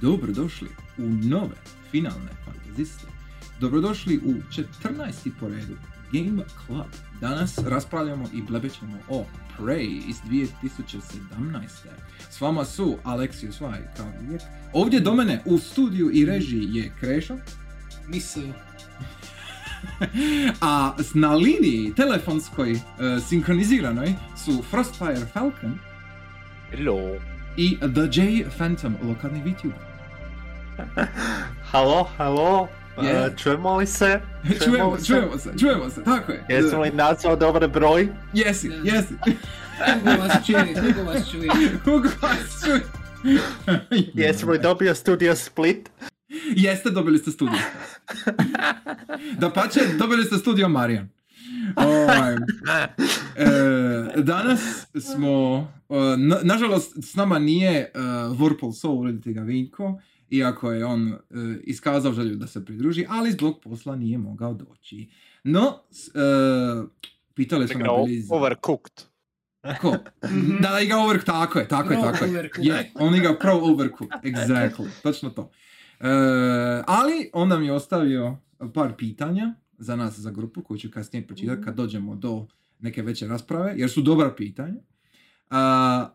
dobrodošli u nove finalne fantaziste. Dobrodošli u 14. po redu Game Club. Danas raspravljamo i blebećemo o Prey iz 2017. S vama su Alexius Vaj, kao uvijek. Ovdje do mene u studiju i režiji je Krešo. Misao. A s- na liniji telefonskoj e, sinkroniziranoj su Frostfire Falcon Hello. i The J Phantom, lokalni VTuber. Halo, halo. Je. E, čujemo li se? čujemo, li se? čujemo se, čujemo se, tako je. Jesam li nazvao dobar broj? Jesi, jesi. Hugo vas čuje, Hugo vas čuje. Hugo vas čuje. Jesam li dobio studio Split? Jeste, dobili ste studio. Da pače, dobili ste studio Marijan. Ovaj, e, danas smo, e, na- nažalost s nama nije uh, Vorpal Soul, uredite ga Vinko, iako je on e, iskazao želju da se pridruži, ali zbog posla nije mogao doći. No, s- e, pitali smo na Igrao Belize. Overcooked. Ko? Da, da igra Overcooked, tako je, tako je, tako je. Overcooked. Je, on igra Pro Overcooked, exactly, točno to. E, ali onda mi je ostavio par pitanja za nas, za grupu, koju ću kasnije pročitati kad dođemo do neke veće rasprave, jer su dobra pitanja. E,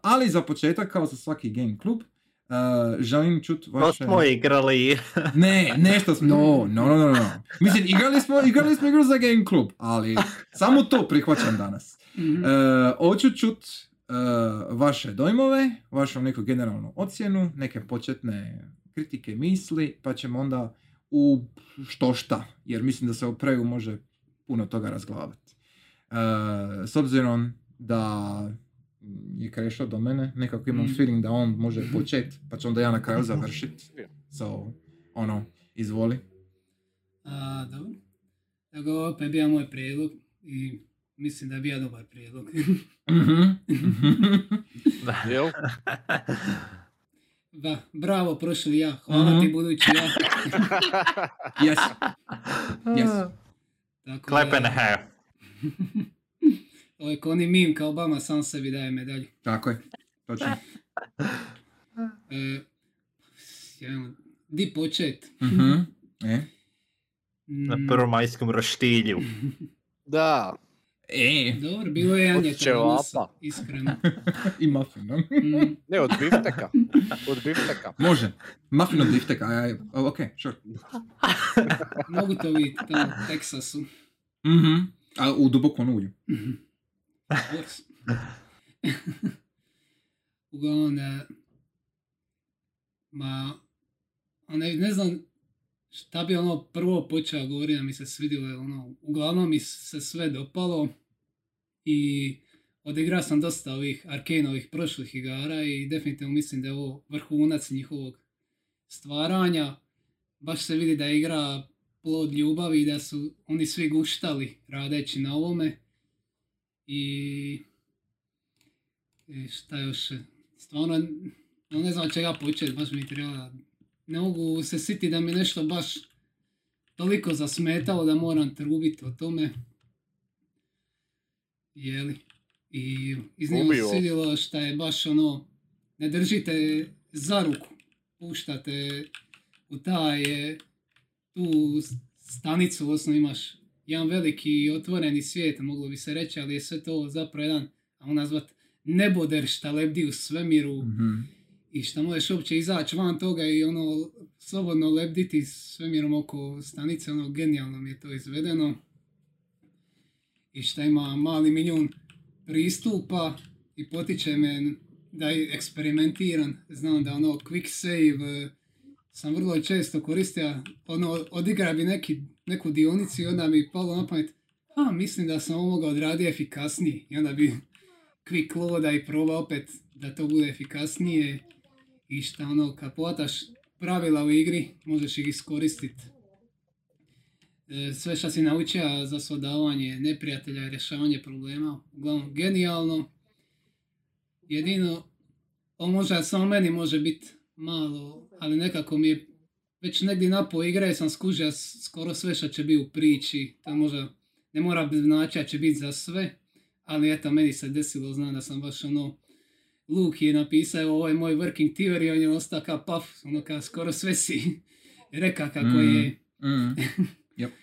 ali za početak, kao za svaki game klub, e, želim čuti To vaše... smo igrali. Ne, nešto smo, no, no, no, no. Mislim, igrali smo, igrali smo igru za game klub, ali samo to prihvaćam danas. E, hoću čut e, vaše dojmove, vašu neku generalnu ocjenu, neke početne kritike, misli, pa ćemo onda u što šta, jer mislim da se o preju može puno toga razglavati. E, s obzirom da je krešao do mene, nekako imam Mm. feeling da on može počet, pa ću onda ja na kraju završit. Je. So, ono, izvoli. A, dobro. Tako, opet bija moj prijedlog i mislim da je bio dobar prijedlog. Mhm. Jel? Da, bravo, prošli ja. Hvala ti Mhm. budući ja. yes, yes. Tako Clap da- and a half. Ovo je oni mim kao Obama sam sebi daje medalju. Tako je, točno. E, jedan- di počet? Mhm. E? Na Mm, prvomajskom roštilju. Da, E, Dobro, bilo je danas, ćevapa. iskreno. i muffin, no? Mm, ne od bifteka. Od bifteka. Može. Muffin od bifteka, aj, aj, oh, ok, sure. mogu to vidjeti tamo u Teksasu. Mhm. A u dubokom ulju. Urs. Uglavnom, e, ma, ne, ne znam šta bi ono prvo počeo govoriti da mi se svidjelo, jer ono, uglavnom mi se sve dopalo i odigrao sam dosta ovih Arkaneovih prošlih igara i definitivno mislim da je ovo vrhunac njihovog stvaranja. Baš se vidi da je igra plod ljubavi i da su oni svi guštali radeći na ovome. I, i šta još, stvarno no ne znam čega početi, baš mi treba, ne mogu se sjetiti da mi nešto baš toliko zasmetalo da moram trubiti o tome. Jeli? I iznimno se svidjelo šta je baš ono, ne držite za ruku, puštate u taj, e, tu stanicu, osnovno imaš jedan veliki otvoreni svijet, moglo bi se reći, ali je sve to zapravo jedan, ajmo nazvat, neboder šta lebdi u svemiru Mhm. i šta možeš uopće izaći van toga i ono slobodno lebditi svemirom oko stanice, ono genijalno mi je to izvedeno. I šta ima mali milijun pristupa i potiče me da eksperimentiram. Znam da ono quick save sam vrlo često koristio, ono odigra bi neki, neku dionicu i onda mi palo na pamet, a mislim da sam ovo mogao odraditi efikasnije i onda bi quick loada i proba opet da to bude efikasnije i šta ono kad povataš pravila u igri možeš ih iskoristiti. E, sve što si naučio za svladavanje neprijatelja i rješavanje problema, uglavnom genijalno. Jedino, on možda samo meni može biti malo, ali nekako mi je već negdje napo igre sam skužio skoro sve što će biti u priči. To možda ne mora znači da će biti za sve, ali eto, meni se desilo, znam da sam baš ono Luke je napisao ovo je moj working theory, on je ostao kao paf, ono kao skoro sve si reka kako Mm. je. Mm.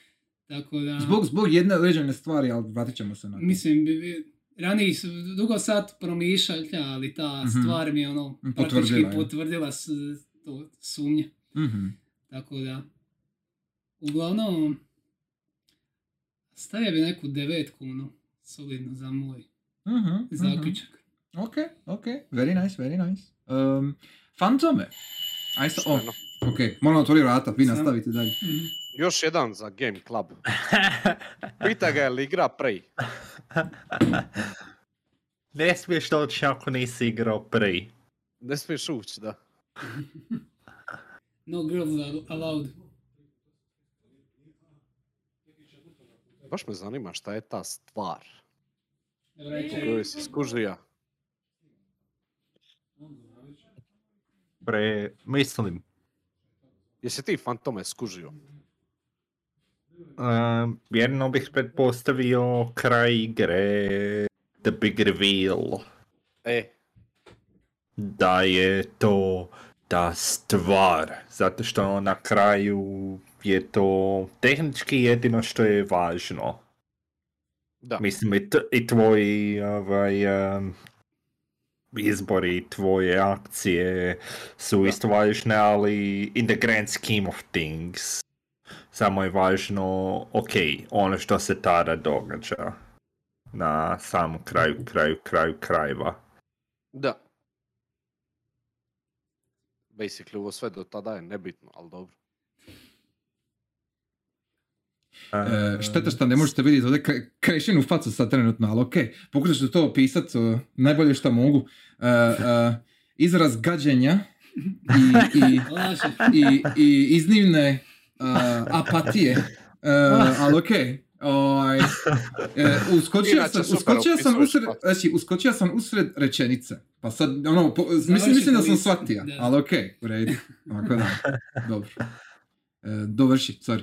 Tako da, Zbog, zbog jedne određene stvari, ali vratit ćemo se na to. mislim, bi- bi- ranije su dugo sad promišljali, ali ta Mhm. stvar mi je ono, Potvrdila praktički je. potvrdila s, to sumnje. Mhm. Tako da, uglavnom, stavio bi neku devetku, ono, solidno za moj Mhm, mhm. zaključak. Ok, ok, very nice, very nice. Um, fantome. Aj sa, o, Stvarno. ok, moram otvori vrata, vi nastavite dalje. Još jedan za Game Club. Pita ga je li igra Prey. ne smiješ doći ako nisi igrao prvi. Ne smiješ ući, da. No girls are allowed. Baš me zanima šta je ta stvar Reče, u kojoj si skužija. Pre, mislim, Jesi ti fantome skužio? Um, jedno bih pretpostavio kraj igre The Big Reveal. E, da je to ta stvar, zato što na kraju je to tehnički jedino što je važno. da. Mislim i, t- i tvoji ovaj, um, izbori, tvoje akcije su Da. isto važne, ali in the grand scheme of things samo je važno, ok, ono što se tada događa na samom kraju, kraju, kraju krajeva. Da. Basically, ovo sve do tada je nebitno, ali dobro. E, šteta što ne možete vidjeti ovdje kre- krešin u facu sad trenutno, ali ok, pokušat ću to opisat e, najbolje što mogu. E, e, izraz gađenja i, i, i, i iznimne e, apatije, E, ali ok. Ovaj, e, uskočio Inače, sam, uskočio sam usred, znači, uskočio sam usred rečenice. Pa sad, ono, po- mislim, mislim da sam shvatio, ali ok, u redu. Ovako da, dobro. E, dovrši, sorry.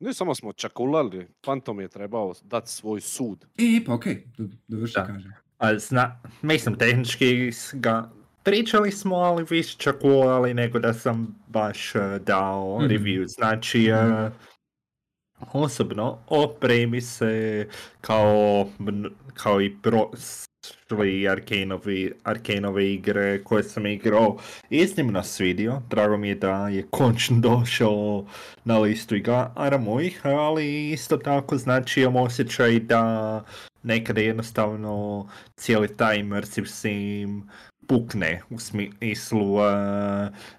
Ne samo smo čakulali, Fantom je trebao dati svoj sud. E, pa ok, do, dovrši, Da. kaže. A zna, mislim, tehnički ga pričali smo, ali više čakulali nego da sam baš eh, dao Mhm. review. Znači, eh, osobno, opremi se kao, kao i prošli Arkanovi, Arkanove igre koje sam igrao iznimno svidio. Drago mi je da je končno došao na listu igara mojih, ali isto tako znači imam osjećaj da nekada jednostavno cijeli taj immersive sim pukne u smislu uh,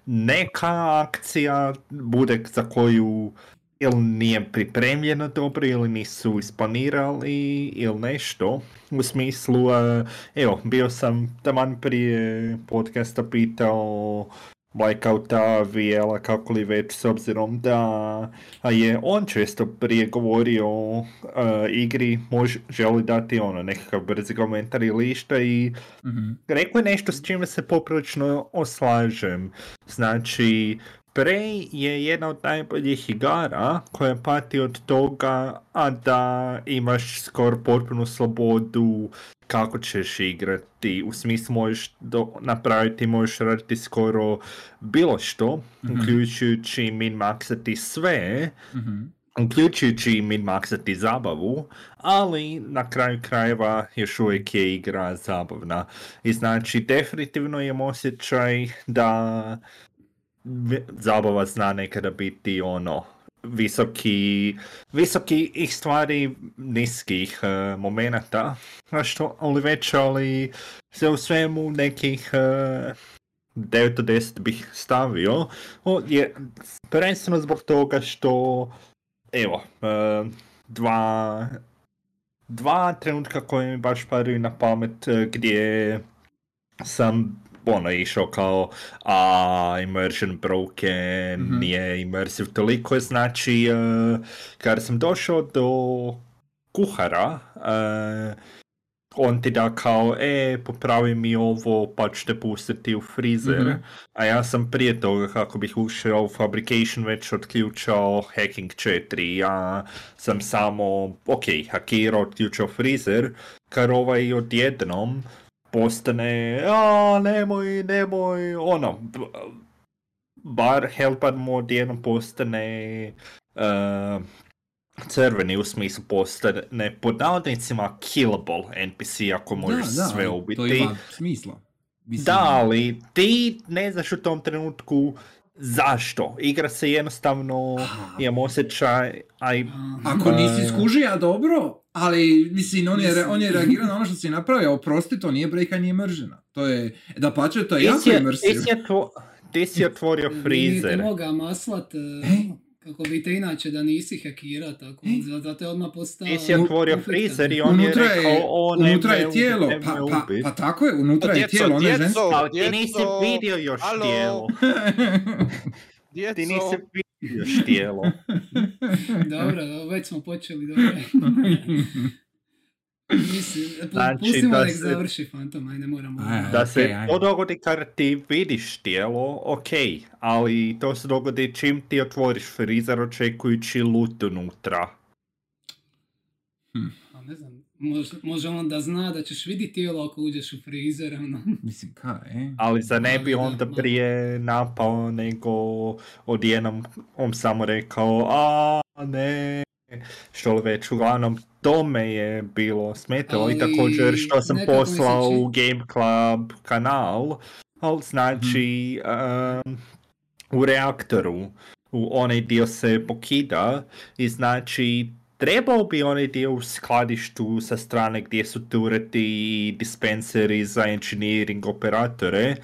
neka akcija bude za koju ili nije pripremljena dobro ili nisu isplanirali ili nešto u smislu uh, evo bio sam taman prije podcasta pitao Blackouta, Vijela, kako li već, s obzirom da je on često prije govorio o uh, igri, može, želi dati ono nekakav brzi komentar ili išta i Mhm. rekao je nešto s čime se poprilično oslažem. Znači, Prey je jedna od najboljih igara koja pati od toga, a da imaš skoro potpunu slobodu kako ćeš igrati. U smislu možeš do, napraviti, možeš raditi skoro bilo što, Mhm. uključujući min-maxati sve, Mhm. uključujući i min-maxati zabavu, ali na kraju krajeva još uvijek je igra zabavna. I znači, definitivno imam osjećaj da zabava zna nekada biti ono visoki, visoki ih stvari niskih uh, momenata, što, ali već, ali sve u svemu nekih uh, 9 od 10 bih stavio, o, je, prvenstveno zbog toga što evo, e, dva, dva trenutka koje mi baš padaju na pamet e, gdje sam ono išao kao a immersion broken, Mhm. nije immersive toliko, znači e, kada sam došao do kuhara, e, on ti da kao, e, popravi mi ovo, pa ću te pustiti u frizer. Mhm. A ja sam prije toga, kako bih ušao u Fabrication, već otključao Hacking 4. Ja sam samo, ok, hakirao, otključao frizer, kar ovaj odjednom postane, a nemoj, nemoj, ono, bar helpar mu odjednom postane uh, crveni u smislu postane pod navodnicima killable NPC ako možeš da, sve ali ubiti. To ima smisla. Mislim, Da, ali ti ne znaš u tom trenutku zašto. Igra se jednostavno, imam osjećaj, aj, Ako nisi skužija, dobro, ali mislim, on je, re- on je reagirao na ono što si napravio, oprosti, to nije breakanje mržena. To je, da pače, to je jako si, ti imersiv. si, otvo- ti si otvorio Nije te frizer. moga maslat, E? Kako bi te inače da nisi hakira, tako, E? zato je odmah postao... Ti si otvorio frizer i on je Unutra je, rekao, o, ne unutra je tijelo, ne pa, pa, ubi." pa tako je, unutra je Djeco, tijelo, ono je žensko. Ali ti nisi vidio još alo? tijelo. Djeco, Ti nisi vidio još tijelo. Dobro, dobro, već smo počeli, dobro. Mislim, Znači, pustimo da nek se- završi Fantom, aj ne moramo. Da se ajde. to dogodi kad ti vidiš tijelo, ok, ali to se dogodi čim ti otvoriš frizer očekujući loot unutra. A ne znam, može, može on da zna da ćeš vidjeti tijelo ako uđeš u frizer, ono. Mislim, kaj, e? Ali za ne bi onda malo. prije napao, nego odjednom on samo rekao, a ne, što li već, uglavnom to me je bilo smetalo i također što sam poslao u Game Club kanal, ali znači um, u reaktoru u onaj dio se pokida i znači trebao bi onaj dio u skladištu sa strane gdje su tureti i dispenseri za engineering operatore,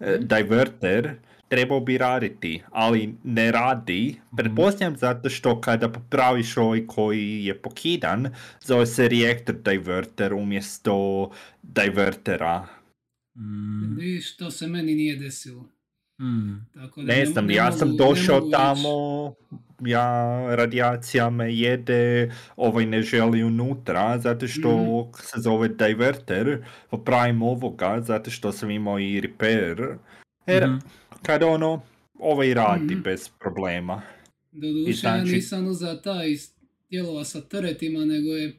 e, diverter, trebao bi raditi, ali ne radi. Pretpostavljam zato što kada popraviš ovaj koji je pokidan, zove se reactor diverter umjesto divertera. Mm, Vidiš, to se meni nije desilo. mm. Tako da Ne znam, ne ja mogu- sam ne došao tamo, ja radijacija me jede, ovaj ne želi unutra, zato što Mhm. se zove diverter, popravim ovoga, zato što sam imao i repair, jer Mhm. kad ono, ovaj radi Mhm. bez problema. Doduše, I znači- ja nisam uzao taj iz dijelova sa teretima, nego je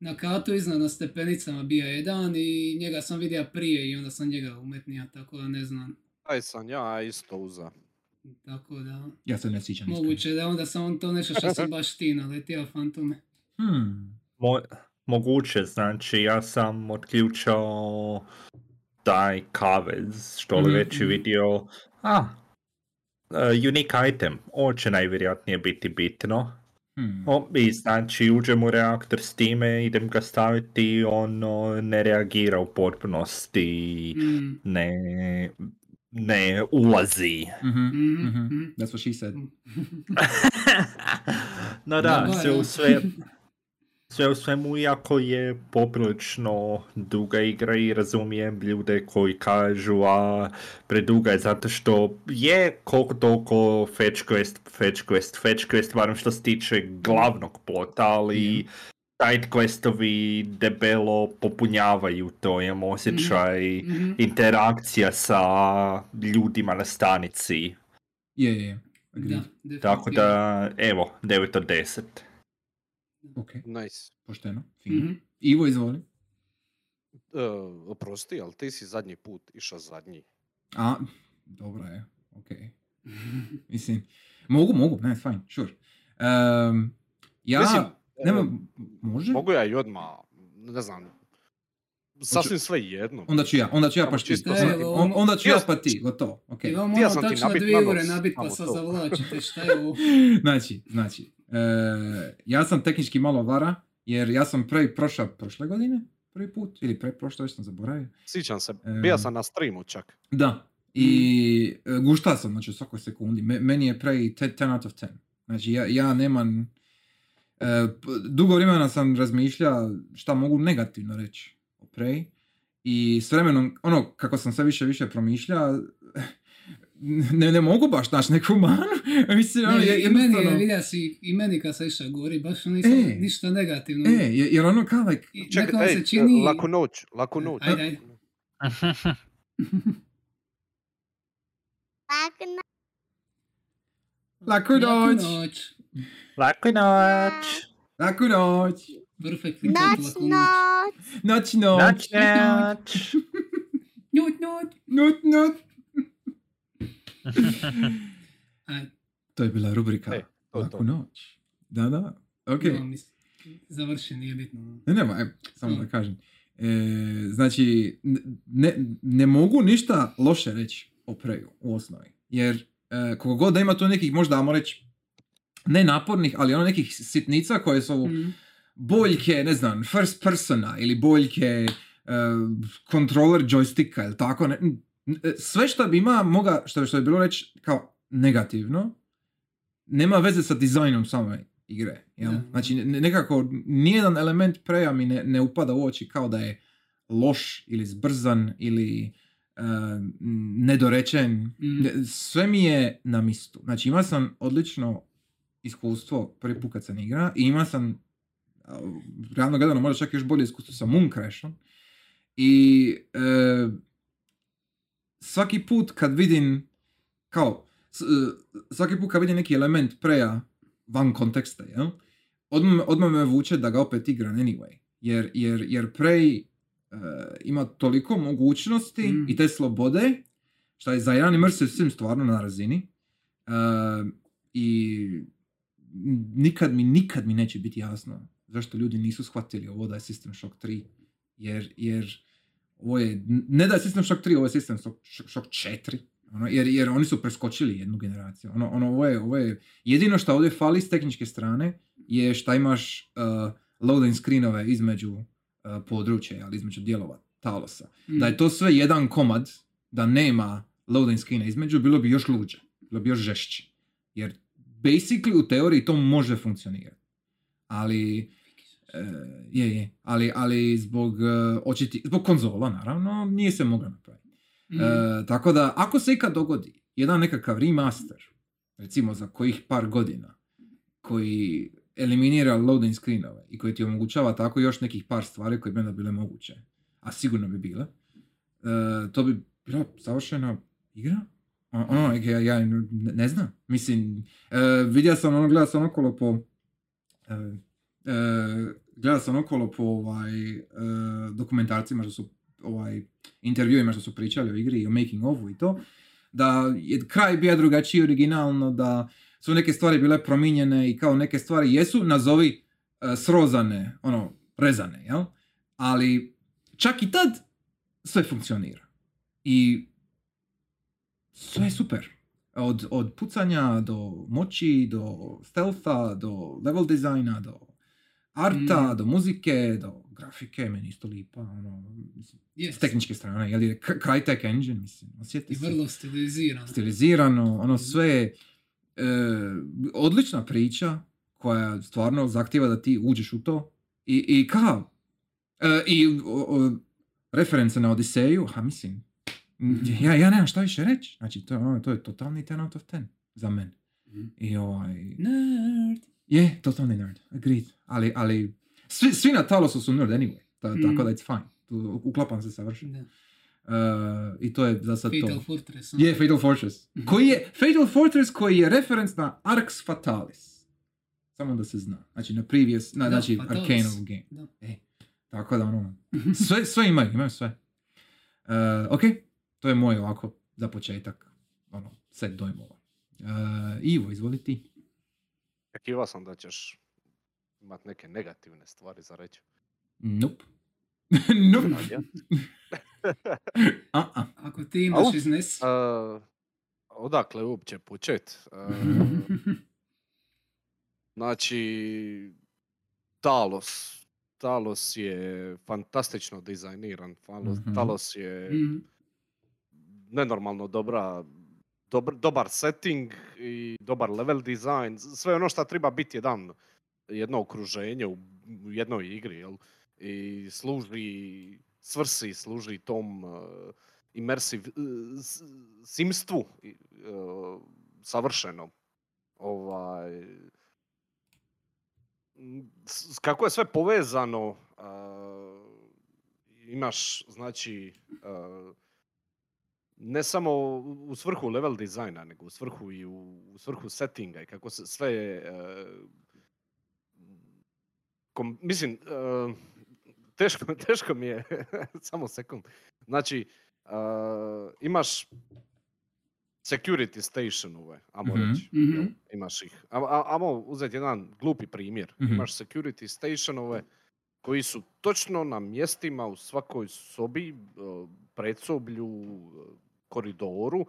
na katu iznad na stepenicama bio jedan i njega sam vidio prije i onda sam njega umetnija, tako da ne znam. taj sam ja isto uza. Tako da, Ja se ne sjećam. iskreno. moguće da onda sam on to nešto što sam baš ti naletio fantome. Hmm. Mo- moguće, znači ja sam otključao taj kavez, što li Mhm, već je vidio, a, uh, unique item, ovo će najvjerojatnije biti bitno. Hmm. O, I znači uđem u reaktor s time, idem ga staviti, ono ne reagira u potpunosti, Mm. ne, ne ulazi. Mhm, Mhm, mhm. mhm. That's what she said. no da, Dobro, sve ja. u sve, sve u svemu, iako je poprilično duga igra i razumijem ljude koji kažu, a preduga je zato što je koliko toliko fetch quest, fetch quest, fetch quest, barem što se tiče glavnog plota, ali side questovi debelo popunjavaju to, imam osjećaj Mhm. interakcija sa ljudima na stanici. Je, je, je. Da, Tako da, evo, 9 od 10. Ok, Nice. pošteno. Fino. Mhm. Ivo, izvoli. E, oprosti, ali ti si zadnji put išao zadnji. A, dobro je. Ok. Mislim, mogu, mogu, ne, fine, sure. Um, ja, Mislim, nema, e, može? Mogu ja i odmah, ne znam, sasvim sve jedno. Onda ću ja, onda ću ja pa ti. on- onda ću ja pa ti, gotovo. ok. Imamo ono sam nabit dvije na ure nos, nabit pa sad to. zavlačite šta je ovo. Znači, znači, ja sam tehnički malo vara, jer ja sam prvi prošao prošle godine, prvi put, ili pre prošle, već sam zaboravio. Sjećam se, E. bio sam na streamu čak. Da, i e, gušta sam, znači u svakoj sekundi. Me- meni je Prey 10 out of 10. Znači ja, ja nemam... e, dugo vremena sam razmišljao šta mogu negativno reći o Prey. I s vremenom, ono, kako sam sve više više promišljao, ne, ne mogu baš naći neku manu. Mislim, ono, Ne, je- i meni je, vidio si, i meni kad sam išao gori, baš nisam E. ništa negativno. E, je- jer ono kao, like, I Čekaj, nekako ej, se čini... laku noć, laku noć. Ajde, ajde. laku Laku noć, noć. Laku noć! laku noć, Perfektni Noć, noć. noć, noć, Noć, noć! Noć, noć. nut. Ajde, To je bila rubrika E, to, Laku to. noć. Da, da, ok. no, završi, nije bitno. Ne, nema, evo, samo Mm. da kažem. E, znači, ne, ne mogu ništa loše reći o Preju u osnovi. Jer e, koliko god da ima tu nekih možda, ajmo reći, ne napornih, ali ono nekih sitnica koje su Mm. boljke, ne znam, first persona ili boljke e, controller joysticka ili tako. Ne, sve što bi ima, moga, što, što je bilo reći kao negativno, nema veze sa dizajnom same igre. Jel? Da. Znači, ne- nekako, nijedan element preja mi ne, ne upada u oči kao da je loš ili zbrzan ili e, nedorečen. Mm. Sve mi je na mistu. Znači, imao sam odlično iskustvo prvi put kad sam igra i imao sam realno gledano možda čak još bolje iskustvo sa Moon Crashom i e, svaki put kad vidim kao e, svaki put kad vidim neki element preja van konteksta, jel? Odmah, odmah me vuče da ga opet igram anyway. Jer, jer, jer Prey e, ima toliko mogućnosti Mm. i te slobode, što je za jedan immersive sim stvarno na razini. E, I nikad mi, nikad mi neće biti jasno zašto ljudi nisu shvatili ovo da je System Shock 3. Jer, jer ovo je, ne da je System Shock 3, ovo je System Shock, Shock 4. Ono, jer, jer oni su preskočili jednu generaciju. Ono, ono, ovo, je, ovo je, jedino što ovdje fali s tehničke strane je što imaš uh, loading screenove između uh, područja, ali između dijelova talosa. Mm. Da je to sve jedan komad, da nema loading screena između, bilo bi još luđe, bilo bi još žešće. Jer basically u teoriji to može funkcionirati. Ali, je, je, ali, ali zbog, e, očiti, zbog konzola naravno nije se moglo napraviti. Mm. E, tako da, ako se ikad dogodi jedan nekakav remaster, recimo za kojih par godina, koji eliminira loading screenove i koji ti omogućava tako još nekih par stvari koje bi onda bile moguće, a sigurno bi bile, e, to bi bila savršena igra. Ono, ja, ja ne, ne znam. Mislim, e, vidio sam ono, gledao sam okolo po e, gledao sam okolo po ovaj, e, dokumentarcima što su ovaj, intervjuima što su pričali o igri i o making ofu i to, da je kraj bio drugačiji originalno, da su neke stvari bile promijenjene i kao neke stvari jesu, nazovi e, srozane, ono, rezane, jel? Ali čak i tad sve funkcionira. I sve je super. Od, od pucanja do moći, do stealtha, do level dizajna, do arta, Mm. do muzike, do grafike, meni isto lipa, ono, mislim, Yes. s tehničke strane, jer je Crytek engine, mislim, osjeti I vrlo stilizirano. stilizirano, ono sve je e, odlična priča koja stvarno zahtjeva da ti uđeš u to i, i kao e, i o, o, reference na Odiseju, ha mislim ja, ja nemam šta više reći, znači to, ono, to je totalni 10 out of 10 za mene Mhm. i ovaj Nerd. Je, totalni nerd, agreed, ali, ali svi, svi na Talosu su nerd anyway, ta, Mm. tako da it's fine, tu uklapam se savršeno. E, i to je za sad to Fatal Fortress. a? je Fatal Fortress. Mhm. Koji je, Fatal Fortress koji je referenc na Arx Fatalis. Samo da se zna. Znači na previous, na, Da, znači. Arcaneov game. Da. E, tako da ono, sve, sve imaju, imaju sve. Uh, ok, to je moj ovako za početak, ono, set dojmova. Uh, Ivo, izvoli ti. Očekivao sam da ćeš imat neke negativne stvari za reći. Nope. nope. A? A-a. Ako ti imaš Au. iznesi. Uh, odakle uopće počet? Uh, znači, Talos. Talos je fantastično dizajniran. Talos, Mhm. Talos je Mm. nenormalno dobra, dobar, dobar setting i dobar level design. Sve ono što treba biti jedan, jedno okruženje u, jednoj igri. Jel? I služi svrsi, služi tom uh, immersive e, s- simstvu i, e, savršeno. Ovaj, kako je sve povezano, a, imaš znači ne samo u svrhu level dizajna, nego u svrhu i u, u svrhu settinga i kako se sve e, kom- mislim, e, teško, teško mi je, samo sekund. Znači, e, imaš security Mhm. reći. Mhm. jel? Imaš ih. A, a- ajmo uzeti jedan glupi primjer. Mhm. Imaš security stationove koji su točno na mjestima u svakoj sobi, e, predsoblju, koridoru.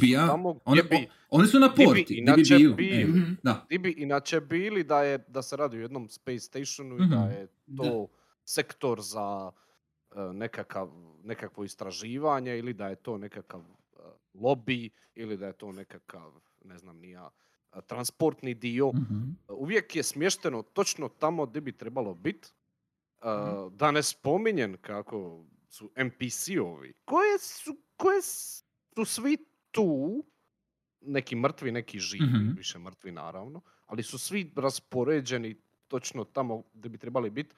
Bija? tamo gdje bi- oni su na porti, di bi inače bilo. bili. Mhm. Da. Di bi inače bili da, je, da se radi o jednom space stationu i da Mhm. je Da. to sektor za e, nekakav, nekakvo istraživanje ili da je to nekakav e, lobby ili da je to nekakav, ne znam ni ja, e, transportni dio. Mhm. Uvijek je smješteno točno tamo gdje bi trebalo biti. Mhm. Da ne spominjem kako su NPC-ovi, koje su, koje su svi tu, neki mrtvi, neki živi, Mhm. više mrtvi naravno, ali su svi raspoređeni točno tamo gdje bi trebali biti.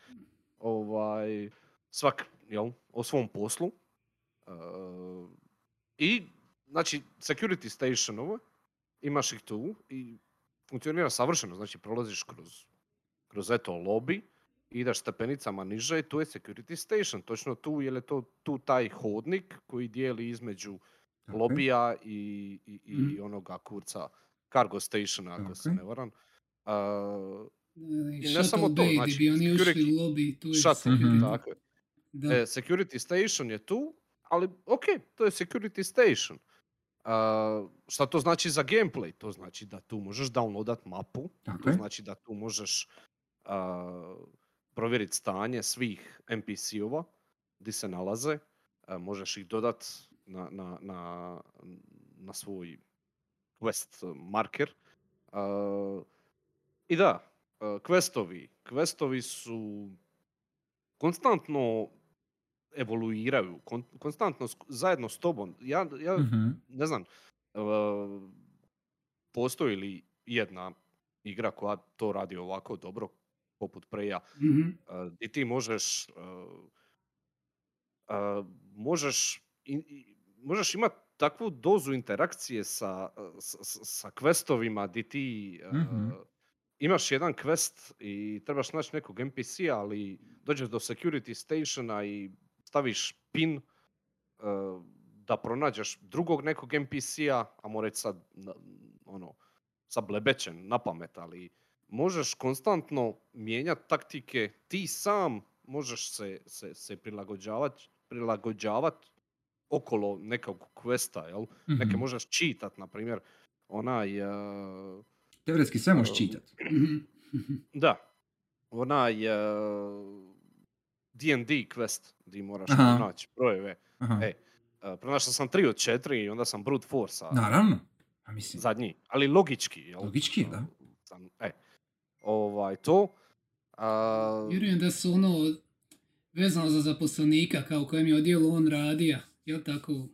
Ovaj, svak, jel, o svom poslu. E, I, znači, security stationove, imaš ih tu i funkcionira savršeno, znači prolaziš kroz, kroz eto lobby, ideš stepenicama niže i tu je security station, točno tu, jer je to tu taj hodnik koji dijeli između je. lobija i, i, i Mhm. onoga kurca cargo stationa, ako Tako se ne varam. A, I ne samo to, znači, gdje bi oni ušli security- u lobby, tu je shuttle, security. tako je. Da. E, security station je tu, ali ok, to je security station. A, šta to znači za gameplay? To znači da tu možeš downloadat mapu, Tako to je. znači da tu možeš provjeriti stanje svih NPC-ova gdje se nalaze, a, možeš ih dodat na, na, na, na svoj quest marker. A, I da, a, questovi. Questovi su konstantno evoluiraju, kon- konstantno zajedno s tobom. Ja, ja Mhm. ne znam, e, postoji li jedna igra koja to radi ovako dobro, poput Preja, Mhm. e, gdje ti možeš, e, možeš, i- možeš imati takvu dozu interakcije sa, e, s- s- sa questovima gdje ti Mhm. imaš jedan quest i trebaš naći nekog NPC-a, ali dođeš do security stationa i staviš pin e, da pronađeš drugog nekog NPC-a, a mora reći sad, ono, sad blebećen, na pamet, ali možeš konstantno mijenjati taktike, ti sam možeš se, se, se prilagođavati prilagođavat okolo nekog questa, jel? Neke Mhm. možeš čitat, na primjer, onaj... e, Teoretski sve možeš Um, čitat. Da, onaj e, D&D quest gdje moraš Aha. pronaći brojeve. Aha. E, e, pronašao sam 3 od 4 i onda sam brute force Naravno. A mislim, zadnji, ali logički. Jel? Logički da. Sam, e, ovaj, to. A, Vjerujem da su ono vezano za zaposlenika kao u kojem je odjelu on radija. Jel tako? uh,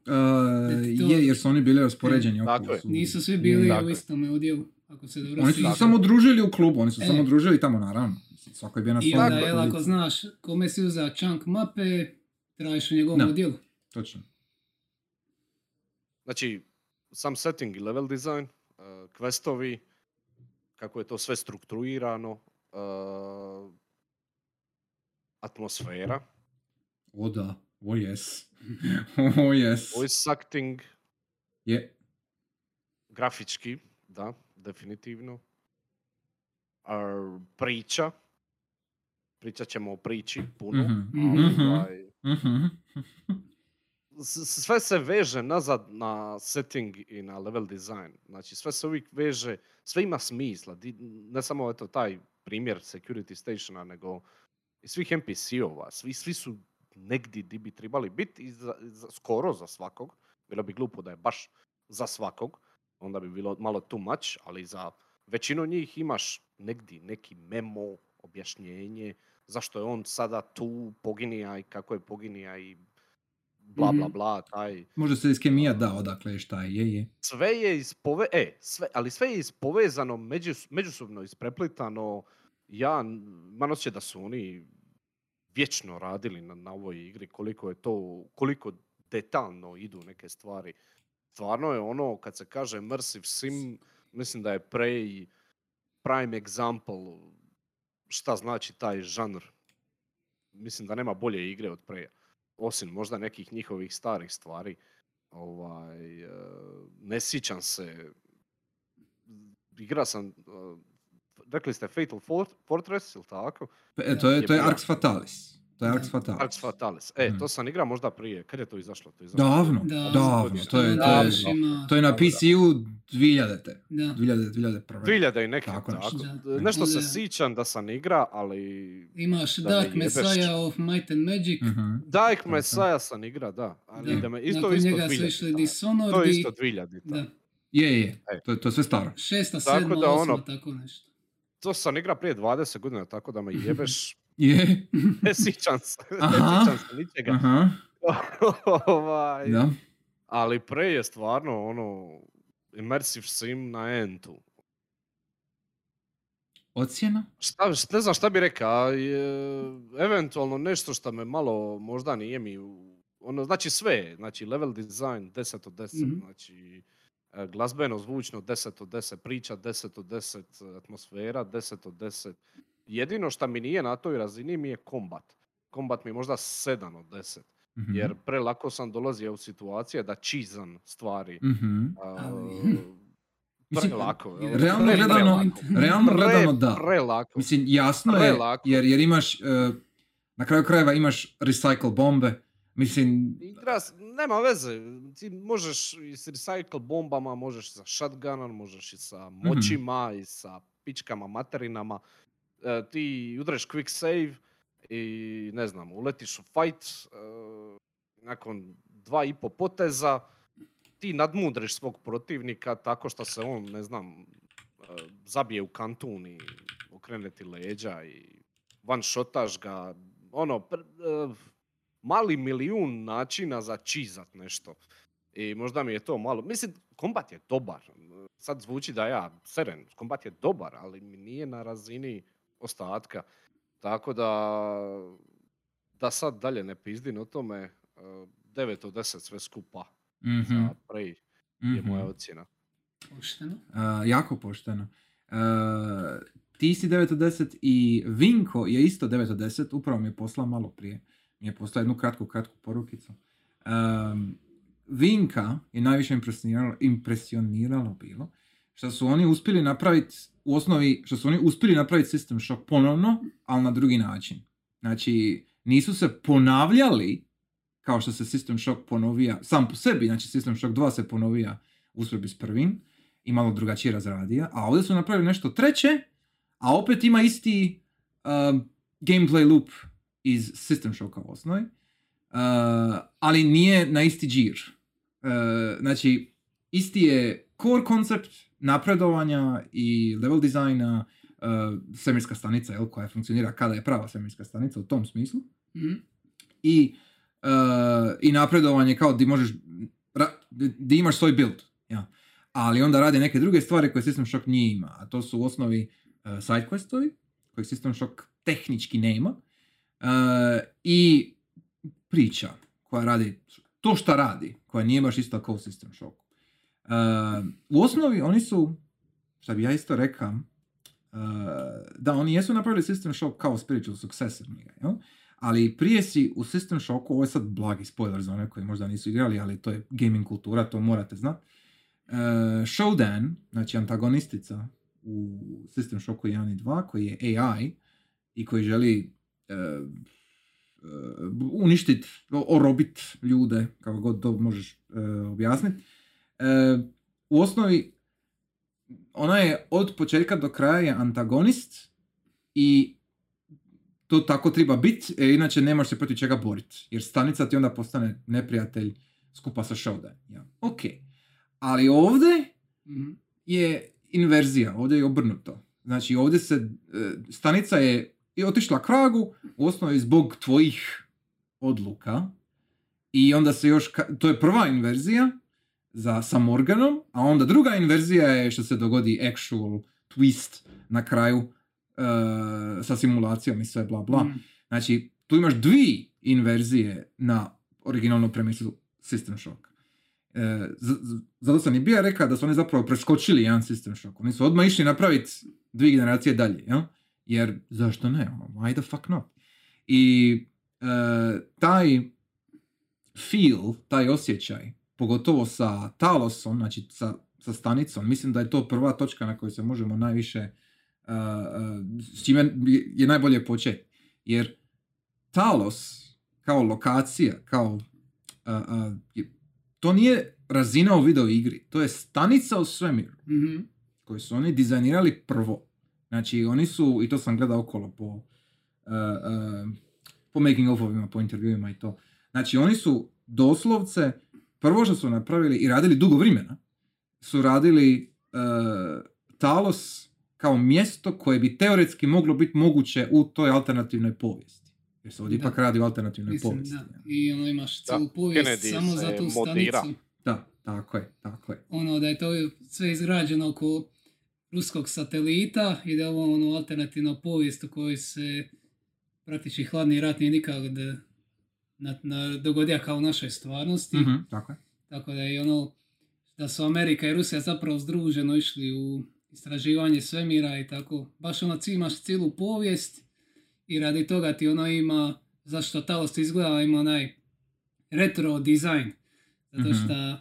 to- je, jer su oni bili raspoređeni Tako okolo. je. su- Nisu svi bili Tako u je. istome odjelu. Ako se dobro Oni su sjećam. samo družili u klubu, oni su E. samo družili tamo, naravno. Svako je bio na I svom onda, jel, ako znaš kome si uzao chunk mape, tražiš u njegovom Da. odjelu. Točno. znači, sam setting i level design, uh, questovi, kako je to sve strukturirano, uh, atmosfera, O da, o jes. o jes. voice acting, Je. grafički, da, definitivno. A, priča, pričat ćemo o priči puno. Mhm, ali, mhm. ovaj, Mhm. sve se veže nazad na setting i na level design. Znači sve se uvijek veže, sve ima smisla. Ne samo eto taj primjer security stationa, nego i svih NPC-ova. Svi, svi su negdje di bi trebali biti i za, za- skoro za svakog. Bilo bi glupo da je baš za svakog. Onda bi bilo malo too much, ali za većinu njih imaš negdje neki memo, objašnjenje, zašto je on sada tu poginija i kako je poginija i bla bla Mhm. bla, taj. Može se iskemija da odakle je šta je, je. Sve je ispove... E, sve, ali sve je ispovezano, međus, međusobno ispreplitano. Ja n- imam osjećaj da su oni vječno radili na, na ovoj igri, koliko je to, koliko detaljno idu neke stvari. Stvarno je ono, kad se kaže Immersive Sim, mislim da je Prey prime example šta znači taj žanr. Mislim da nema bolje igre od Preja. Osim možda nekih njihovih starih stvari. Ovaj, eh, ne sjećam se. Igra sam, eh, rekli ste Fatal Fort- Fortress, ili tako? E, to je, Je to je. Arx Fatalis. To je Da. Arx Fatalis. Arx Fatalis. E, Mm. to sam igrao možda prije. Kad je to izašlo? To je izašlo Davno, Da, davno. To je, to je, to je na PC-u 2000-te. Da. 2000, 2001. 2000 i neki Tako tako. nešto. Da. Nešto se sićam da sam igra, ali... Imaš Da Dark. Messiah of Might and Magic. Mhm. Dark Tako. Messiah sam igra, da. Ali Da. me isto Nakon isto njega su 2000. išli To Dishonored je i... isto 2000. Da. Je, je, E. to, to je sve staro. Šesta, sedma, da osma, ono- tako nešto. To sam igra prije 20 godina, tako da me jebeš. Je, Ne sjećam se. Ne Aha. sjećam se ničega. aha, ovaj, da. Ali pre je stvarno ono immersive sim na entu. Ocjena? Šta, ne znam šta bi rekao, eventualno nešto što me malo možda nije mi, ono, znači sve, znači level design 10 od 10, Mhm. znači e, glazbeno, zvučno 10 od 10, priča 10 od 10, atmosfera 10 od 10. Jedino što mi nije na toj razini mi je kombat. Kombat mi je možda 7 od 10, Mhm. jer prelako sam dolazio u situacije da čizam stvari. Mhm. Ali- Mislim, prelako. realno pre- gledano-. Realno Pre- gledano da. Prelako. Mislim, jasno je, jer, jer imaš, e, na kraju krajeva imaš recycle bombe. Mislim, Igra, s- nema veze, ti možeš i s recycle bombama, možeš sa shotgunom, možeš i sa Mhm. moćima i sa pičkama, materinama. E, ti udraš quick save i ne znam, uletiš u fight, e, nakon dva i po poteza, ti nadmudriš svog protivnika tako što se on, ne znam, e, zabije u kantun i okrene ti leđa i one shotaš ga, ono, pr- mali milijun načina za čizat nešto. I možda mi je to malo, mislim, kombat je dobar. Sad zvuči da ja seren, kombat je dobar, ali mi nije na razini ostatka. Tako da, da sad dalje ne pizdim o tome, e, 9 od 10 sve skupa mhm, za Prey je mhm. moja ocjena. Pošteno. Uh, jako pošteno. Uh, ti si 9 od 10 i Vinko je isto 9 od 10, upravo mi je poslao malo prije. Mi je poslao jednu kratku, kratku porukicu. Um, Vinka je najviše impresioniralo, impresioniralo bilo što su oni uspjeli napraviti u osnovi, što su oni uspjeli napraviti System Shock ponovno, ali na drugi način. Znači, nisu se ponavljali kao što se System Shock ponovija sam po sebi, znači System Shock 2 se ponovija usporedbi s prvim i malo drugačije razradija, a ovdje su napravili nešto treće, a opet ima isti um, gameplay loop iz System Shocka u osnovi, uh, ali nije na isti džir. Uh, znači, isti je core koncept napredovanja i level dizajna, uh, svemirska stanica, jel, koja funkcionira kada je prava svemirska stanica u tom smislu Mhm. i, uh, i napredovanje kao di možeš, ra- di- imaš svoj build. Ja. Ali onda radi neke druge stvari koje System Shock nije ima, a to su u osnovi uh, sidequestovi, kojeg System Shock tehnički nema, uh, i priča koja radi to šta radi, koja nije baš isto kao u System Shock. Uh, u osnovi oni su, šta bi ja isto rekao, uh, da oni jesu napravili System Shock kao spiritual successor njega, jel? Ali prije si u System Shocku, ovo je sad blagi spoiler za one koji možda nisu igrali, ali to je gaming kultura, to morate znat. Uh, Shodan, znači antagonistica u System Shocku 1 i 2, koji je AI i koji želi uh, uh, uništit, orobit ljude, kako god to možeš uh, objasniti. Uh, u osnovi, ona je od početka do kraja je antagonist i to tako treba biti, e, inače nemaš se protiv čega boriti. Jer stanica ti onda postane neprijatelj skupa sa Shodan. Ja. Ok. Ali ovdje Mhm. je inverzija, ovdje je obrnuto. Znači ovdje se, e, stanica je i otišla kragu u osnovi zbog tvojih odluka I onda se još, ka- to je prva inverzija za, sa Morganom, a onda druga inverzija je što se dogodi actual twist na kraju uh, sa simulacijom i sve bla bla. Mm. Znači, tu imaš dvije inverzije na originalnu premisu System Shock. E, z- z- zato sam i bio rekao da su oni zapravo preskočili jedan System Shock. Oni su odmah išli napraviti dvije generacije dalje, jel? Jer zašto ne? Ono, Why the fuck not? I e, taj feel, taj osjećaj, pogotovo sa Talosom, znači sa, sa stanicom, mislim da je to prva točka na kojoj se možemo najviše, uh, uh, s čime je- je najbolje početi. Jer Talos kao lokacija, kao, uh, uh, je- to nije razina u video igri, to je stanica u svemiru Mhm. koju su oni dizajnirali prvo. Znači, oni su, i to sam gledao okolo po, uh, uh, po making ofovima, po intervjuima i to. Znači, oni su doslovce, prvo što su napravili i radili dugo vremena, su radili uh, Talos kao mjesto koje bi teoretski moglo biti moguće u toj alternativnoj povijesti. Jer se ovdje Da. ipak radi o alternativnoj Mislim, povijesti. da. I ono imaš Da, cijelu povijest Kennedy samo za tu modira. stanicu. Da, tako je, tako je. Ono da je to sve izgrađeno oko ruskog satelita i da je ovo ono alternativna povijest u kojoj se praktički hladni rat nije nikad na, na, dogodio kao u našoj stvarnosti. Mhm, tako je. Tako da je ono da su Amerika i Rusija zapravo združeno išli u istraživanje svemira i tako. Baš ono ti imaš cijelu povijest i radi toga ti ono ima, zašto Talos izgleda, ima onaj retro dizajn. Zato što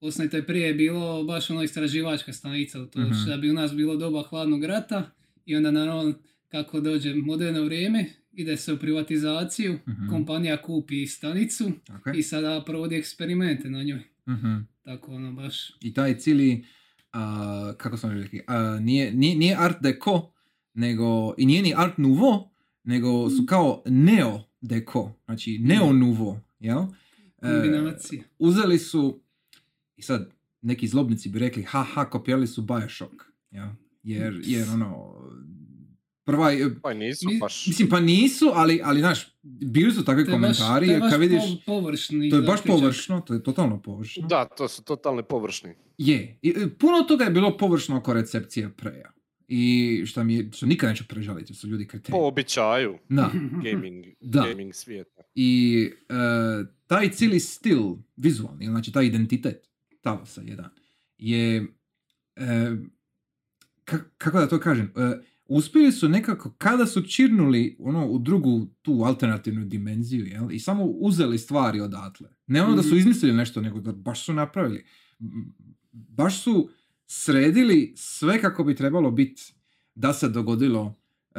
osnovno to je prije bilo baš ono istraživačka stanica, to Mhm. što bi u nas bilo doba hladnog rata i onda naravno kako dođe moderno vrijeme, ide se u privatizaciju, Mhm. kompanija kupi stanicu je. i sada provodi eksperimente na njoj. Mhm. Tako ono baš. I taj cijeli, a, kako sam rekli, a, nije, nije, nije art deco, nego, i nije ni art nouveau, nego su kao neo deco, znači neo nouveau, jel? E, Kombinacija. uzeli su, i sad neki zlobnici bi rekli, ha ha, kopirali su Bioshock, jel? Jer, jer ono, prva, je- Pa nisu Mi- baš. mislim pa nisu, ali, ali znaš, bili su takvi baš- komentari, to je jer baš kad vidiš, po- površni to je baš površno, to je totalno površno. Da, to su totalni površni. Je. I, e, puno toga je bilo površno oko recepcije preja. I što mi je, što nikad neću prežaliti, su ljudi kreteni. Po običaju Da. gaming, Da. gaming svijeta. I e, taj cijeli stil, vizualni, znači taj identitet Talosa jedan, je, e, ka- kako da to kažem, e, uspjeli su nekako, kada su čirnuli ono, u drugu tu alternativnu dimenziju, jel? i samo uzeli stvari odatle. Ne ono da su Mhm. izmislili nešto, nego da baš su napravili. Baš su sredili sve kako bi trebalo biti da se dogodilo, e,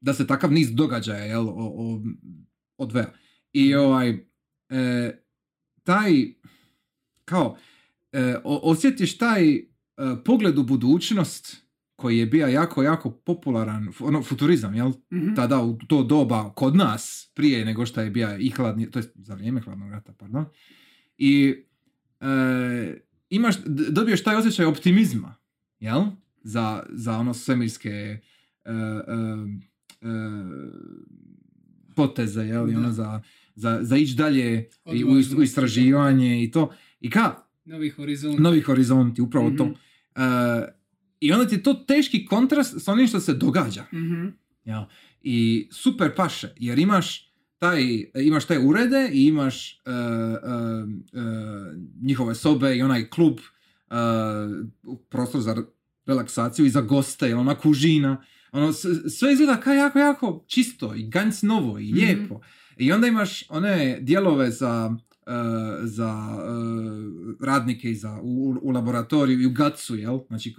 da se takav niz događaja, jel, o, o, odveja. I ovaj, e, taj, kao, o- osjetiš taj pogled u budućnost koji je bio jako, jako popularan, ono, futurizam, jel? Mhm. Tada u to doba kod nas, prije nego što je bio i hladni, to je za vrijeme hladnog rata, pardon. I e, imaš, dobiješ taj osjećaj optimizma, jel? Za, za ono svemirske e, e, e, poteze, jel? I ono za, za, za ići dalje i u, u istraživanje i to. I ka, Novi horizont. novi horizonti, upravo to. I onda ti je to teški kontrast s onim što se događa. Mhm. Jel? I super paše, jer imaš taj, imaš taj urede i imaš e, e, e, njihove sobe i onaj klub, e, prostor za relaksaciju i za goste, ona kužina. Ono, s- sve izgleda kao jako, jako čisto i ganz novo i Mhm. lijepo. I onda imaš one dijelove za, za e, radnike i za, u, u laboratoriju i u gacu, jel? Znači,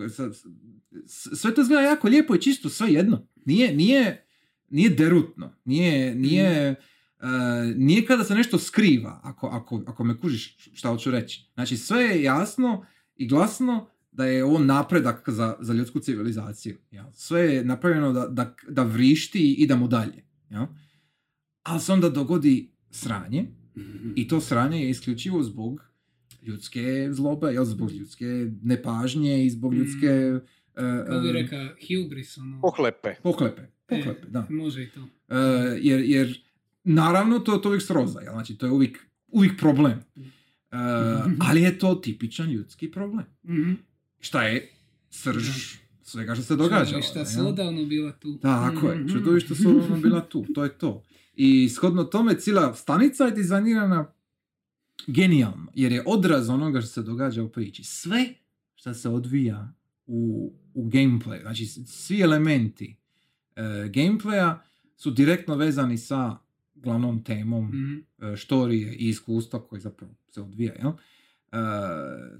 sve to izgleda jako lijepo i čisto, sve jedno. Nije, nije, nije derutno, nije, nije, e, nije kada se nešto skriva, ako, ako, ako me kužiš šta hoću reći. Znači, sve je jasno i glasno da je ovo napredak za, za ljudsku civilizaciju. Jel? Sve je napravljeno da, da, da vrišti i idemo dalje. Jel? Ali se onda dogodi sranje i to sranje je isključivo zbog ljudske zlobe, jel? zbog ljudske nepažnje i zbog Mm. ljudske e, Kako bi e, rekao, hubris, ono. Pohlepe. pohlepe. Pohlepe, da. Može i to. E, jer, jer naravno to, to uvijek sroza, jel? znači to je uvijek uvijek problem. E, ali je to tipičan ljudski problem. Mhm. Šta je srž svega što se događa. Šta su odavno bila tu. Tako je, Mhm. čudovišta su odavno bila tu, to je to. I shodno tome cijela stanica je dizajnirana genijalno, jer je odraz onoga što se događa u priči. Sve što se odvija u, u gameplay, znači svi elementi e, gameplaya su direktno vezani sa glavnom temom Mhm. e, štorije i iskustva koje zapravo se odvija. Jel? E,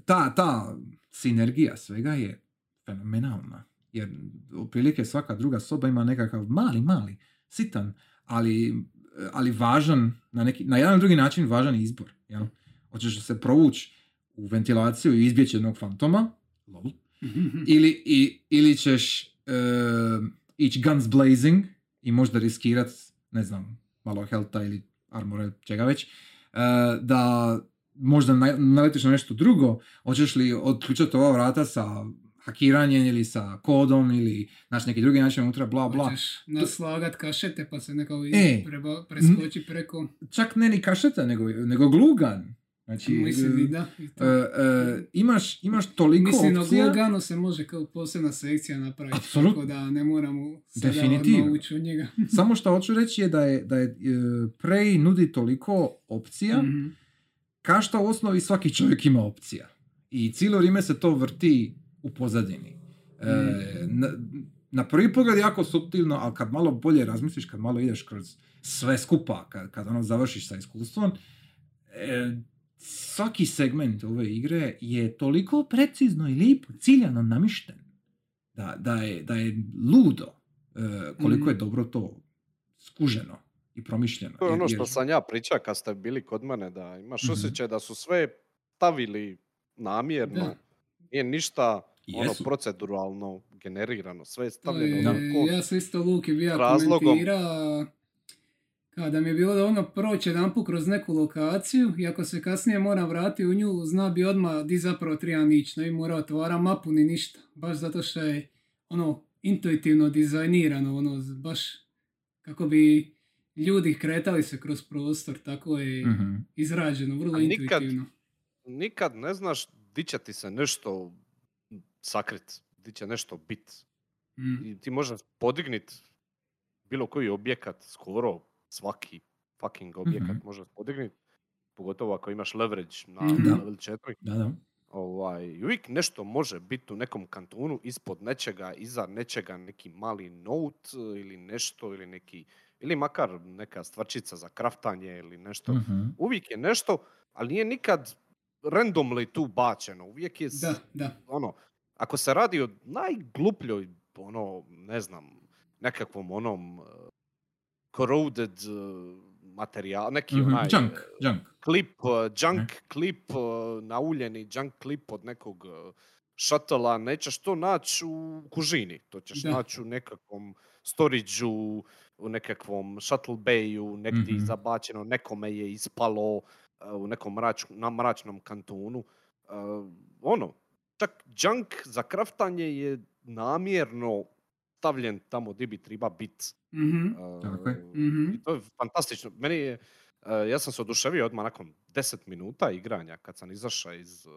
ta, ta sinergija svega je fenomenalna. Jer otprilike svaka druga soba ima nekakav mali, mali, sitan, ali, ali važan, na, neki, na jedan drugi način važan izbor. Jel? Hoćeš se provući u ventilaciju i izbjeći jednog fantoma, lol, Mhm. ili, i, ili ćeš e, ići guns blazing i možda riskirat, ne znam, malo helta ili armora, čega već, e, da možda na- naletiš na nešto drugo, hoćeš li otključati ova vrata sa hakiranjem ili sa kodom ili naš neki drugi način unutra, bla bla. Hoćeš naslagat kašete pa se nekako E. preba, preskoči preko... Čak ne ni kašeta, nego, nego glugan. Znači, Mislim i e, da. i to. e, e, imaš, imaš toliko Mislim, opcija. Gluganu se može kao posebna sekcija napraviti. Apsolutno. Tako da ne moramo sada ući u njega. Samo što hoću reći je da je, da je e, Prey nudi toliko opcija, Mhm. ka što u osnovi svaki čovjek ima opcija. I cijelo vrijeme se to vrti u pozadini. E, na, na prvi pogled jako suptilno, ali kad malo bolje razmisliš, kad malo ideš kroz sve skupa, kad, kad ono završiš sa iskustvom, e, svaki segment ove igre je toliko precizno i lijepo, ciljano namišten, da, da, je, da je ludo e, koliko je Mhm. dobro to skuženo i promišljeno. To je ono što jer- sam ja pričao kad ste bili kod mene, da imaš Mhm. osjećaj da su sve stavili namjerno. Da. Nije ništa ono proceduralno generirano, sve je stavljeno je, ja sam isto Luki bio razlogom. komentira kada mi je bilo da ono proći jedanput kroz neku lokaciju i ako se kasnije mora vratiti u nju, zna bi odmah di zapravo trebam ići. Ne bi morao otvara mapu ni ništa. Baš zato što je ono intuitivno dizajnirano, ono baš kako bi ljudi kretali se kroz prostor, tako je Mhm. izrađeno, vrlo A nikad- intuitivno. Nikad ne znaš di će ti se nešto sakrit, di će nešto bit. Mm. I ti možeš podignit bilo koji objekat, skoro svaki fucking objekat Mhm. možeš podignit. Pogotovo ako imaš leverage na Mhm. Da. level 4. Da, da. Ovaj, uvijek nešto može biti u nekom kantonu, ispod nečega, iza nečega, neki mali note ili nešto, ili neki, ili makar neka stvarčica za kraftanje ili nešto. Mhm. Uvijek je nešto, ali nije nikad randomly tu bačeno. Uvijek je, Da, da. ono, ako se radi o najglupljoj, ono, ne znam, nekakvom onom uh, corroded uh, materijal, neki Mhm. onaj Junk, junk. klip, uh, junk klip, uh, nauljeni junk klip od nekog uh, šatela, nećeš to naći u kužini, to ćeš Da. naći u nekakvom storage-u, u nekakvom shuttle bayu, negdje Mhm. zabačeno, nekome je ispalo uh, u nekom mrač, na mračnom kantonu. Uh, ono, čak junk za kraftanje je namjerno stavljen tamo gdje bi treba biti. Mhm. Tako je. Mhm. I to je fantastično. Meni je, e, ja sam se oduševio odmah nakon 10 minuta igranja kad sam izašao iz e,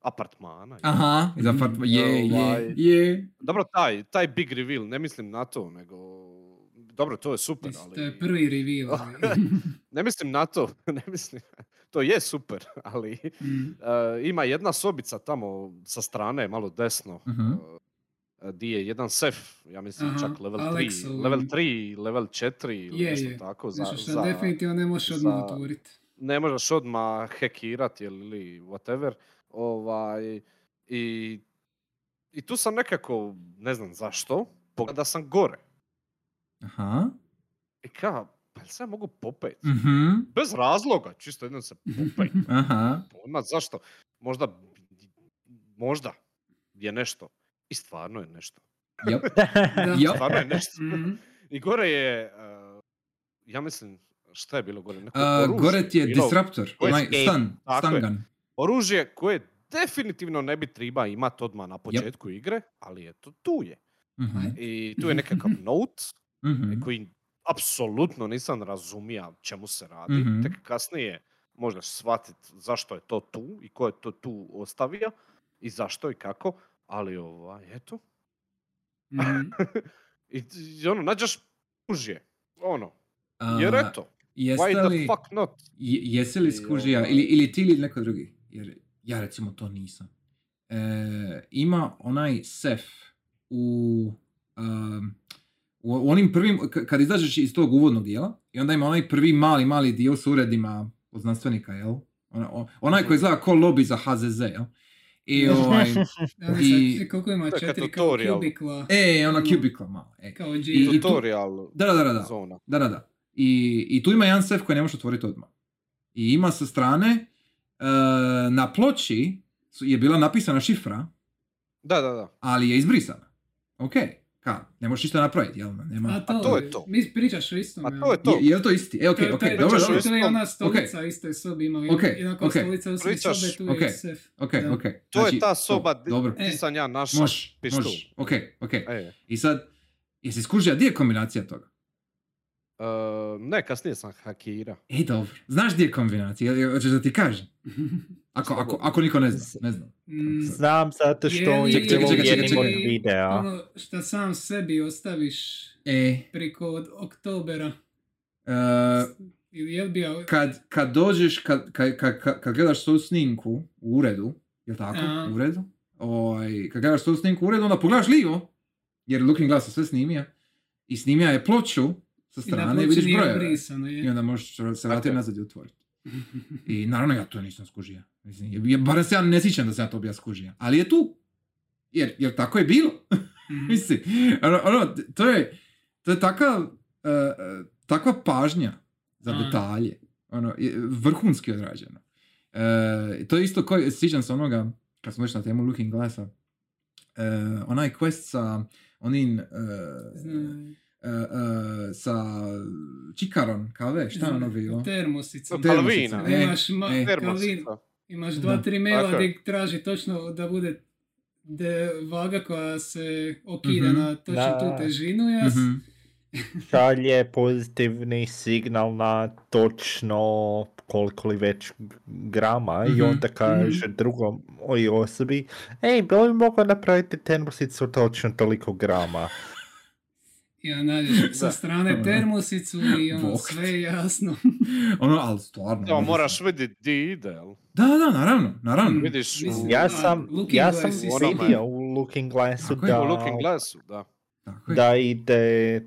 apartmana. Aha, za fat- je, Ovaj. je, je. Dobro, taj, taj big reveal, ne mislim na to, nego... Dobro, to je super, ali... To je prvi reveal. ali- Ne mislim na to, ne mislim... To je super, ali Mm. e, ima jedna sobica tamo sa strane, malo desno, e, di je jedan sef, ja mislim Aha, čak level 3, Alexov. level 3, level 4 ili Je, nešto je. tako. Za, Nešto što za- definitivno ne možeš odmah za- otvoriti. ne možeš odmah hekirati ili whatever. Ovaj, i, I tu sam nekako, ne znam zašto, pogleda sam gore. Aha. I ka, pa jel se ja mogu popet? Mhm. Bez razloga, čisto jednom se popet. Aha. Pojma zašto. Možda, možda je nešto. I stvarno je nešto. Jep. Da. Jep. Stvarno je nešto. Mhm. I gore je, uh, ja mislim, šta je bilo gore? Neko oružje gore ti je bilo. disruptor, onaj je. gun. oružje koje definitivno ne bi treba imati odmah na početku igre, ali eto tu je. Mhm. I tu je nekakav note Mhm. koji apsolutno nisam razumija čemu se radi. Mhm. Tek kasnije možeš shvatiti zašto je to tu i ko je to tu ostavio i zašto i kako, ali ovaj, eto. Mhm. I, i ono, nađeš kužje, ono, jer eto, Jeste why li, the fuck not? je- jesi li skužija, ovaj- ili, ili ti ili neko drugi, jer ja recimo to nisam. E, ima onaj sef u, um, u onim prvim, kad izađeš iz tog uvodnog dijela, i onda ima onaj prvi mali, mali dio s uredima od znanstvenika, jel? Ona- Onaj koji izgleda ko lobby za HZZ, jel? I ovaj, I- sad, koliko ima četiri kao kubikla, e, ona cubicle malo, e. kao G. I- i tu- Tutorial Da, da, da, da, zona. Da, da, da. I, I tu ima jedan sef koji ne možeš otvoriti odmah. I ima sa strane, e, na ploči su- je bila napisana šifra, Da, da, da. ali je izbrisana. Ok, ka, ne možeš ništa napraviti, jel? Nema... A to, to je to. Mi pričaš o istom. A jel? to je to. Je, je li to isti? E, ok, To je- ok, to je- dobro, to dobro. je- To je ona Ok. stolica u istoj sobi ima. Ok, Jednako ok. stolica u sobe, tu ok. je sef. Ok, Da. ok. To Znači, je ta soba di, Dobro, E. di sam ja našao možeš, pištolj. možeš. Ok, ok. E, I sad, jesi skužio, gdje je kombinacija toga? E, ne, kasnije sam hakira. E, dobro. Znaš gdje je kombinacija? Jel- Hoćeš da ti kažem? Ako, ako, ako niko ne zna, ne znam. Mm, Znam zato što Je li- je Čekaj, bilo čekaj, čekaj, jednim od čekaj. videa. ono što sam sebi ostaviš E, priko od oktobera. e, Ili je bio... kad, kad dođeš, kad, kad, kad, kad, kad gledaš svoju snimku u uredu, jel tako? Aha. U uredu? Ovaj, kad gledaš svoju snimku u uredu, onda pogledaš livo, jer Looking Glass je sve snimio, i snimio je ploču sa strane i vidiš brojeve. I onda možeš se vratiti nazad i otvoriti. I naravno ja to nisam skužio. Mislim, je- je- barem se ja ne sjećam da sam ja to bio skužio. Ali je tu. Jer, jer tako je bilo. Mhm. Mislim, ono, ono, to je, to je takav, uh, uh, takva pažnja za detalje. Ono, je vrhunski odrađeno. E, to je isto koji, sjećam se onoga, kad smo već na temu Looking Glassa, uh, onaj quest sa onim, uh. Uh, sa čikaron kave, šta je ono bilo? Termosica. Kalvina. Termosica, e, Imaš ma- e. Imaš Da. dva, tri maila gdje traži točno da bude de vaga koja se okida Mhm. na točno Da. tu težinu. Ja s- Mhm. šalje pozitivni signal na točno koliko li već grama i Mhm, onda kaže drugom oj osobi ej, bi li mogao napraviti termosicu točno toliko grama? I onda nađeš sa strane termosicu i ono Bog. sve je jasno. Ono, ali stvarno. Ono, moraš vidjeti di ide, jel? Da, da, naravno, naravno. Vidiš u, Mislim, Ja sam, Looking ja sam vidio u Looking Glassu da, u Looking Glassu, da. Tako da ide,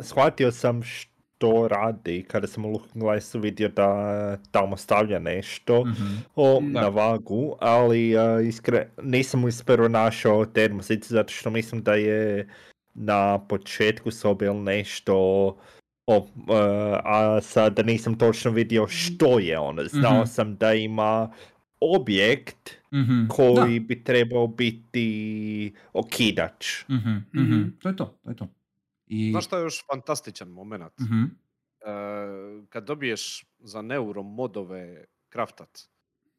shvatio sam što radi kada sam u Looking Glassu vidio da tamo stavlja nešto. Mhm. o, Da. na vagu, ali uh, iskre, nisam isprvo našao termosicu zato što mislim da je na početku sobe ili nešto o, uh, a sada nisam točno vidio što je ono. Znao Mhm. sam da ima objekt Mhm. koji bi trebao biti okidač. Da. Mhm, Mhm. mhm. To je to, to je to. I... Znaš šta je još fantastičan moment? Mhm. E, kad dobiješ za neuromodove kraftat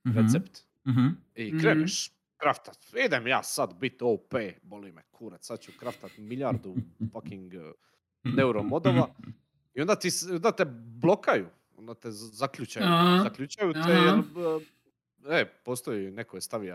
Mhm. recept Mhm. i Mhm. kreneš kraftat, idem ja sad bit OP, boli me kurac, sad ću kraftat milijardu fucking uh, neuromodova i onda, ti, onda te blokaju, onda te zaključaju, Aha. zaključaju te Aha. jer, uh, e, postoji, neko je stavio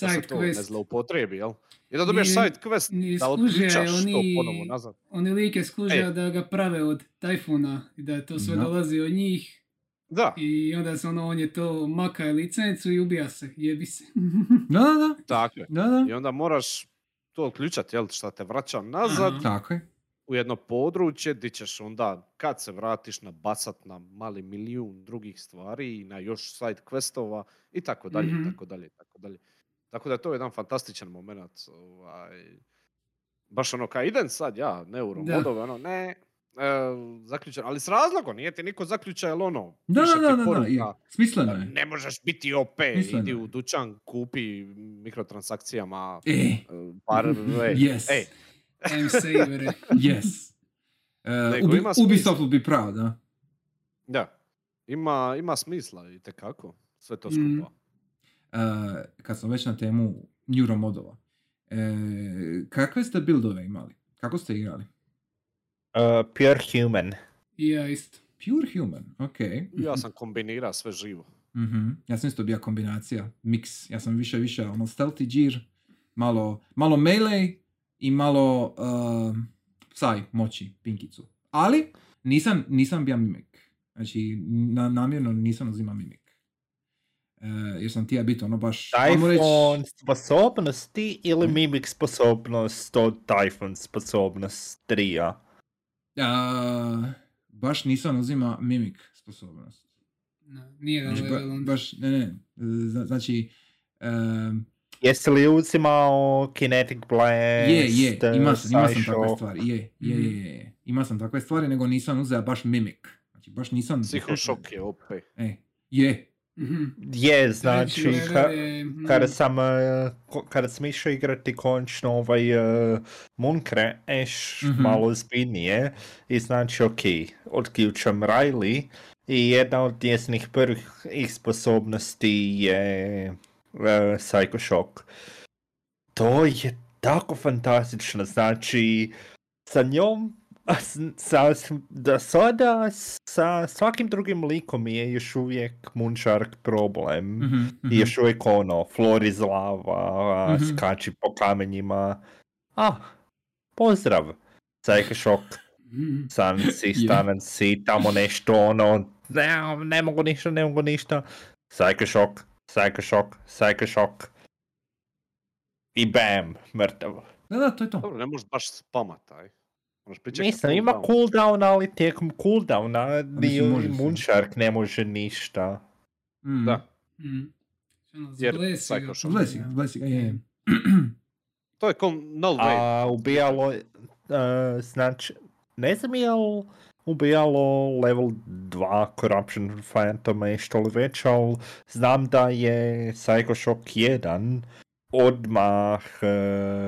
da se to ne quest. zloupotrebi, jel? I da dobiješ side quest, nije da otključaš to oni- ponovo nazad. Oni lik je skužio E. da ga prave od tajfuna i da to sve Da. dolazi od njih Da, i onda se ono, on je to maka licencu i ubija se, jebi se. Da, da, da. tako je. Da, da. I onda moraš to otključati, jel, šta te vraća nazad Aha. Tako je. u jedno područje gdje ćeš onda, kad se vratiš, nabacat na mali milijun drugih stvari i na još side questova i tako dalje, Mhm. i tako dalje, i tako dalje. Tako da je to jedan fantastičan moment. Ovaj, baš ono, kao idem sad ja, neuro, Da. modove, ono, ne, zaključan, ali s razlogom, nije ti niko zaključa, jel ono, Da, da, da, da, da. poruka, i Smisleno da je. ne možeš biti OP, Misleno idi u dućan, kupi mikrotransakcijama, E, e, par, e, yes. ej, Time savere. yes. Uh, Nego Ubi- ima. Ubisoft be proud, da. Da. Ima, ima smisla i tekako. Sve to Mm. skupa. Uh, kad smo već na temu neuromodova. E, kakve ste buildove imali? Kako ste igrali? Uh, pure human. Ja isto. Pure human, ok. Ja sam kombinirao sve živo. Mhm. Ja sam isto bio kombinacija, mix. Ja sam više, više ono stealthy gear, malo, malo melee i malo uh, psaj moći, pinkicu. Ali nisam, nisam bio mimik. Znači, na, namjerno nisam uzimao mimik. E, jer sam tija biti ono baš... ajmo reći- sposobnosti ili Mimic sposobnost od Typhon sposobnost 3 A, baš nisam uzima mimik sposobnost. Da, nije Znači, ba- baš, ne, ne, zna- znači, em, Jesi li uzimao Kinetic Blast? je, je, ima sam, ima sam takve stvari, je, je, je, je, je. ima sam takve stvari, nego nisam uzeo baš mimik. Znači, baš nisam... Psihošok je OP. E, je, Mhm. Je, znači, level ka- kada sam, eh, kada sam išao igrati končno ovaj uh, Mooncre, eš Mhm. malo zbiljnije i znači ok, otključam Riley i jedna od njezinih prvih sposobnosti je uh, Psycho Shock. To je tako fantastično, znači sa njom sa, da sada sa svakim drugim likom je još uvijek Moonshark problem. mhm, mhm. I još uvijek ono, flor iz lava, Mhm. skači po kamenjima. Ah, pozdrav. Psycho Shock, Mhm. sanci, Je. stananci, tamo nešto ono, ne, ne mogu ništa, ne mogu ništa. Psycho Shock, Psycho Shock, Psycho Shock. I bam, mrtav. Da, da, to je to. Dobro, ne možeš baš spamat, taj. Moraš pričekati Mislim, ima cooldown. cooldown, ali tijekom cooldowna ni. Moonshark ne može ništa. Mm. Da. Mhm. Ono, Jer zblesi ga, je, je. To je ko null wave. A ubijalo, uh, znači, ne znam je li ubijalo level 2 Corruption Phantoma i što li već, ali znam da je Psycho Shock 1 odmah uh,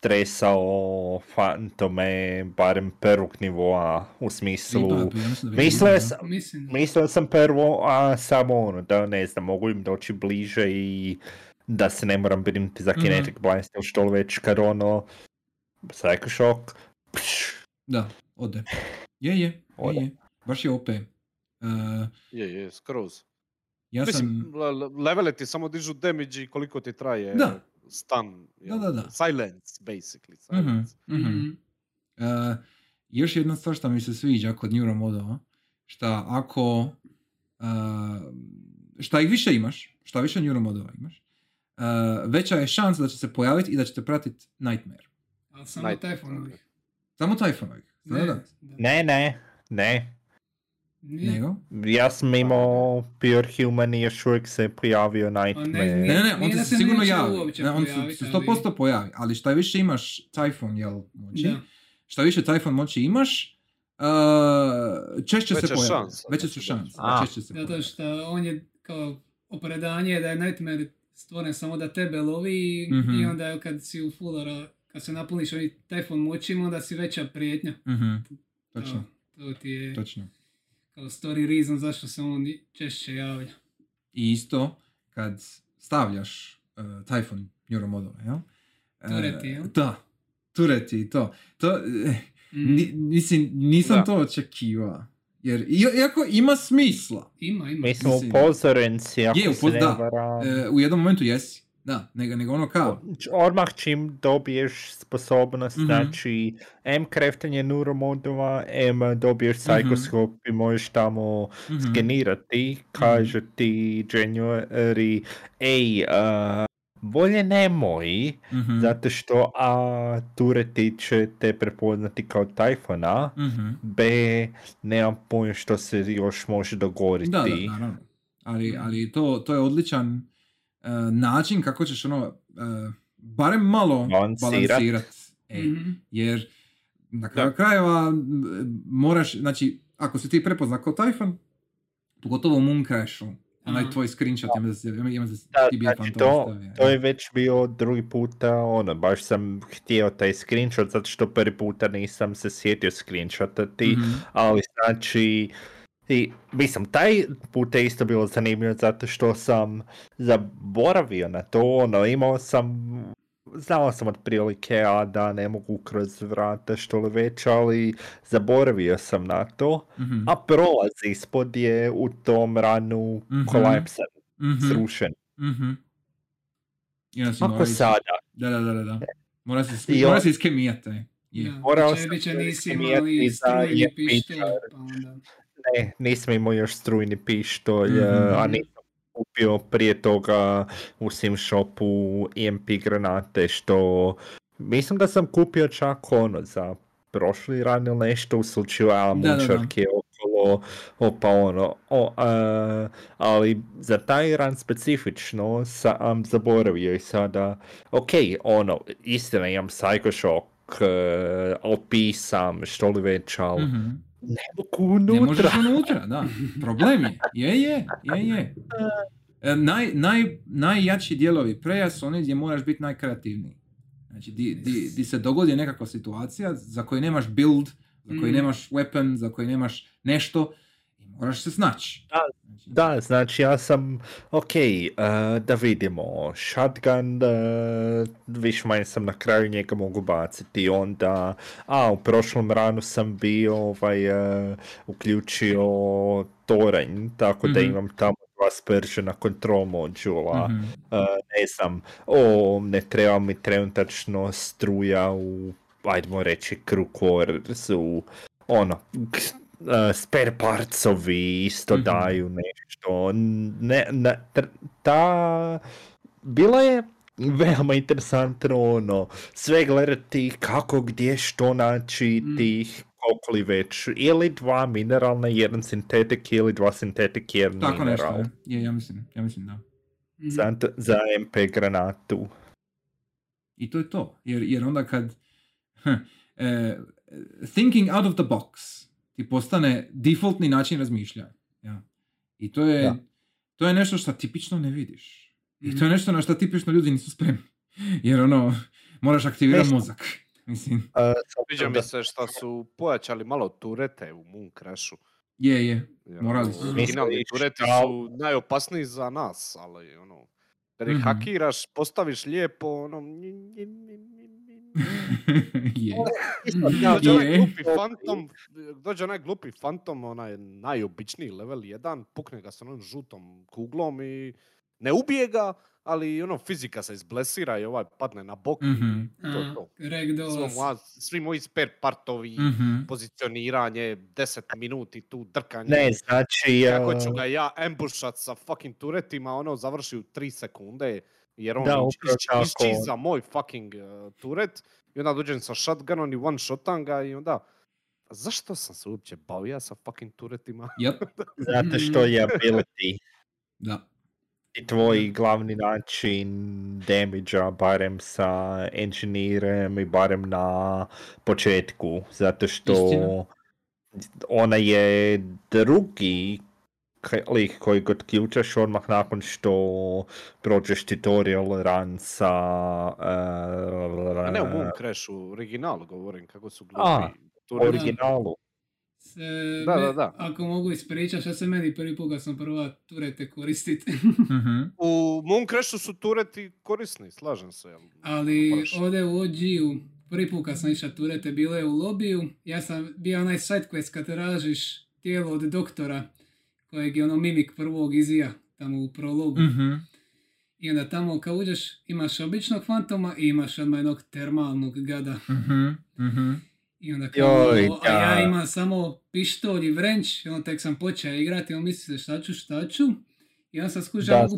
tresao Phantome barem prvog nivoa u smislu... Pa, da već Mislio sam. Mislio sam prvo, a samo ono, da ne znam, mogu im doći bliže i da se ne moram brinuti za Mhm. Kinetic Blast ili što već, kad ono, Psycho Shock, pš, Da, ode. Je, je, je, Ode. je. Baš je OP. Uh, Je, je, skroz. ja sam... Mislim, levele ti samo dižu damage i koliko ti traje Da. Stun. jel? da, da. Silence, basically. Mhm, Silence. mhm. Mhm. Uh, još jedna stvar što mi se sviđa kod neuromodova, šta ako uh, šta ih više imaš, šta više neuromodova imaš, uh, veća je šansa da će se pojaviti i da će te pratiti Nightmare. Ali samo Night- Typhonovih. Samo Typhonovih. Da, da. da. ne, ne, ne. Nego? Ja sam imao Pure Human i još uvijek se pojavio Nightmare. ne, Ne, ne, on se se sigurno javi. Ne, on se pojaviti, se ali- 100% pojavi, ali šta više imaš Typhon, jel, moći, Da. šta više Typhon moći imaš, uh, češće se Veća pojavi. šansa Veće su šanse, da češće se Zato pojavi. što on je kao opravdanje da je Nightmare stvoren samo da tebe lovi i- Mhm. i onda kad si u fullara, kad se napuniš ovih Typhon moćima, onda si veća prijetnja. Mhm, Točno, To, to ti je točno. Kao story reason zašto se on i češće javlja. I isto, kad stavljaš uh, Typhon neuromodove, jel? Uh, Tureti, jel? Da, tureti i to. To, eh, Mm. ni- mislim, nisam Da. to očekivao. Jer, i- iako ima smisla, Ima, ima. Mislim, Mislim- upozoren si, ako Je, se upoz- ne da. e, u jednom momentu jesi. Da, nego, nego ono kao, Odmah čim dobiješ sposobnost, Mhm. znači M kreftanje neuromodova, M dobiješ psychoskop i možeš tamo mhm, skenirati, kaže ti January, ej, a, bolje nemoj, mhm, zato što A, tureti će te prepoznati kao tajfona, mhm. B, nemam pojma što se još može dogoditi. Da, da, naravno. Ali, ali to, to je odličan način kako ćeš ono, e, barem malo Balansirat. balansirat. E, Mhm. Jer na kraju krajeva m, moraš, znači, ako si ti prepoznat kao Typhon, pogotovo u Moon Crashu, onaj Aha. tvoj screenshot, ima da se, ima, ima da Da, ti bio znači to, stavio, to e. je već bio drugi puta, ono, baš sam htio taj screenshot, zato što prvi puta nisam se sjetio screenshotati, Mhm. ali znači, i, mislim, taj put je isto bilo zanimljivo zato što sam zaboravio na to, ono, imao sam znao sam otprilike, a da ne mogu kroz vrata što li već, ali zaboravio sam na to. Mhm, A prolaz ispod je u tom ranu Mhm. kolapsan, mhm, srušen. mhm. I onda si morao Ako ići- sada, Da, da, da, da. Mora se, I mora se iskemijati. Da, Morao sam iskemijati za je pištolj, pičar. pa onda... ne, nisam imao još strujni pištolj, Mhm. a nisam kupio prije toga u Sim Shopu EMP granate, što mislim da sam kupio čak ono za prošli ran ili nešto u slučaju a mučarke okolo, opa ono, o, a, ali za taj ran specifično sam zaboravio i sada, ok, ono, istina imam Psycho Shock, uh, OP sam, što li već, ali Mhm. Ne mogu Ne možeš unutra. unutra, da. Problem je. Je, je, je, je. E, Naj, naj, najjači dijelovi preja su oni gdje moraš biti najkreativniji. Znači, di, di, di se dogodi nekakva situacija za koju nemaš build, za koju Mm. nemaš weapon, za koju nemaš nešto moraš se snaći. Da, Znači, Da, znači ja sam, ok, eh, da vidimo, shotgun, uh, više manje sam na kraju njega mogu baciti, onda, a u prošlom ranu sam bio ovaj, eh, uključio toranj, tako da Mhm. imam tamo dva spržena control modula, mhm. Eh, ne znam, o, ne treba mi trenutačno struja u, ajdemo reći, Krukorsu, ono, k- eh, spare partsovi isto Mhm. daju nešto, ne, ne, ta, bila je veoma interesantno, ono, sve gledati kako, gdje, što naći Mm. tih koliko li već, ili dva mineralna, jedan sintetik, ili dva sintetik, jedan Tako nešto, mineral. je. je, ja mislim, ja mislim da. Mhm. Za, za MP granatu. I to je to. Jer, jer onda kad e, thinking out of the box ti postane defaultni način razmišljanja. Ja. I to je, Da. to je nešto što tipično ne vidiš. I Mhm. to je nešto na što tipično ljudi nisu spremni. Jer ono, moraš aktivirati mozak. Mislim, Uh, Sviđa mi se šta su pojačali malo turete u Moon Crashu. je, je. Morali ono, su. Originalni tureti šta- su najopasniji za nas, ali ono, kad ih Mhm. hakiraš, postaviš lijepo, ono... je. Dođe onaj Je. glupi fantom, dođe onaj glupi fantom, onaj najobičniji level 1, pukne ga s onom žutom kuglom i ne ubije ga, ali ono fizika se izblesira i ovaj padne na bok Mhm. i to je to. Moja- svi moji spare partovi, Mhm. pozicioniranje, 10 minuti tu drkanje. ne, znači... Kako ću ga ja ambushat sa fucking turetima, ono završi u 3 sekunde, jer on Da, iščiza moj fucking uh, turet i onda dođem sa shotgunom i one shotam ga i onda zašto sam se uopće bavio sa fucking turetima? Yep. Zato što je ability Da. i tvoj glavni način damage barem sa engineerem i barem na početku. Zato što Istina. ona je drugi lik koji god ključaš odmah nakon što prođeš tutorial run sa... Uh, A ne u Moon Crashu, originalu govorim, kako su glupi. A, originalu. Se, Da, me- da, da. Ako mogu ispričati što se meni prvi put kad sam prva turete koristiti. Mhm. U Moon Crashu su tureti korisni, slažem se. jel, Ali ovdje u OG-u, prvi put kad sam išao turete, bilo je u lobiju. Ja sam bio onaj side quest kad tražiš tijelo od doktora, kojeg je ono mimik prvog izija, tamo u prologu. Mhm. I onda tamo kad uđeš imaš običnog fantoma i imaš odmah jednog termalnog gada. Mhm. Mhm. I onda kao, a ja imam samo pištolj i vrenč, i onda tek sam počeo igrati, on misli se šta ću, šta ću. I onda sam skušao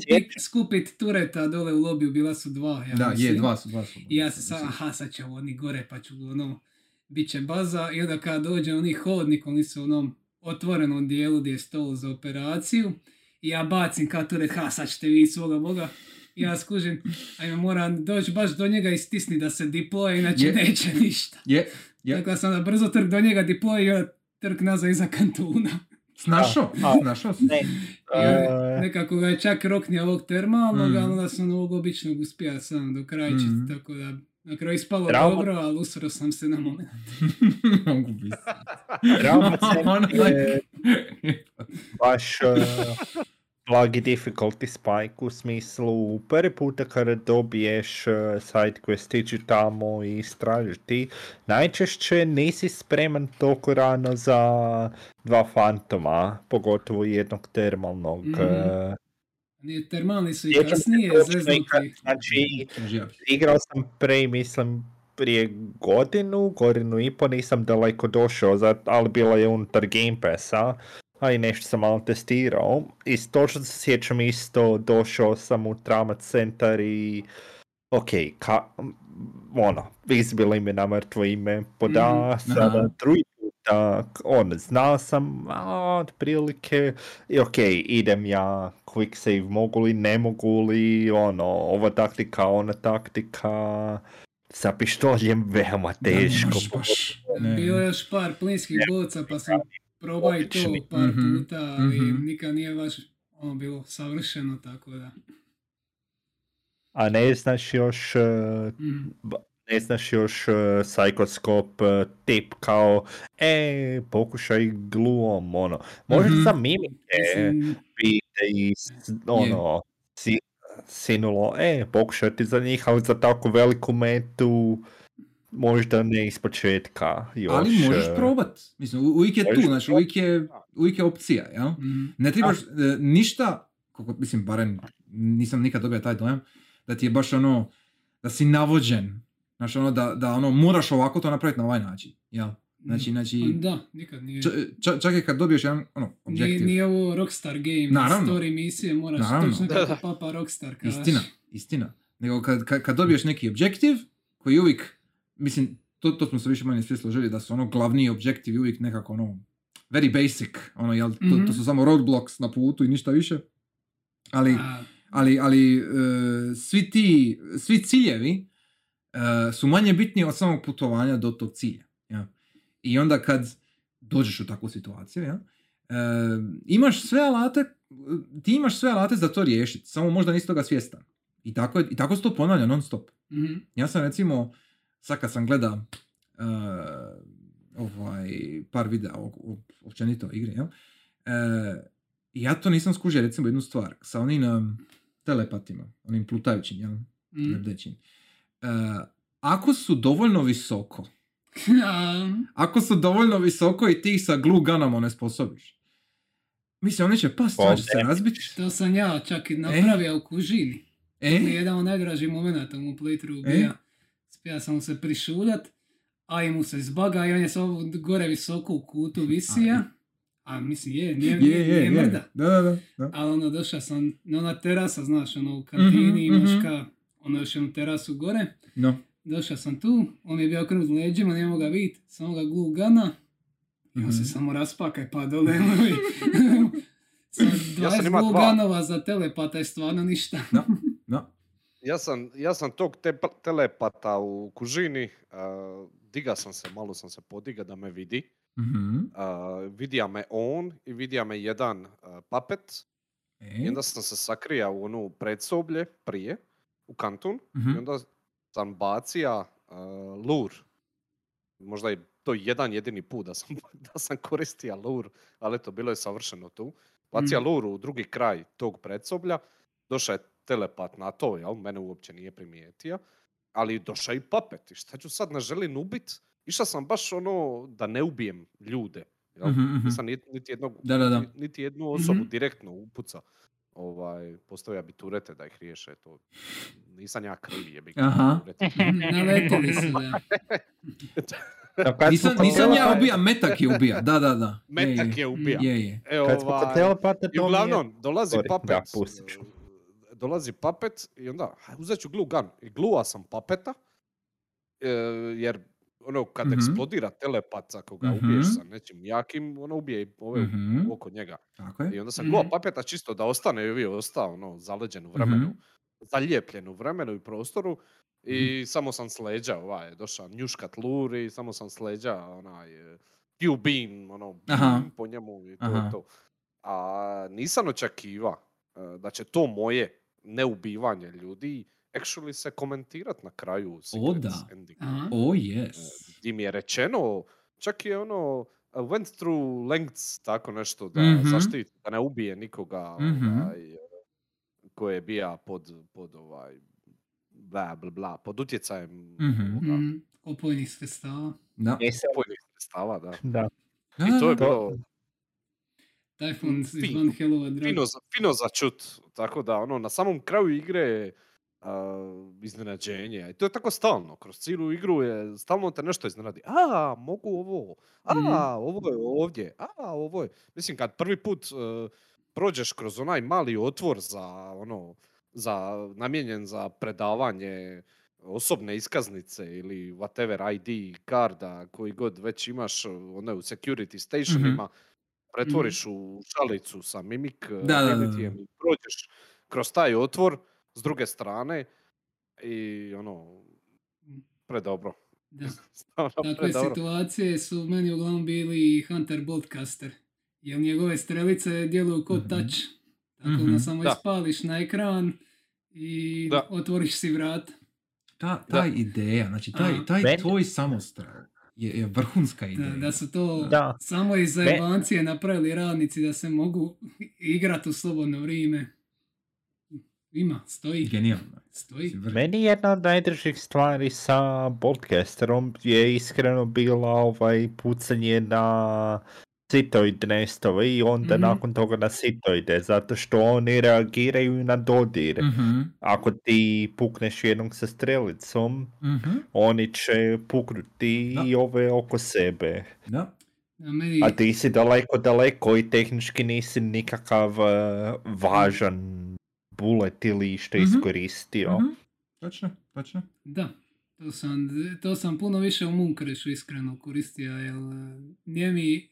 skupit tureta dole u lobiju, bila su dva. Ja Da, je, dva su, dva su. I ja sam sad, aha, sad će oni gore, pa ću ono, bit će baza. I onda kad dođe oni hodnik, oni su onom otvorenom dijelu gdje je stol za operaciju. I ja bacim kao turet, ha, sad ćete vi svoga boga. I ja skužim, ajme, moram doći baš do njega i stisni da se diploje, inače Je. neće ništa. Je, je. Tako da sam onda brzo trk do njega diploje i onda trk nazad iza kantuna. Snašao, snašao si. Ne, uh, nekako ga je čak roknio ovog termalnog, Mm. a onda sam ovog običnog uspija sam do kraja čist, Mm. tako da na kraju ispalo Trauma- dobro, ali usro sam se na moment. Mogu biti. Trauma Center Onaj- je baš, uh, blagi difficulty spike u smislu prvi puta kada dobiješ uh, side quest ići tamo i istražiti, najčešće nisi spreman toliko rano za dva fantoma, pogotovo jednog termalnog. Uh, Nije termalni su i kasnije zeznuti. Znači, igrao sam pre, mislim, prije godinu, godinu i po nisam daleko došao, ali bila je unutar Game Passa, a i nešto sam malo testirao. I točno se sjećam isto, došao sam u Trauma Centar i ok, ka, ono, izbilo ime na mrtvo ime, poda, Mhm, sada aha. drugi puta, on, znao sam, a, otprilike, i ok, idem ja, quick save, mogu li, ne mogu li, ono, ova taktika, ona taktika, sa pištoljem veoma Da, teško. možeš baš. Bilo je još par plinskih boca pa sam probao i to par Mhm, puta, ali mhm. nikad nije baš ono bilo savršeno, tako da. A ne znaš još, e, Mhm. ne znaš još uh, Psychoscope uh, tip kao, e, pokušaj gluom, ono. Možda Mhm. za mimike Mislim, bi te i ono, si, sinulo, e, pokušati za njih, ali za tako veliku metu, možda ne iz početka još. Ali možeš e, probat. Mislim, u- uvijek je tu, znači uvijek je, uvijek je opcija, jel? mhm. Ne trebaš e, ništa, koliko, mislim, barem nisam nikad dobio taj dojam, da ti je baš ono, da si navođen. Znači ono, da, da ono, moraš ovako to napraviti na ovaj način, jel? Znači, znači, Da, nikad nije. č, ča- čak i kad dobiješ jedan, ono, Nije, objektiv. nije ovo Rockstar game, Naravno. story misije, moraš Naravno. točno Da, kako da. papa Rockstar kaže. Istina, istina. Nego kad, kad, kad dobiješ neki objektiv, koji uvijek, mislim, to, to smo se više manje svi složili, da su ono glavni objektivi uvijek nekako ono, very basic, ono, jel, to, Mhm. to su samo roadblocks na putu i ništa više. Ali, A, ali, ali e, svi ti, svi ciljevi e, su manje bitni od samog putovanja do tog cilja. Ja. I onda kad dođeš u takvu situaciju, ja, e, imaš sve alate, ti imaš sve alate za to riješiti, samo možda nisi toga svjestan. I tako, je, i tako se to ponavlja non stop. mhm. Ja sam recimo, sad kad sam gleda e, ovaj, par videa o, o, općenito o igri, jel? E, ja to nisam skužio recimo jednu stvar, sa onim um, telepatima, onim plutajućim, jel? Mhm. Lebdećim. E, ako su dovoljno visoko, ako su dovoljno visoko i ti sa glue gunom onesposobiš, mislim, oni će past, Pa, oni će se razbiti. to sam ja čak i napravio u kužini. To mi je E, jedan od najdražih momenata u playthroughu E? bija. Spija sam mu se prišuljat, a i mu se zbaga i on je samo gore visoko u kutu visija. A mislim je, nije, je, nije, je, nije je. mrda. Da, da, da. da. Ali ono, došao sam na ona terasa, znaš, ono, u kantini Mhm, imaš mhm. ka, ono, još jednu terasu gore. No. Došao sam tu, on mi je bio okrenut leđima, nije mogao vidjeti, samo ga glue gana. I on se Mhm. samo raspaka pa dole. ono, i- Sa 20 Ja gunova za telepata je stvarno ništa. No, no. Ja sam, ja sam tog te, telepata u kužini, uh, diga sam se, malo sam se podiga da me vidi. Mhm. Uh, vidija me on i vidija me jedan uh, papet. I E, onda sam se sakrija u onu predsoblje prije, u kantun. mhm. I onda sam bacija uh, lur. Možda je to jedan jedini put da sam, da sam koristio lur, ali eto, bilo je savršeno tu. Bacija Mm. lur u drugi kraj tog predsoblja, došao je telepat na to, jel? Mene uopće nije primijetio. Ali došao i papet. I šta ću sad, ne želim ubit? Išao sam baš ono da ne ubijem ljude. Jel? Mhm, mhm. Nisam niti, niti, jednog, Da, da, da. ni- niti jednu osobu Mhm. direktno upuca. Ovaj, postavio bi turete da ih riješe. To. Nisam ja kriv, Aha. turete. Naletili su da. Kad Nisam, nisam ja ubija, Metak je ubija, da, da, da. Metak je ubija. Je, je. E, Kad smo kod ovaj, telepata, I je- uglavnom, dolazi Sorry, papet. da, e, Dolazi papet i onda, "Haj, uzet ću glue gun. I glua sam papeta, e, jer ono, kad Mhm. eksplodira telepat, ako ga Mhm. ubiješ sa nečim jakim, ono ubije ove Mhm. oko njega. Tako je. I onda sam Mhm. glua papeta čisto da ostane i ostao ono, zaleđen u vremenu. Mhm. Zaljepljen u vremenu i prostoru. I samo sam s leđa, ovaj, došao njuškat lur i samo sam s leđa, onaj, e, Q-beam, ono, Aha. po njemu i to Aha. to. A nisam očekiva e, da će to moje neubivanje ljudi actually se komentirat na kraju Secrets da. Ending. Aha. Oh, yes. Gdje mi je rečeno, čak je ono, uh, went through lengths, tako nešto, da Mhm. zaštiti, da ne ubije nikoga Mhm. ovaj, ko je bija pod, pod ovaj, bla, bla, bla, pod utjecajem Mhm. ovoga, Mm, opojnih sredstava. Da. Opojnih sredstava, da. da. Da, I to je bilo Typhoon Fin- is one hell of a drug. fino za, fino za čut, tako da ono, na samom kraju igre uh, iznenađenje. I to je tako stalno, kroz cijelu igru je, stalno te nešto iznenadi. A, mogu ovo, a, Mhm. ovo je ovdje, a, ovo je. Mislim, kad prvi put uh, prođeš kroz onaj mali otvor za, ono, za, namijenjen za predavanje osobne iskaznice ili whatever ID karda koji god već imaš one u security stationima, pretvoriš u šalicu sa mimik Da, da, da, i prođeš kroz taj otvor s druge strane i ono, predobro. Da. Takve predobro. situacije su meni uglavnom bili Hunter Boltcaster. Jer njegove strelice djeluju kod Mhm. touch. Tako Mhm. da samo Da. ispališ na ekran i Da. otvoriš si vrat. Ta, ta ideja, znači taj, taj Meni- tvoj samostral je, je vrhunska Da, ideja. da su to Da. samo iz zajebancije napravili radnici da se mogu igrati u slobodno vrijeme. Ima, stoji. Genijalno. Stoji. Meni jedna od najdražih stvari sa Boltcasterom je iskreno bila ovaj pucanje na citoid nestove i onda Mhm. nakon toga na citoide, zato što oni reagiraju na dodir. Mhm, Ako ti pukneš jednog sa strelicom, mhm, oni će puknuti Da. i ove oko sebe. da. A meni, A ti si daleko, daleko i tehnički nisi nikakav eh, važan bullet ili što Mhm. iskoristio. Mhm, Točno, točno. da, to sam, to sam puno više u Munkrešu iskreno koristio, jer e, nije mi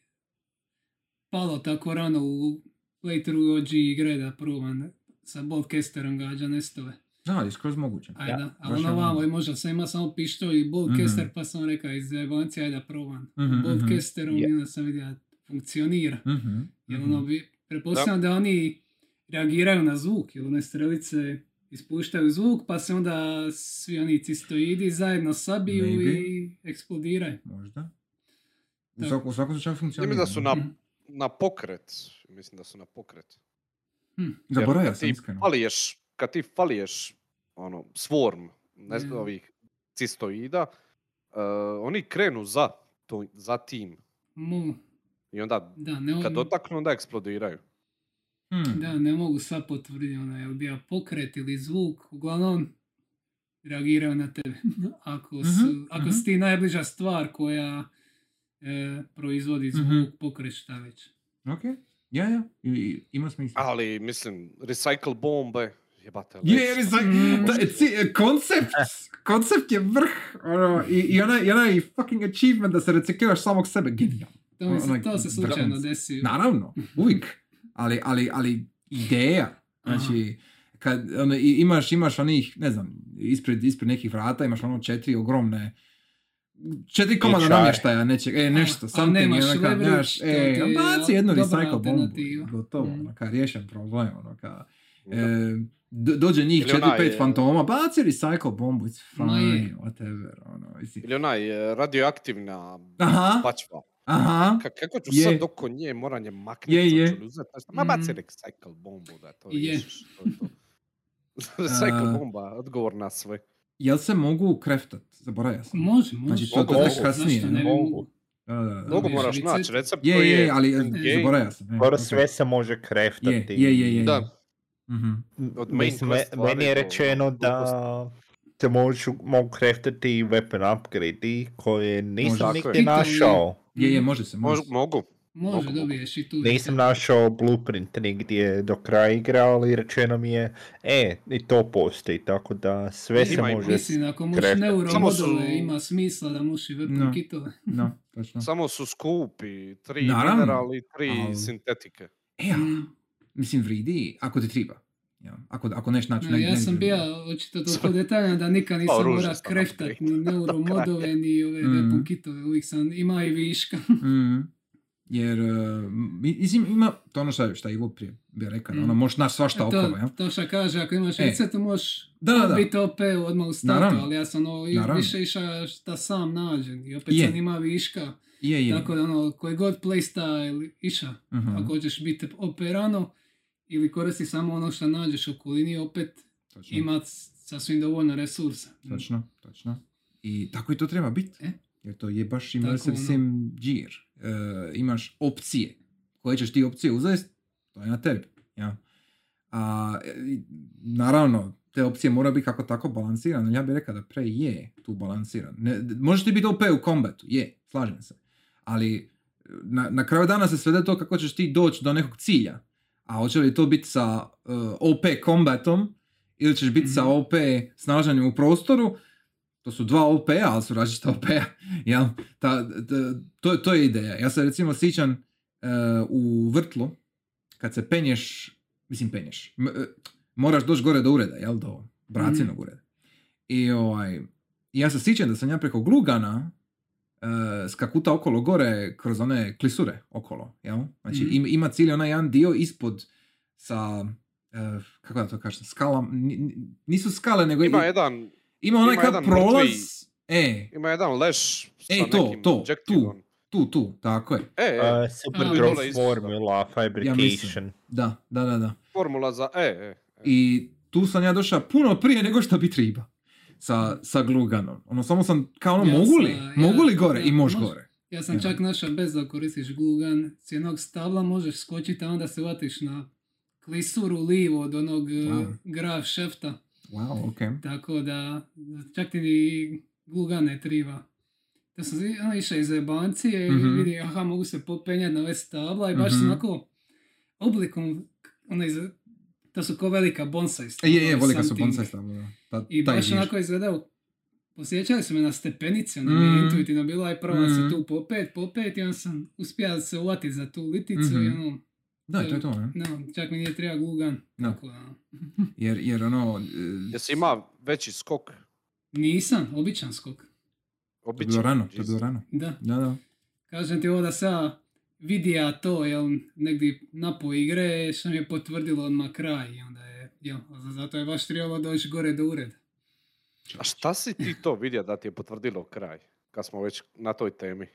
palo tako rano u playthrough OG igre da probam sa Boltcasterom gađa nestove. Da, je skroz moguće. Ajde, Ja, da, a baš ono ono- vamo i možda sam ima samo pištolj i Boltcaster, Mhm. pa sam rekao iz zajebancije, ajde da probam. Mhm, mhm. Boltcasterom i onda sam vidio da funkcionira. Mhm, Jer mhm. ono bi, pretpostavljam da oni reagiraju na zvuk, jer one strelice ispuštaju zvuk, pa se onda svi oni cistoidi zajedno sabiju Maybe. i eksplodiraju. Možda. U, Da. svakom, u svakom slučaju funkcionira. mislim da su na, Mhm. na pokret. Mislim da su na pokret. Hm. Jer Zaboravio sam iskreno. faliješ, kad ti faliješ ono, swarm, ne znam, Mm. ovih cistoida, uh, oni krenu za, to, za tim. Mu, I onda da, ne, kad dotaknu, onda eksplodiraju. Hmm. da, ne mogu sva potvrditi, ono, je bio pokret ili zvuk, uglavnom reagiraju na tebe. ako, su, Mhm, ako mhm. si ti najbliža stvar koja e, proizvodi zvuk, Mhm. pokret, šta već. Ok, ja, ja, I, ima smisla. Ali, mislim, recycle bombe, jebate. Je, Mm. da, ci- koncept, koncept je vrh, ono, i, i onaj, i onaj fucking achievement da se recikliraš samog sebe, genijalno. To, mi se, to se slučajno desi. Naravno, uvijek, ali, ali, ali ideja, znači, kad ono, i- imaš, imaš onih, ne znam, ispred, ispred nekih vrata imaš ono četiri ogromne, četiri komada čaj. namještaja, nečeg, e, nešto, a something, nemaš ono leverage, nemaš, e, je baci jednu recycle bombu, gotovo, Mm. ono, riješen problem, ono, Da. e, do- dođe njih Ili četiri, onaj, pet e, fantoma, baci recycle bombu, it's fine, je. whatever, ono, mislim, Ili onaj e, radioaktivna aha, pačva. Aha, Ka- kako ću Je. sad oko nje moram je maknuti? Je, je. uzeti? Ma baci Mm. recycle bombu da to Je. riješiš. to je to. recycle bomba, odgovor na sve. jel se mogu kreftat, zaboravio sam. Može, može. Znači, to- to tek Zašto kasnije, ne bi mogu. mogu? Da, da, da. Mnogo moraš naći recept Je, koji je, je ali e, in-game. zaboravio sam. e, Skoro ok. sve se može kreftati. Je, je, je, je. Da, Mhm. od main Mislim, meni je rečeno da možu, mogu kreftati weapon upgrade koje nisam Može. nigdje našao. Je, je, može se, može mogu. Može, dobiješ i tu. Nisam našao blueprint nigdje do kraja igre, ali rečeno mi je, e, i to postoji, tako da sve se Ima i može... Mislim, ako možeš kreftati. Samo su- neuromodove, ima smisla da možeš i No. weapon kitove. No, točno. Samo su skupi, tri Naravno, minerali, tri ali- sintetike. E, a, Mm. mislim, vridi, ako ti triba. Ja, ako, ako neš naći... Ja sam bio očito toliko detaljan da nikad nisam ružno mora kreftat ni neuromodove ni ove weapon kitove. Uvijek sam imao i viška. Mm, jer, uh, mi- mislim, ima to ono šta, šta je Ivo prije bi rekao, da Mm. ono, možeš naći svašta to, okolo, ja? to što kaže, ako imaš E. recept, možeš Da, da, biti OP odmah u startu, Naravno. ali ja sam ono, Naravno. više išao šta sam nađem i opet Je. sam ima viška. Je, je. Tako da ono, koji god playstyle iša, Mhm. ako hoćeš biti OP rano, ili koristi samo ono što nađeš u okolini, opet Točno. ima sasvim dovoljno resursa. Točno, točno. I tako i to treba biti. E. Jer to je baš immersive ono. sim gear. E, imaš opcije. Koje ćeš ti opcije uzeti, to je na tebi. Ja. A, e, naravno, te opcije mora biti kako tako balansirane, ja bih rekao da pre je tu balansiran. Ne, možeš ti biti OP u kombatu, je, slažem se. Ali na, na kraju dana se svede to kako ćeš ti doći do nekog cilja. A hoće li to biti sa uh, OP kombatom ili ćeš biti sa Mhm. OP snaženjem u prostoru, to su dva OP-a, ali su različita OP-a. Jel? Ta, ta- to, to je ideja. Ja se recimo sjećam uh, u vrtlu, kad se penješ, mislim penješ, m- e, moraš doći gore do ureda, jel, do bracinog ureda. I ovaj, ja se sjećam da sam ja preko glugana skakuta okolo gore kroz one klisure okolo, jel? Znači Mhm. im- ima cilj onaj jedan dio ispod sa, uh, kako da to kažem, ni- nisu skale, nego Ima i- jedan, ima onaj ima kad jedan prolaz, mrtvi- e, ima jedan leš sa E, to, nekim to, objektivom. tu, tu, tako je. E, e, Uh, super isto. formula, fabrication. Da, da, da, da. formula za e, e. e. I tu sam ja došao puno prije nego što bi triba. Sa, sa gluganom. Ono, samo sam kao ono, Ja mogu li? ja- mogu li gore? ja, I mož može. gore. Ja sam Ja. čak našao bez da koristiš glugan, s jednog stabla možeš skočiti, a onda se vatiš na klisuru livo od onog Wow. wow. graf šefta. Wow, ok. Tako da čak ti ni glugan ne triba. Da sam ono, išao iz jebancije Mhm. i vidi, aha, mogu se popenjati na ove stabla i baš Mhm. sam onako oblikom, ono iz, to su ko velika bonsai E, stabla, je, je, velika su bonsai stabla, da. Ta, I baš onako izgledao, posjećali su me na stepenice, ono mi je Mhm. intuitivno bilo, aj prva se Mhm. tu popet, popet i onda sam uspio se uvati za tu liticu i Mhm. ono, Da, to je to, ne? no, čak mi nije treba glugan. Da. Tako da, Jer, jer ono... e, Jesi ima veći skok? nisam, običan skok. To je Običan. bilo rano, to je bilo rano. Da, Da, da. kažem ti ovo da ja vidija to, jel, negdje napo igre, što mi je potvrdilo odmah kraj i onda je, jel, zato je baš trebalo doći gore do ureda. A šta si ti to vidio da ti je potvrdilo kraj? Kad smo već na toj temi.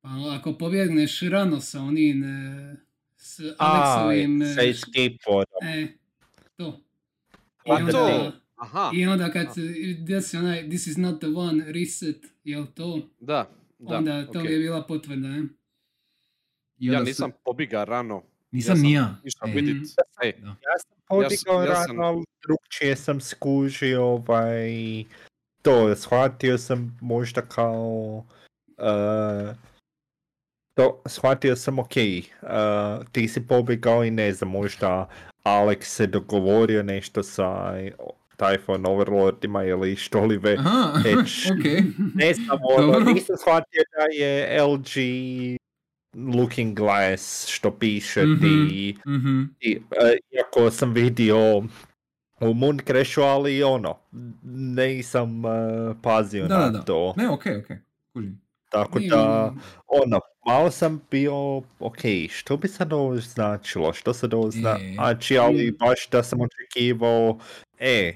Pa ako pobjegneš rano sa onim, e, s A, Aleksovim, e, sa escape. E, to. I A onda, to, aha, I onda kad se desi onaj this is not the one reset, jel to? da, da, onda to ok. mi je bila potvrda, ne? I Ja onda nisam se- pobiga rano. nisam sam ni ja. Išao E, vidit. E, Ja sam podigao ja sam- rano, ali drugčije sam skužio, ovaj, to, shvatio sam možda kao, uh, to, shvatio sam, ok, uh, ti si pobjegao i ne znam, možda Alex se dogovorio nešto sa Typhon Overlordima ili što li već. Aha, Već. ok. Ne znam, ono, nisam shvatio da je LG Looking Glass što piše Mhm. ti Mhm. i, e, iako sam vidio u Moon Crashu, ali ono, nisam e, pazio Da, na da, to. Ne, ok, ok. Kužim. Tako Nije da, ono- ono, malo sam bio, ok, što bi sad ovo značilo, što sad ovo E. znači, ali baš da sam očekivao, e,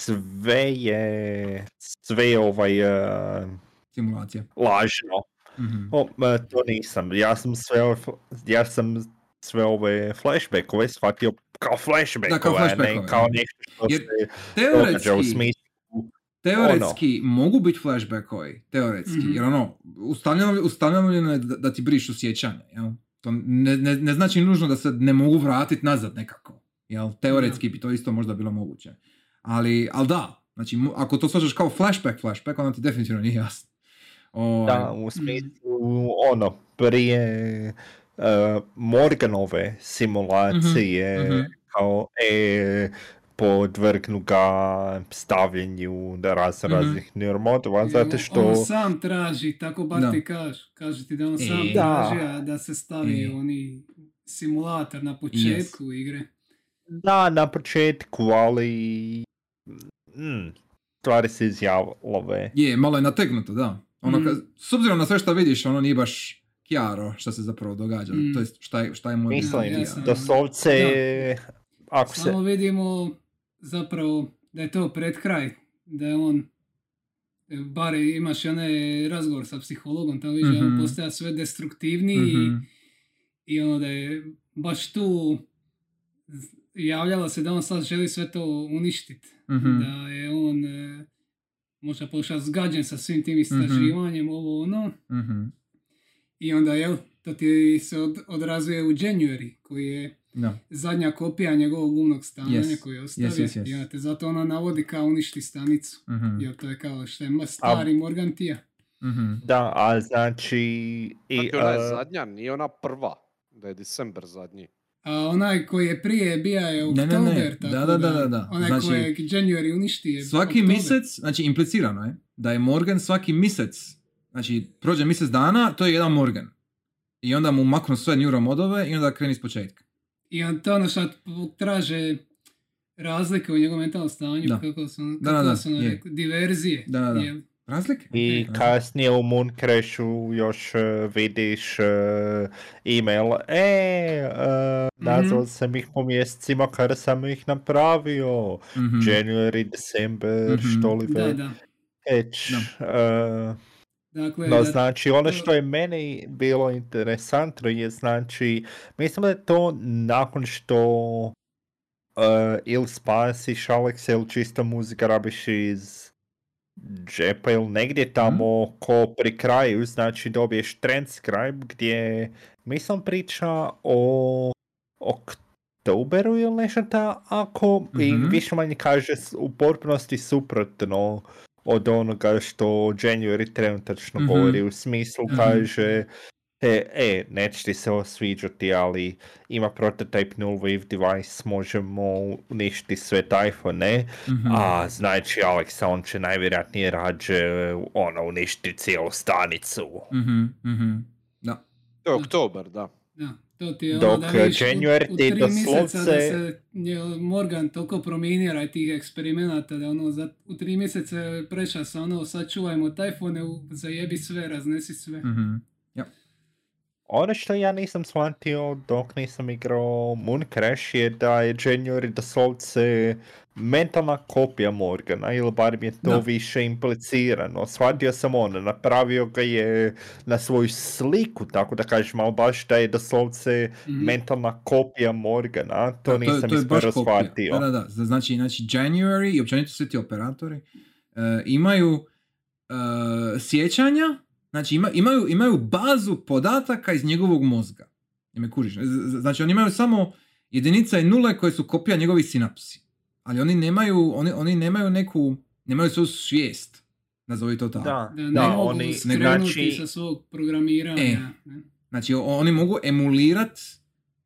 sve je, sve je ovaj, e, Simulacija. lažno. Mhm. O, e, to nisam, ja sam sve, ja sam sve ove flashbackove shvatio kao flashbackove, a flashbackove, ne kao da. nešto što Jer se događa u Teoretski, smislu. teoretski mogu biti flashbackovi, teoretski, Mhm. jer ono, ustaljeno je da, da ti brišu sjećanje, jel? To ne, ne, ne znači nužno da se ne mogu vratiti nazad nekako, jel? Teoretski bi to isto možda bilo moguće. Ali, ali da, znači, ako to svađaš kao flashback, flashback, onda ti definitivno nije jasno. Ovaj, Da, u smislu, ono, prije e, Morganove simulacije, mhm. kao, e, podvrgnu ga stavljanju da raz, Mhm. raznih neuromodova, zato što... On sam traži, tako bar Da. ti kaže. Kaže ti da on sam E. traži, a da se stavi E. oni simulator na početku igre. Da, na početku, ali... Mm, stvari se izjavlove. Je, malo je nategnuto, da. Ono, Mm. ka- s obzirom na sve što vidiš, ono nije baš kjaro šta se zapravo događa. Mm. To jest, šta je, šta je moj Mislim, ja sam- doslovce, ako se... Samo vidimo zapravo da je to pred kraj, da je on Bar imaš i onaj razgovor sa psihologom, tamo vidiš da on Mhm. postaje sve destruktivniji Mhm. i ono da je baš tu javljalo se da on sad želi sve to uništiti. Mhm. Da je on e, možda pošao zgađen sa svim tim istraživanjem, ovo ono. Mhm. I onda, jel, to ti se od, odrazuje u January, koji je Da. zadnja kopija njegovog umnog stanja Yes. koji je ostavio. Yes, yes, yes. I onda te zato ono navodi kao uništi stanicu. Mhm. Jer to je kao što je ma- stari Morgantija. Mhm. Da, a znači... I, Znači ona je a, zadnja, nije ona prva. Da je December zadnji. A onaj koji je prije bija je Ne, ne, ne. Oktober, Da, tako da, da, da, da. Onaj Znači, kojeg January uništi je Svaki Oktober. mjesec, znači implicirano je, da je Morgan svaki mjesec, znači prođe mjesec dana, to je jedan Morgan. I onda mu maknu sve neuromodove i onda kreni s početka. I on to ono što traže razlike u njegovom mentalnom stanju, Da. kako su, Da, kako da, su ono je. diverzije. Da, da, da. Razlike? I E, kasnije u Mooncrashu još e, vidiš e, email, e, uh, nazvao sam ih po mjesecima kada sam ih napravio. Mhm. January, December, Mhm. što li Da, već. da. već. E, Dakle, No, da, znači, ono što je meni bilo interesantno je, znači, mislim da je to nakon što uh, ili spasiš Alex ili čista muzika rabiš iz džepa ili negdje tamo ko pri kraju, znači dobiješ transcribe gdje mislim priča o oktoberu ili nešto tako i Mhm. više manje kaže u potpunosti suprotno od onoga što January trenutačno Mhm. govori u smislu Mhm. kaže e, e, neće ti se ovo sviđati, ali ima prototype null wave device, možemo uništiti sve iPhone, Mhm. a znači Alexa, on će najvjerojatnije rađe ono, uništiti cijelu stanicu. Mhm, mhm. Da. To je Da. oktober, da. da, to ti je Dok, ono da vidiš u- January u, ti tri mjeseca da doslovce- se je Morgan toliko promijenira tih eksperimenata da ono za, u tri mjeseca je prešao sa ono sačuvajmo tajfone, u- zajebi sve, raznesi sve. Mhm. Ono što ja nisam shvatio dok nisam igrao Moon Crash je da je January doslovce mentalna kopija Morgana, ili bar mi je to Da. više implicirano. Shvatio sam ono, napravio ga je na svoju sliku, tako da kažem, ali baš da je doslovce Mhm. mentalna kopija Morgana, to Da, nisam iskoro shvatio. Da, da, da. Znači, znači January i općenito svi ti operatori e, imaju e, sjećanja, znači ima, imaju, imaju bazu podataka iz njegovog mozga. Ne me kužiš. Znači oni imaju samo jedinica i nule koje su kopija njegovih sinapsi. Ali oni nemaju, oni, oni nemaju neku, nemaju svoju svijest. Nazovi to tako. Da, Da, da, ne mogu oni, skrenuti znači, sa svog programiranja. E. ne. Znači oni mogu emulirat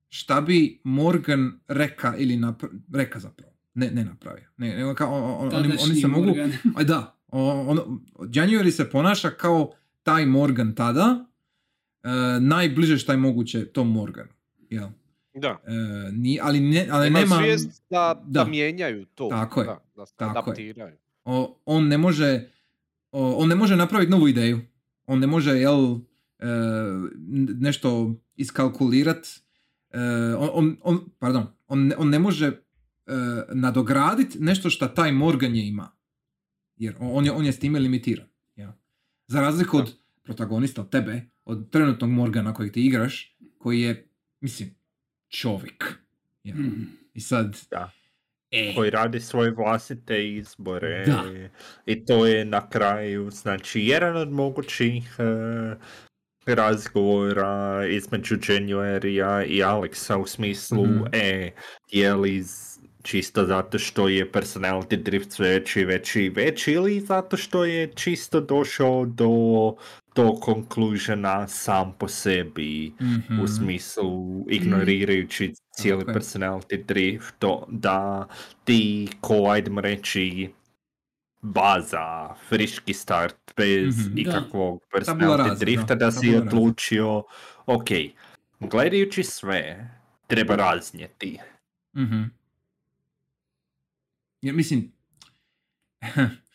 šta bi Morgan reka ili napra- reka zapravo. Ne, ne napravio. Ne, nego kao, on- on- oni, oni se mogu... Morgan. A da, o- ono, January se ponaša kao taj Morgan tada, e, najbliže šta je moguće tom Morganu. Jel? Da. E, ni, ali ne, ali Ima nema... svijest da, da. da. mijenjaju to. Tako je. Da, da se Tako je. o- on ne može o, on ne može napraviti novu ideju. On ne može jel, e, nešto iskalkulirat. E, on, on, on, pardon, on, ne- on ne može e, nadograditi nešto što taj Morgan je ima. Jer on je, on je s time limitiran. Za razliku od protagonista, od tebe, od trenutnog Morgana kojeg ti igraš, koji je, mislim, čovjek. jel. Mhm. I sad... Da. E, koji radi svoje vlastite izbore Da. i to je na kraju znači jedan od mogućih e, razgovora između Januarya i Alexa u smislu Mhm. e, je li čisto zato što je personality drift sve veći i veći i veći ili zato što je čisto došao do do conclusiona sam po sebi mhm. u smislu ignorirajući cijeli Tako je. personality drift, to da ti ko, ajdemo reći, baza, friški start, bez Mhm. Da. ikakvog Tabula personality drifta, da, da, si odlučio, ok, gledajući sve, treba raznijeti. Mhm. Ja, mislim,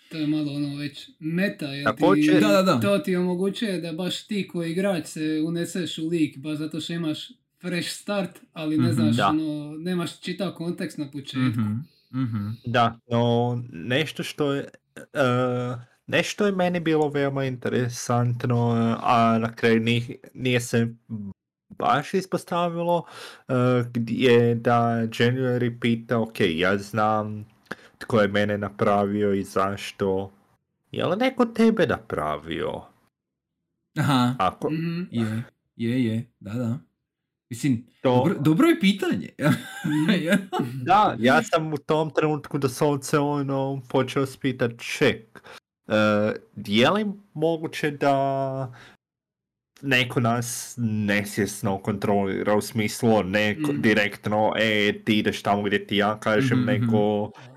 To je malo ono već meta, jer ti, Da, da, da. to ti omogućuje da baš ti koji igrač se uneseš u lik, baš zato što imaš fresh start, ali ne Mhm. znaš, Da. ono, nemaš čitav kontekst na početku. mhm, mhm. Da, no nešto što je, uh, nešto je meni bilo veoma interesantno, a na kraju ni- nije se baš ispostavilo, uh, gdje da January pita, ok, ja znam tko je mene napravio i zašto. Je li neko tebe napravio? Aha, Ako Mhm. je, je, je, da, da. Mislim, to... dobro, dobro je pitanje. Ja. Da, ja sam u tom trenutku doslovce ono počeo spitat ček. Uh, je li moguće da neko nas nesvjesno kontrolira u smislu ne ko- Mm. direktno e ti ideš tamo gdje ti ja kažem Mhm, mhm. Taj si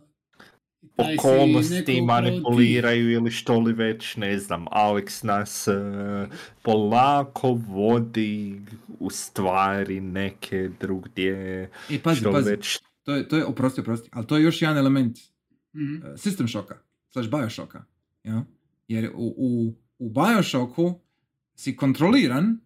okolnosti manipuliraju ili što li već ne znam Alex nas e, polako vodi u stvari neke drugdje I pazi, što pazi, već to je, to je, oprosti, oprosti, ali to je još jedan element Mhm. uh, System šoka, slash Bioshocka. Ja? Jer u, u, u Bioshocku si kontroliran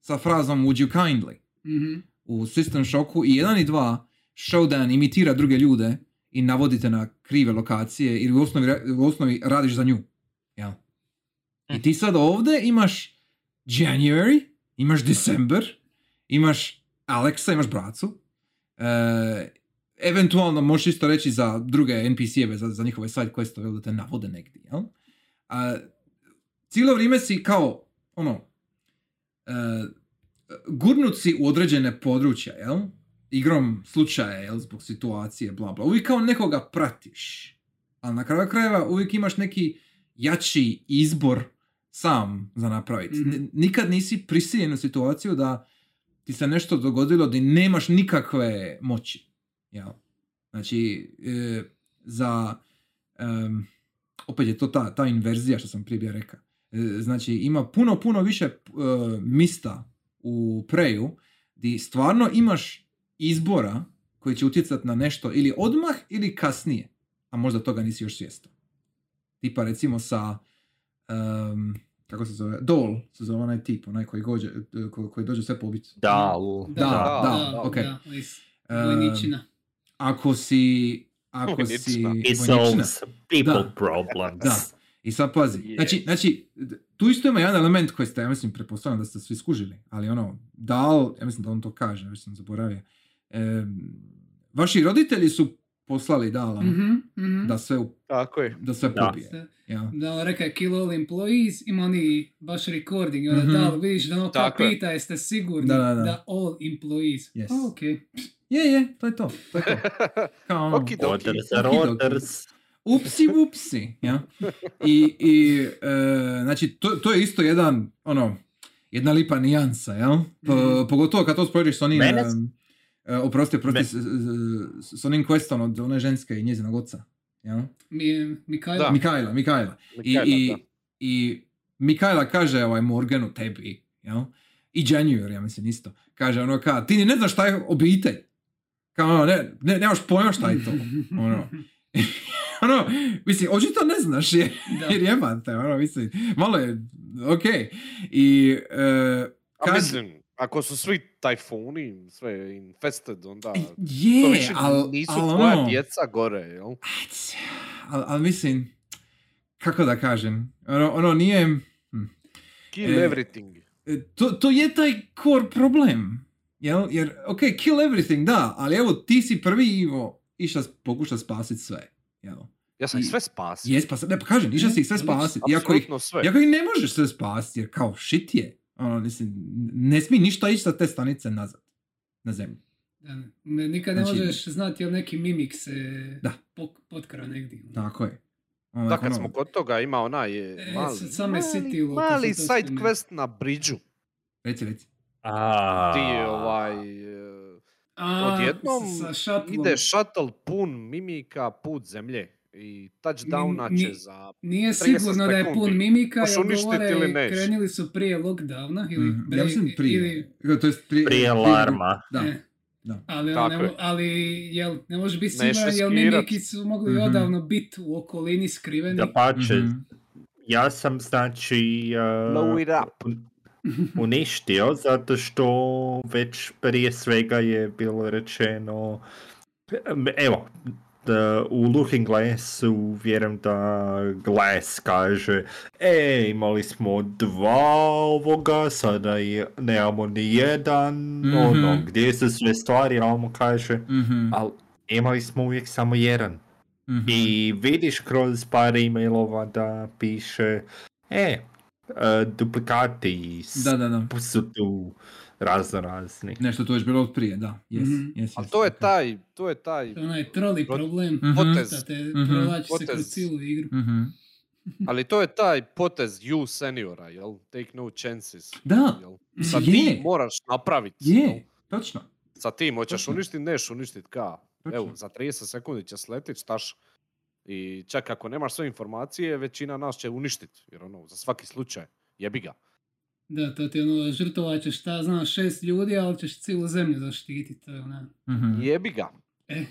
sa frazom would you kindly. Mhm. U System Shocku i 1 i 2 Showdown imitira druge ljude i navodite na krive lokacije ili u osnovi, u osnovi radiš za nju. Jel? I ti sad ovdje imaš January, imaš December, imaš Alexa, imaš bracu. E, eventualno možeš isto reći za druge NPC-eve, za, za njihove side questove, da te navode negdje, jel? A, cijelo vrijeme si kao, ono, e, gurnut si u određene područja, jel? Igrom slučaja, jel? Zbog situacije, bla bla. Uvijek kao nekoga pratiš. Ali na kraju krajeva uvijek imaš neki jači izbor sam za napraviti. Mhm. N- Nikad nisi prisiljen u situaciju da ti se nešto dogodilo da nemaš nikakve moći. Jel? Znači, e, za... em, opet je to ta, ta inverzija što sam prije bio rekao. E, znači, ima puno, puno više e, mista u preju di stvarno imaš izbora koji će utjecati na nešto ili odmah ili kasnije, a možda toga nisi još svjestan. Tipa recimo sa em, kako se zove, Dol se zove onaj tip, onaj koji, gođe, ko- koji dođe sve pobiti. Da, u- Da, da, ok. Da, iz Em, vojničina. ako si ako si Vojničina. People Da. problems. Da. I sad pazi, znači, znači, tu isto ima jedan element koji ste, ja mislim, pretpostavljam da ste svi skužili, ali ono, dal, ja mislim da on to kaže, već sam zaboravio, em, vaši roditelji su poslali Dala Mhm, mhm. da sve, u- Tako je. da sve Da. pobije. Ja. Da, rekao je kill all employees, ima oni baš recording, i onda Mhm. da, vidiš da ono kao pita jeste sigurni Da, da, da, da. all employees. Yes. A, ok. Je, je, to je to. to, je to. Kao ono, upsi upsi, ja. I, i e, znači, to, to je isto jedan, ono, jedna lipa nijansa, jel? Po, Mhm. Pogotovo kad to spoješ s onim, Mene- e, oprosti, oprosti, Me- s, s- s onim questom od one ženske i njezinog oca, jel? Mi. Da. Mikajla, Mikajla. I, Mikajla, i, da. i Mikajla kaže ovaj Morganu tebi, jel? I January, ja mislim isto. Kaže ono kao, ti ne znaš šta je obitelj. Kao ono, ne, ne, nemaš pojma šta je to. Ono. ono, mislim, očito ne znaš Da. jer jebate, ono, mislim, malo je, ok. I, e, A kad- mislim, ako su svi tajfuni, sve infested, onda... To je, više ali, nisu al tvoja ono, djeca gore, jel? ali al mislim, kako da kažem, ono, ono nije, Kill E, everything. E, to, to je taj core problem. Jel? Jer, ok, kill everything, da, ali evo, ti si prvi Ivo išao pokuša spasiti sve. Jel? Ja sam ih i- sve spasio. Jes, pa, ne, pa kažem, išao si ih sve spasiti. Iako ih, sve. iako ih ne možeš sve spasiti, jer kao, shit je. Ono, mislim, ne smije ništa ići sa te stanice nazad. Na zemlju. Da, ne, nikad ne Znači- možeš znati jel neki mimik se Da. pok, potkra negdje. Tako je. Ono, Da, kad ono, smo kod toga, ima onaj E, mali, me mali, kad mali to side quest na bridžu. Reci, reci. A, Ti ovaj... e, A, Odjednom ide shuttle pun mimika put zemlje. I touchdowna će za... Nije 30 sigurno da je pun mimika, jer govore ili neš? krenuli su prije lockdowna ili, Mhm. bre- Ja mislim prije. ili To jest prije, prije alarma. Da. E. da. Ali, Tako ne, je. mo- ali jel, ne može biti jel riskirat. mimiki su mogli Mhm. odavno biti u okolini skriveni. Da pače, Mhm. ja sam znači uh, uništio zato što već prije svega je bilo rečeno evo da u Looking Glassu vjerujem da Glass kaže e, imali smo dva ovoga, sada je, nemamo ni jedan, Mhm. ono, gdje su sve stvari, a mu kaže, Mhm, ali imali smo uvijek samo jedan. mhm. I vidiš kroz par e-mailova da piše, e, e, duplikati Da, da, da. su tu razno razni. Nešto to je bilo od prije, da. Yes, Mhm. yes, Ali yes, to je ok. taj, to je taj, To je onaj troli Pot- problem. Mhm. potez. Da te Mhm. provlači se kroz Potez. cijelu igru. Mhm. ali to je taj potez you seniora, jel? Take no chances. Da, Jel? Mhm. Sad Je. ti moraš napraviti. je, točno. Sa tim hoćeš Točno. uništit, neš uništit ka. Evo, za 30 sekundi će sletit, štaš. I čak ako nemaš sve informacije, većina nas će uništit. Jer ono, za svaki slučaj, jebi ga. Da, to ti ono, žrtovat ćeš šta znam, šest ljudi, ali ćeš cijelu zemlju zaštititi. To je ona. Mhm. Jebi ga. E,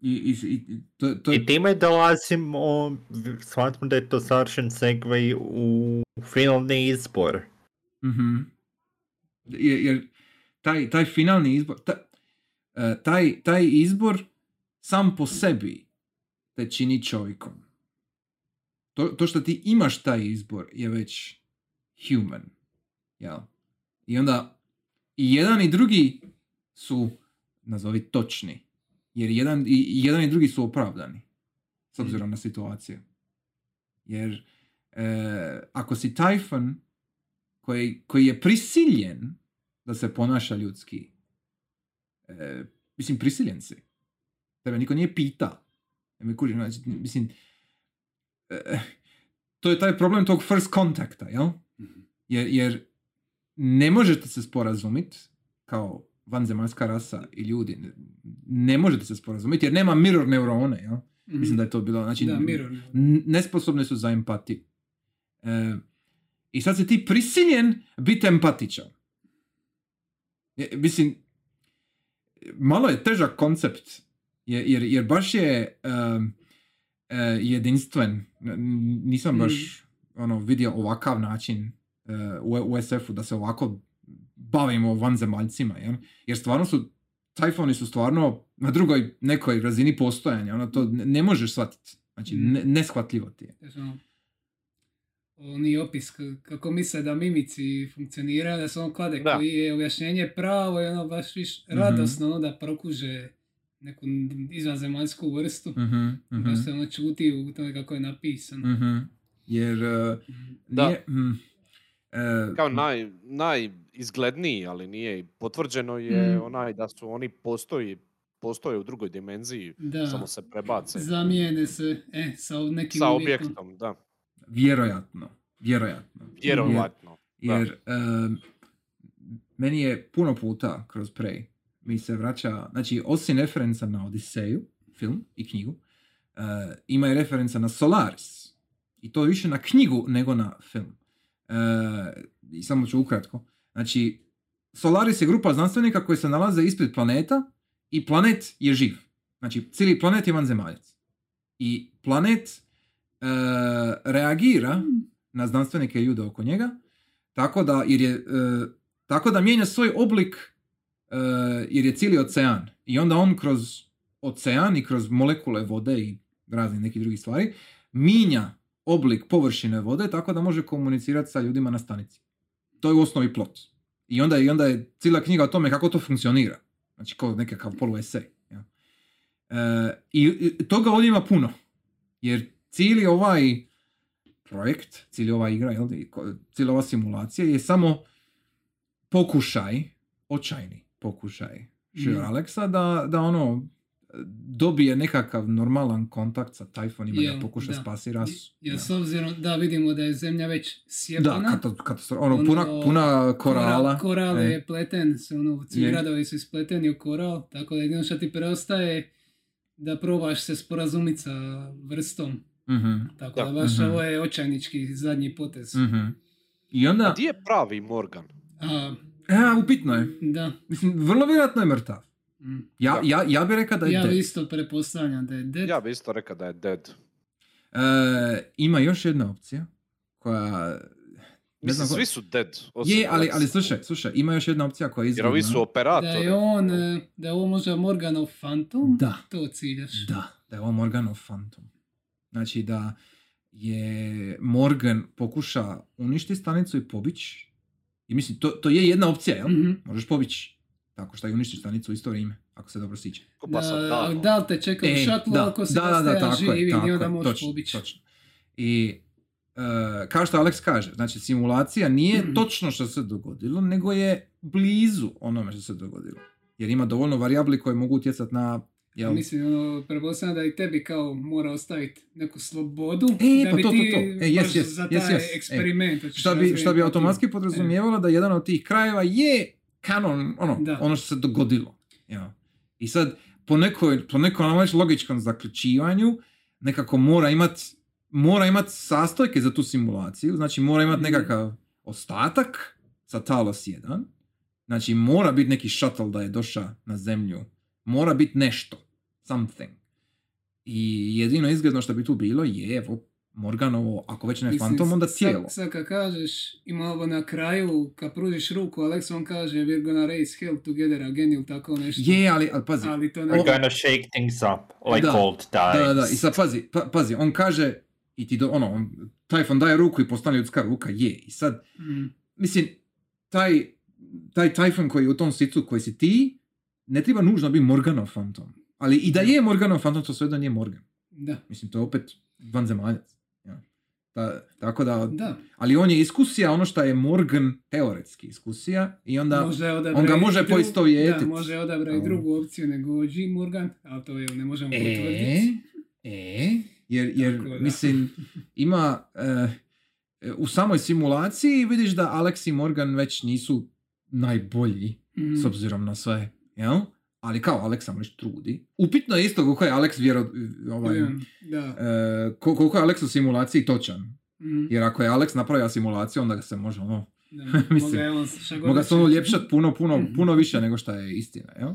I, i, i, to, to, I time dolazimo, shvatim da je to savršen segway u finalni izbor. Mhm. Jer, jer taj, taj finalni izbor, ta- e, taj, taj izbor sam po sebi te čini čovjekom. To, to što ti imaš taj izbor je već human. Jel? I onda i jedan i drugi su, nazovi, točni. Jer jedan i, jedan i drugi su opravdani. S obzirom na situaciju. Jer e, ako si Typhon koji, koji je prisiljen da se ponaša ljudski, e, mislim, prisiljen si. Tebe niko nije pita. Mi kuži, znači, mislim, e, to je taj problem tog first contacta, jel? Jer, jer ne možete se sporazumit kao vanzemaljska rasa i ljudi. Ne, možete se sporazumiti jer nema mirror neurone, jel? Mislim da je to bilo, znači, Da, mirror. n- nesposobne su za empatiju. E, I sad si ti prisiljen biti empatičan. Je- mislim, malo je težak koncept, je- jer, jer baš je e, jedinstven. Nisam baš ono, vidio ovakav način e, u, u SF-u da se ovako bavimo vanzemaljcima. Jel? Jer stvarno su, tajfoni su stvarno na drugoj nekoj razini postojanja. Ono, to ne, ne možeš shvatiti. Znači, Mm. ne, neshvatljivo ti je. Ono, Oni opis k- kako misle da mimici funkcioniraju, da se on klade Da. koji je objašnjenje pravo i ono baš viš Mhm. radosno ono, da prokuže neku izvanzemaljsku vrstu. Mhm, mhm, Baš se ono čuti u tome kako je napisano. mhm. Jer e, Da. nije... mm, e, Kao naj, najizgledniji, ali nije i potvrđeno je Mm. onaj da su oni postoji, postoje u drugoj dimenziji, Da, samo se prebace zamijene se e, sa nekim sa uvjetom. objektom, da. vjerojatno. Vjerojatno. Vjerovatno. da. Jer em, meni je puno puta kroz Prey mi se vraća, znači osim referenca na Odiseju, film i knjigu, eh, ima i referenca na Solaris. I to više na knjigu nego na film. Eh, I samo ću ukratko. Znači, Solaris je grupa znanstvenika koji se nalaze ispred planeta i planet je živ. Znači, cijeli planet je vanzemaljac. I planet eh, reagira na znanstvenike i ljude oko njega, tako da, jer je, e, tako da mijenja svoj oblik e, jer je cijeli ocean. I onda on kroz ocean i kroz molekule vode i raznih nekih drugih stvari mijenja oblik površine vode tako da može komunicirati sa ljudima na stanici. To je u osnovi plot. I onda, i onda je cijela knjiga o tome kako to funkcionira. Znači kao nekakav polu esej. Ja. E, I toga ovdje ima puno. Jer cijeli ovaj projekt, cijeli ova igra, jel, cijela ova simulacija je samo pokušaj, očajni pokušaj Sir Mhm. Alexa da, da ono dobije nekakav normalan kontakt sa tajfonima i da pokuša da. spasi rasu. Jer Ja. s obzirom da vidimo da je zemlja već sjebana. Da, kato, katastrofa, ono, puna, Ono, puna korala. Koral, koral e. je pleten, se ono, Je. gradovi su ispleteni u koral, tako da jedino što ti preostaje da probaš se sporazumiti sa vrstom. Mhm, Tako Da. da, baš Mhm. ovo je očajnički zadnji potez. mhm. I A onda, di je pravi Morgan? A, e, upitno je. da. Mislim, vrlo vjerojatno je mrtav. Mm. Ja, ja, ja bih rekao da je Ja dead. isto pretpostavljam da je dead. Ja bi isto rekao da je dead. E, ima još jedna opcija koja Mislim, znam ko- svi su dead. osim Je, ali, ali slušaj, slušaj, ima još jedna opcija koja je Jer ovi su izgledna. Da operatori. je on, e, da je ovo možda Morganov Phantom, Da, to ciljaš. da, da je ovo Morganov Phantom. Znači da je Morgan pokuša uništiti stanicu i pobići. I mislim, to, to je jedna opcija, jel? Mhm. Možeš pobići tako što i uništiš stanicu u isto vrijeme, ako se dobro sjeća. Ko pa sad, Da, da, li te čeka E, šatlu da, ako si da, da, da, tako je, živ i tako onda je, možeš točno, pobići. točno. I e, kao što Alex kaže, znači simulacija nije Mhm. točno što se dogodilo, nego je blizu onome što se dogodilo. Jer ima dovoljno varijabli koje mogu utjecati na... Jel, Mislim, ono, da i tebi kao mora ostaviti neku slobodu E, da pa bi to, to, ti to. E, yes, yes, za taj yes. E, eksperiment. hoćeš šta bi, šta bi automatski podrazumijevalo da jedan od tih krajeva je kanon, ono, Da. ono što se dogodilo. Ja. I sad, po nekoj, po nekom ajmo reći, logičkom zaključivanju, nekako mora imat, mora imat sastojke za tu simulaciju, znači mora imat Mhm. nekakav ostatak sa Talos 1, znači mora biti neki shuttle da je došao na zemlju, mora biti nešto, something. I jedino izgledno što bi tu bilo je, evo, Morganovo, ako već ne Mislim, fantom, onda tijelo. Sad, kad kažeš, ima ovo na kraju, kad pružiš ruku, Alex on kaže we're gonna raise hell together again ili tako nešto. Je, ali, ali pazi, Ali to ne... We're gonna shake things up like Da. old times. da, da, da, i sad pazi, pa, pazi, on kaže, i ti do, ono, on, Typhon daje ruku i postane ljudska ruka, je, i sad, Mm, mislim, taj, taj Typhon koji je u tom sicu koji si ti, ne treba nužno biti Morganov fantom. Ali i da je Morganov fantom, to sve da nije Morgan. da, Mislim, to je opet vanzemaljac. Ta, tako da, da. ali on je iskusija ono što je Morgan teoretski iskusija i onda može on ga može dru- poistovjetit. Da, može odabrati drugu opciju nego G. Morgan, ali to je, ne možemo E, potvrditi. e, jer, jer Tako mislim, ima, e, u samoj simulaciji vidiš da Alex i Morgan već nisu najbolji, Mm, s obzirom na sve, jel? Ali kao Alex samo već trudi. Upitno je isto koliko je Alex vjero, ovaj, ja, Da. e, ko- koliko je Alex u simulaciji točan. mm, Jer ako je Alex napravio simulaciju, onda ga se može ono, da. mislim, Moga je on šta god moga se ono hoće. uljepšat puno, puno, Mhm. puno više nego što je istina, jel?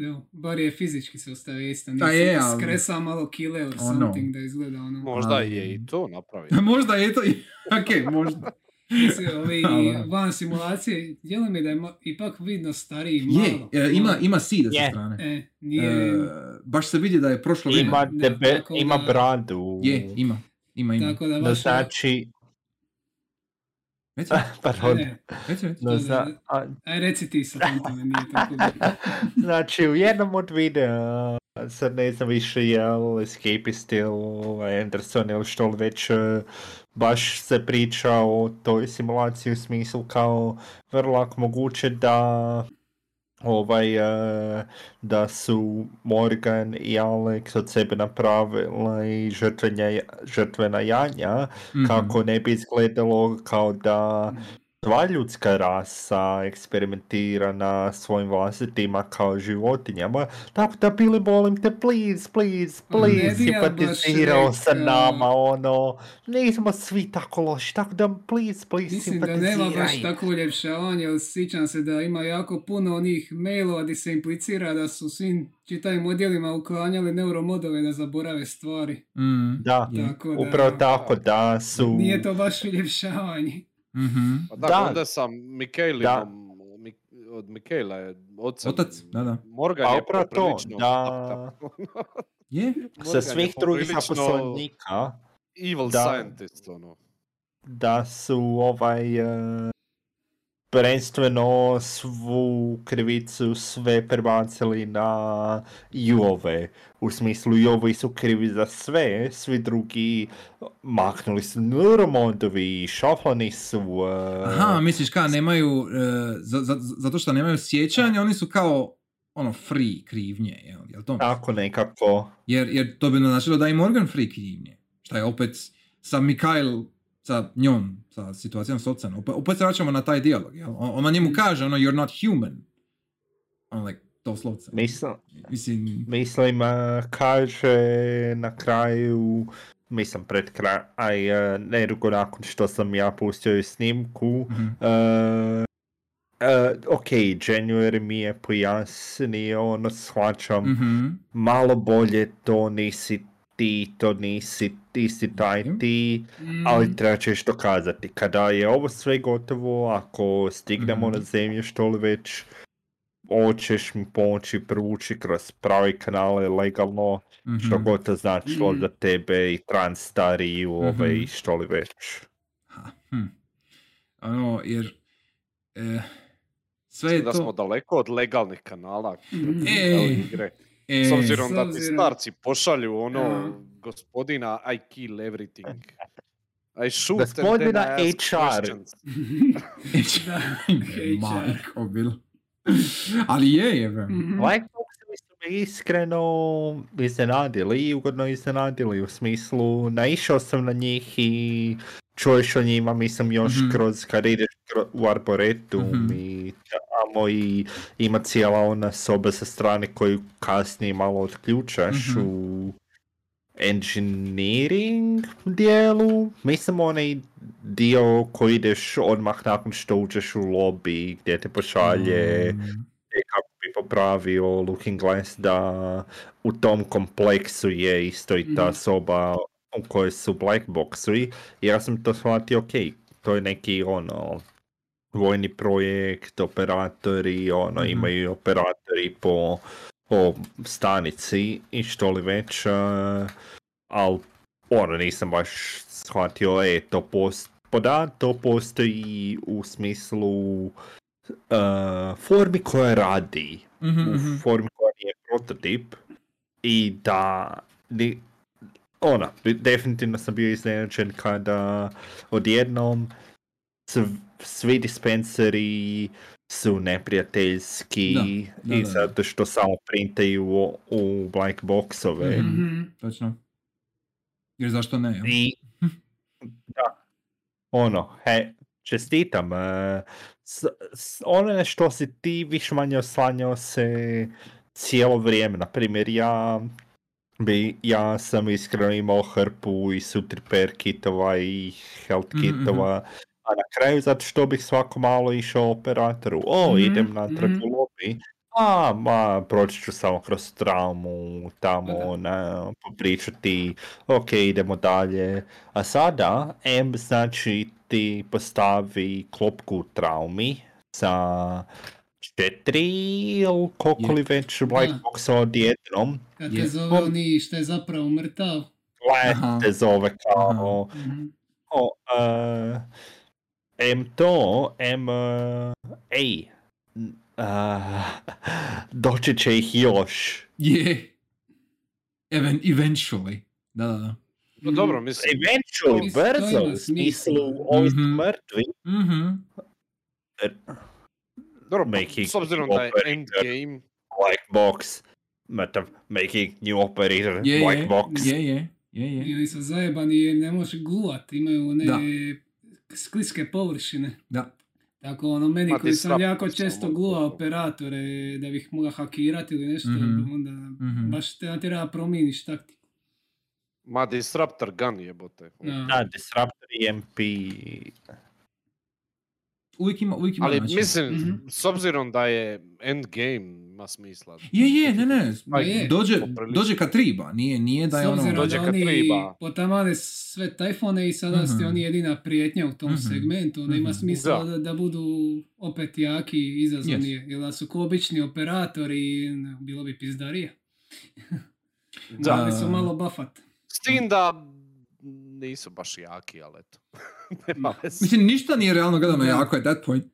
Evo, bar je fizički se ostaje isto. Pa je, ali- skresa malo kile or Ono. something da izgleda ono. Možda je i to napravio. možda je to, ok, možda. Mislim, ovi Ali- van simulacije, djeluje mi da je ipak vidno stariji Je, malo. e, ima, ima sida sa Je. strane. E, nije... E, baš se vidi da je prošlo vrijeme. Ima, Da, debe, tako ima da- bradu. Je, ima. Ima, ima. tako da No baš... znači, Reci, pardon, reci, reci. no, da, zna, da. aj reci ti sa tome, nije tako znači u jednom od videa, sad ne znam više jel Escapist ili Anderson ili što li već, eh, baš se priča o toj simulaciji u smislu kao vrlo lako moguće da ovaj, eh, da su Morgan i Alex od sebe napravili žrtvenja, žrtvena janja, Mhm. kako ne bi izgledalo kao da sva ljudska rasa eksperimentira na svojim vlastitima kao životinjama, tako da bili molim te, please, please, please, simpatizirao sa nama, ono, nismo svi tako loši, tako da, please, please, Mislim da nema baš tako uljepšavanje, ali sjećam se da ima jako puno onih mailova gdje se implicira da su svim čitavim odjelima uklanjali neuromodove da zaborave stvari. Mm, Da. Tako da, upravo tako da su... Nije to baš uljepšavanje. Mhm. Pa da, Da. onda sam Mikejlinom, Mik- od Mikejla je oca. Otac, da, da. Morgan Pa je to, poprilično... da. Je? Sa svih drugih zaposlenika, Evil Da. scientist, ono. da su ovaj e, prvenstveno svu krivicu sve prebacili na Jove. U smislu Jovi su krivi za sve, svi drugi maknuli su neuromodovi, šaflani su... e, Aha, misliš kao nemaju, e, za- za- zato što nemaju sjećanja, oni su kao ono free krivnje, jel, jel to? Tako nekako. Jer, jer to bi značilo da je i Morgan free krivnje. Šta je opet sa Mikael, sa njom, sa situacijom s ocem. Opet, opet se vraćamo na taj dijalog. Jel? On, ona njemu kaže, ono, you're not human. Ono, like, doslovce. Mislim, Mislim, Mislim, kaže na kraju, mislim pred kraj, aj nedugo nakon što sam ja pustio snimku, mhm. eh, eh, ok, January mi je pojasnio, ono shvaćam Mhm. malo bolje to nisi ti to nisi, ti si taj Mhm. ti, Mm, ali treba ćeš dokazati. Kada je ovo sve gotovo, ako stignemo Mhm. na zemlju što li već, hoćeš mi pomoći provući kroz pravi kanale legalno, što Mhm. god to značilo Mhm. za tebe i trans stariju, ovaj, Mhm. što li već. Ha, hm. Ono, jer e, sve je Da to... smo daleko od legalnih kanala Mhm. e, E, igre. E, S obzirom da ti S starci pošalju ono, Ja. gospodina I kill everything. I shoot and Gospodina then I ask HR. Majko bilo. Ali je, je, su me iskreno iznenadili i ugodno iznenadili u smislu naišao sam na njih i čuješ o njima, mislim još Mhm. kroz kad ideš u Arboretum Mhm. i tamo i ima cijela ona soba sa strane koju kasnije malo otključaš Mhm. u engineering dijelu. Mislim onaj dio koji ideš odmah nakon što uđeš u lobby gdje te pošalje Mm, kako bi popravio Looking Glass da u tom kompleksu je isto i ta Mhm. soba u kojoj su black boxovi. I ja sam to shvatio, ok, to je neki ono vojni projekt, operatori, ono, Mhm. imaju operatori po, po stanici i što li već, ali ono, nisam baš shvatio, e, to post, pa da, to postoji u smislu uh, formi koja radi, mhm, u mhm. formi koja nije prototip i da ni, ona, definitivno sam bio iznenađen kada odjednom sv- svi dispenseri su neprijateljski Da, da, i da, da. zato što samo printaju u, u black boxove. Mhm. Mhm. Točno. Jer zašto ne? I da, ono, he, čestitam. e, s, s, ono na što si ti više manje oslanjao se cijelo vrijeme. Na primjer, ja bi, ja sam iskreno imao hrpu i suit repair kitova i health Mhm, mhm. A na kraju zato što bih svako malo išao operatoru. O, Mhm, idem mhm. u lobby. A, ma, proći ću samo kroz traumu, tamo, na, popričati, ok, idemo dalje. A sada, M znači ti postavi klopku traumi sa četiri ili koliko li već black Da. boxa odjednom. Kad te Je. zove oni što je zapravo mrtav. Aha. Led te zove kao, Mhm. o, uh, M to, M, uh, ej, uh, doći će ih još. Je. Even, eventually. Da, da, da. No dobro, mislim, Eventually, brzo, u smislu, ovi su Mhm. mrtvi. Mhm. dobro, making s obzirom da je endgame, Black box, mrtav, making new operator, Je, black je, box. je, je, je, je. oni su zajebani jer ne može gluvat, imaju one Da. Skliske površine. Da. Tako ono, meni Ma, koji sam jako često to. operatore da bih mogao hakirati ili nešto, Mhm. onda Mhm. baš te natjera promijeniš taktiku. ma Disruptor Gun jebote. Da. Da, Disruptor i MP. Uvijek ima, uvijek ima Ali način. mislim, Mhm. s obzirom da je endgame, ima smisla. Je, je, ne, ne. Ma je. Dođe, dođe kad triba. Nije, nije da je S ono... obzirom Dođe da kad oni triba. potamane sve tajfone i sada ste Mhm. oni jedina prijetnja u tom Mhm. segmentu, onda ima Mhm. smisla Da. da. da budu opet jaki i izazovni. Jer da su ko obični operatori, bilo bi pizdarije. Da. Morali su malo bafat. S tim da nisu baš jaki, ali eto. Mislim, ništa nije realno gledano Da. jako at that point.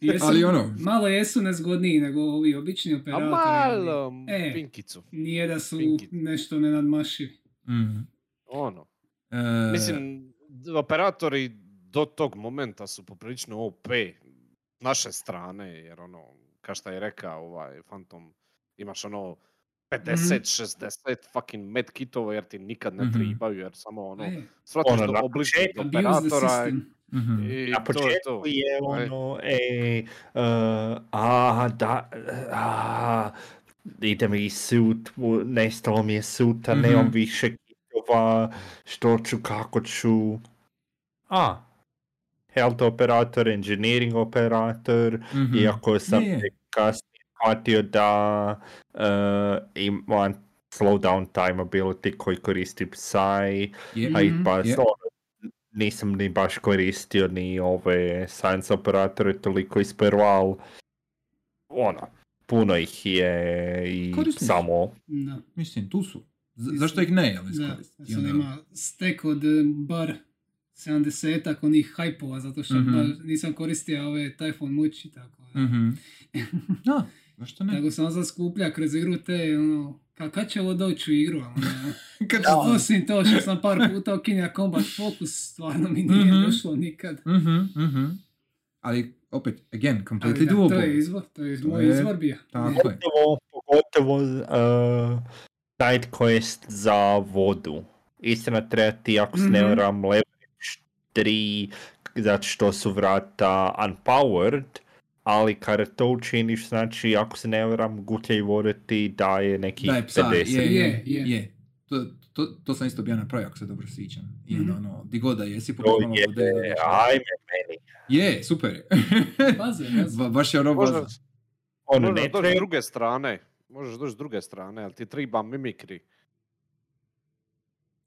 Jesu, Ali ono- Malo jesu nezgodniji nego ovi obični A operatori. malo, E. pinkicu. Nije da su Pinky. nešto nenadmašivi. Mhm. Ono. E, Mislim, operatori do tog momenta su poprilično OP naše strane, jer ono, kao što je rekao ovaj Phantom, imaš ono 50, 60 fucking medkitova jer ti nikad ne tribaju, jer samo ono, E, shvatiš Ono, do obličnog početku- operatora mhm. i Na to je početku to. je ono, e, uh, a, da, a, ide mi sut, nestalo mi je suta, nemam Mhm. više kitova, što ću, kako ću, a, health operator, engineering operator, Mhm. iako sam tek kasnije shvatio da uh, imam slowdown time ability koji koristi Psy, Je. a i pa Je. ono, nisam ni baš koristio ni ove science operatore toliko isprva, ali ono, puno ih je i Korisniš. samo Da. Mislim, tu su. Z- zašto ih ne, jel, Da, iskoristiti? Sad onda- ima stek od e, bar 70 onih hajpova, zato što Mhm. baš nisam koristio ove Typhoon moći, tako da. Mhm. Da, zašto ne? Tako sam sad skuplja kroz igru te, ono, ka, kad će ovo doći u igru, ono, Kad osim to što sam par puta okinja Combat Focus, stvarno mi nije Mhm. došlo nikad. Mhm, mhm. Ali, opet, again, completely doable. to je izbor, to je To moj je- izbor bio. Tako je. pogotovo, uh, side quest za vodu. Istina treba ti, ako se ne Mhm. varam, leverage 3, zato što su vrata unpowered, ali kada to učiniš, znači, ako se ne varam, gutljaj vode ti daje neki Daj psa, 50. je, je, Je, je. je. To, to, to sam isto bio napravio, ako se dobro sjećam. I onda, Mhm. ono, di god da jesi, poput malo je, vode. i ajme meni. Je, super. Baze. Ba- baš je ono. Možda, Ono, možda ne doći s treba, druge strane. Možeš doći s druge strane, ali ti treba mimikri.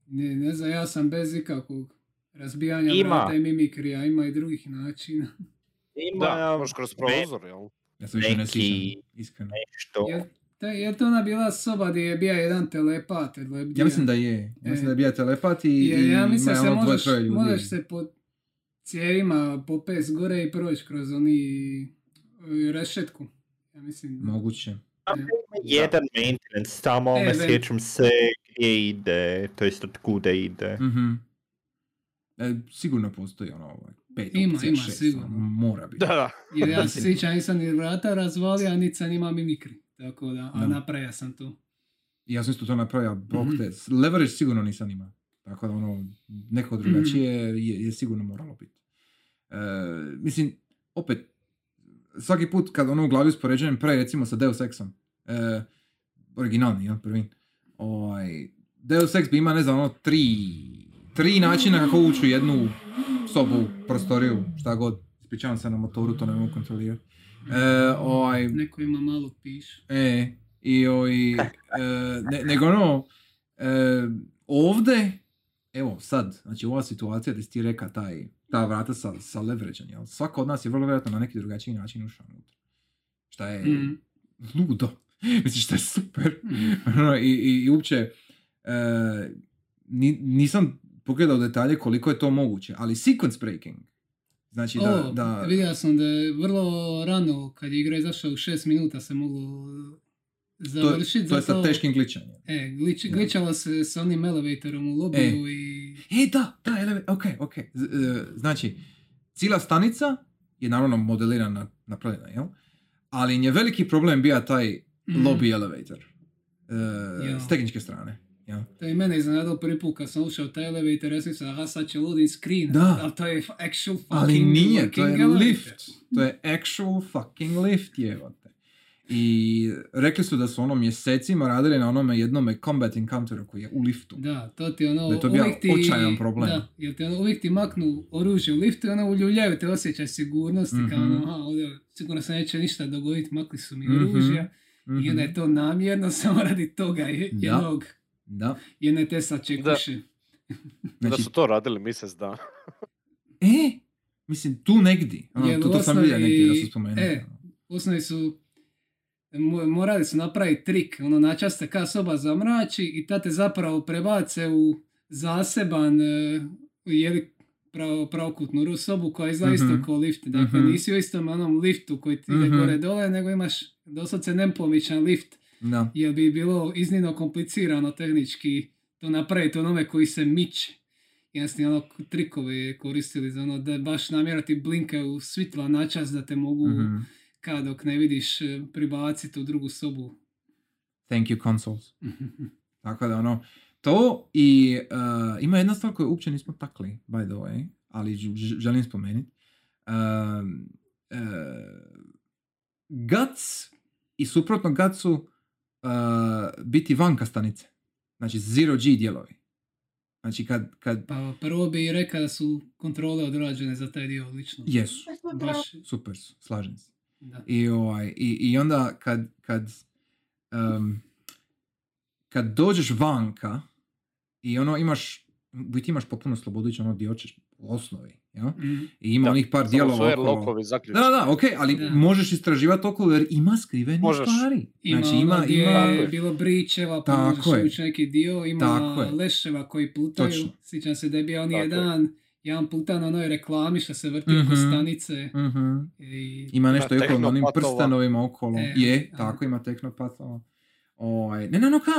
Ne, ne znam, ja sam bez ikakvog razbijanja Ima. vrata i mimikrija, ima i drugih načina. Ima Da, možeš kroz me- prozor, jel? Ja se više ne sjećam, iskreno. nešto. To, je to ona bila soba gdje je bio jedan telepat? lebdija? Ja mislim da je. Ja mislim da je bio telepat i, Jer i ja mislim ima se ono dvoje, možeš, troje ljudi. možeš se po cijevima popes gore i proći kroz oni e, rešetku. Ja mislim, Moguće. Jedan maintenance tamo, E, ne sjećam se gdje ide, to jest od kuda ide. Mhm. E, sigurno postoji ono ovaj, pet Ima, opcija, ima, šest, sigurno. ono, mora biti. Da, da. jer ja se sjećam, nisam ni vrata razvalio, a niti sam imao mimikri. Tako da, a napravio sam to. Ja sam isto to napravio, bog Mhm. te. Leverage sigurno nisam imao. Tako da ono, neko drugačije Mhm. je, je sigurno moralo biti. E, mislim, opet, svaki put kad ono u glavi uspoređujem pre recimo sa Deus Exom, e, originalni, jel, prvi, ovaj, Deus Ex bi ima, ne znam, ono, tri, tri načina kako ući u jednu sobu, prostoriju, šta god. Ispričavam se na motoru, to ne mogu kontrolirati. E, ovaj, Neko ima malo piš. E, i oj, e, ne, nego ono, e, ovdje, evo sad, znači ova situacija gdje si ti reka taj, ta vrata sa, sa leverageom, jel? Svako od nas je vrlo vjerojatno na neki drugačiji način ušao unutra. Šta je Mhm. ludo. Mislim, šta je super. Ono, I, i, i uopće, e, ni- nisam pogledao detalje koliko je to moguće, ali sequence breaking, znači da, o, da, vidio sam da je vrlo rano, kad je igra izašla u 6 minuta se moglo to, završiti. to je sa zato- teškim gličanjem. E, glič, Da. glitchalo se s onim elevatorom u lobiju i... E, da, da, eleve, ok, ok. E, znači, cijela stanica je naravno modelirana, napravljena, jel? Ali im je veliki problem bio taj Mhm. lobby elevator. E, s tehničke strane. Jel? To je mene iznenadilo prvi put kad sam ušao u taj elevator, ja sam aha, sad će loading screen, Da. ali to je actual fucking Ali nije, to je elevator. lift. To je actual fucking lift, jebote. I rekli su da su ono mjesecima radili na onome jednome combat encounteru koji je u liftu. Da, to ti ono, Da je to bio ti, očajan problem. Da, jer ti ono, uvijek ti maknu oružje u liftu i ono uljuljaju te osjećaj sigurnosti, kao Mhm. ono, aha, ovdje sigurno se neće ništa dogoditi, makli su mi Mhm. oružja. I onda Mhm. je to namjerno samo radi toga je- Da. Da. jedne Tesla čekuše. Da Znači, su to radili mjesec dana. e, mislim, tu negdje. Ono, to, to sam vidio negdje da su spomenuli. e, osnovi su mo- morali su napraviti trik, ono načas se ka soba zamrači i ta te zapravo prebace u zaseban e, jeli pravo, pravokutnu sobu koja izgleda isto Mhm. kao lift. Dakle, Mhm. nisi u istom onom liftu koji ti ide Mhm. gore dole, nego imaš doslovce nepomičan lift, Da. jer bi bilo iznimno komplicirano tehnički to napraviti onome koji se miče. Jasni, ono trikove koristili za ono da baš namjerno ti blinkaju svitla načas da te mogu Mhm. kao dok ne vidiš e, pribaciti u drugu sobu. Thank you consoles. Tako da ono, to i uh, ima jedna stvar koju uopće nismo takli, by the way, ali ž- želim spomenuti. Um, uh, Guts i suprotno Gutsu uh, biti vanka stanice. Znači zero G dijelovi. Znači kad, kad Pa prvo bi rekao da su kontrole odrađene za taj dio odlično. jesu, Baš, super su, slažem se. da. I, ovaj, i, i onda kad, kad um, kad dođeš vanka i ono imaš, u biti imaš potpuno slobodu ići ono gdje hoćeš u osnovi, jel? Mhm. I ima Da, onih par dijelova okolo. zaključeni. Da, da, ok, ali Da. možeš istraživati okolo jer ima skrivenih Možeš. stvari. Ima, znači ono ima, gdje ima... je bilo bričeva, pa Tako možeš neki dio, ima Tako leševa koji plutaju. Točno. Sjećam se da je bio on Tako je. jedan, jedan puta na onoj reklami što se vrti oko Mhm. stanice. Mhm. I, Ima nešto Ima okolo na onim prstenovima okolo. E, je, a. tako ima tehnopatova. Ovaj, ne, ne, no ka,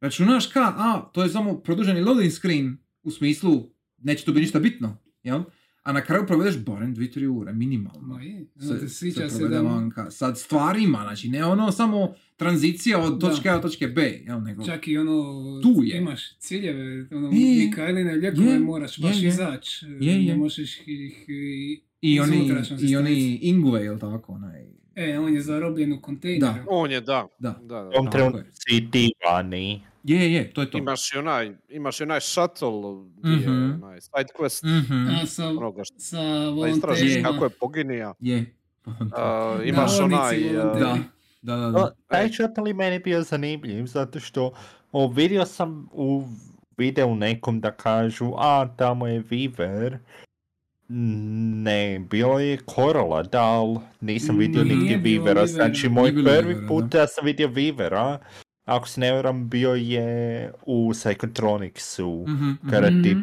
računaš ka, a, to je samo produženi loading screen, u smislu, neće tu biti ništa bitno, jel? A na kraju provedeš barem 2-3 ure, minimalno. Ma je, Se, se, sviđa se da... vanka. Sad stvarima, znači ne ono samo tranzicija od Da. točke A do točke B, jel, nego... Čak i ono, Tu je. imaš ciljeve, ono, Je, Mikaeline ljekove je, moraš je, baš je. izaći. Je, je. Ne možeš ih... i- I oni, i oni. Ingve, jel tako, onaj... E, on je zarobljen u kontejneru. Da. On je, da. Da. da, da. U tom Tako trenutku je. si ti vani. Je, je, to je to. Imaš i onaj, imaš i onaj shuttle, gdje je Mhm. onaj side quest, Mhm. A sa, onoga što sa da istražiš volonterima. kako je poginija. Je. A, imaš Da, onaj... volonteri. Da, da, da. No, da. taj shuttle meni bio zanimljiv, zato što o, vidio sam u videu nekom da kažu, a tamo je Viver. Ne, bilo je Korola, da, ali nisam vidio nigdje Vivera. Znači, moj prvi put da. da sam vidio Vivera, ako se ne varam, bio je u Psychotronicsu. Mhm, mhm. Kada ti Mhm.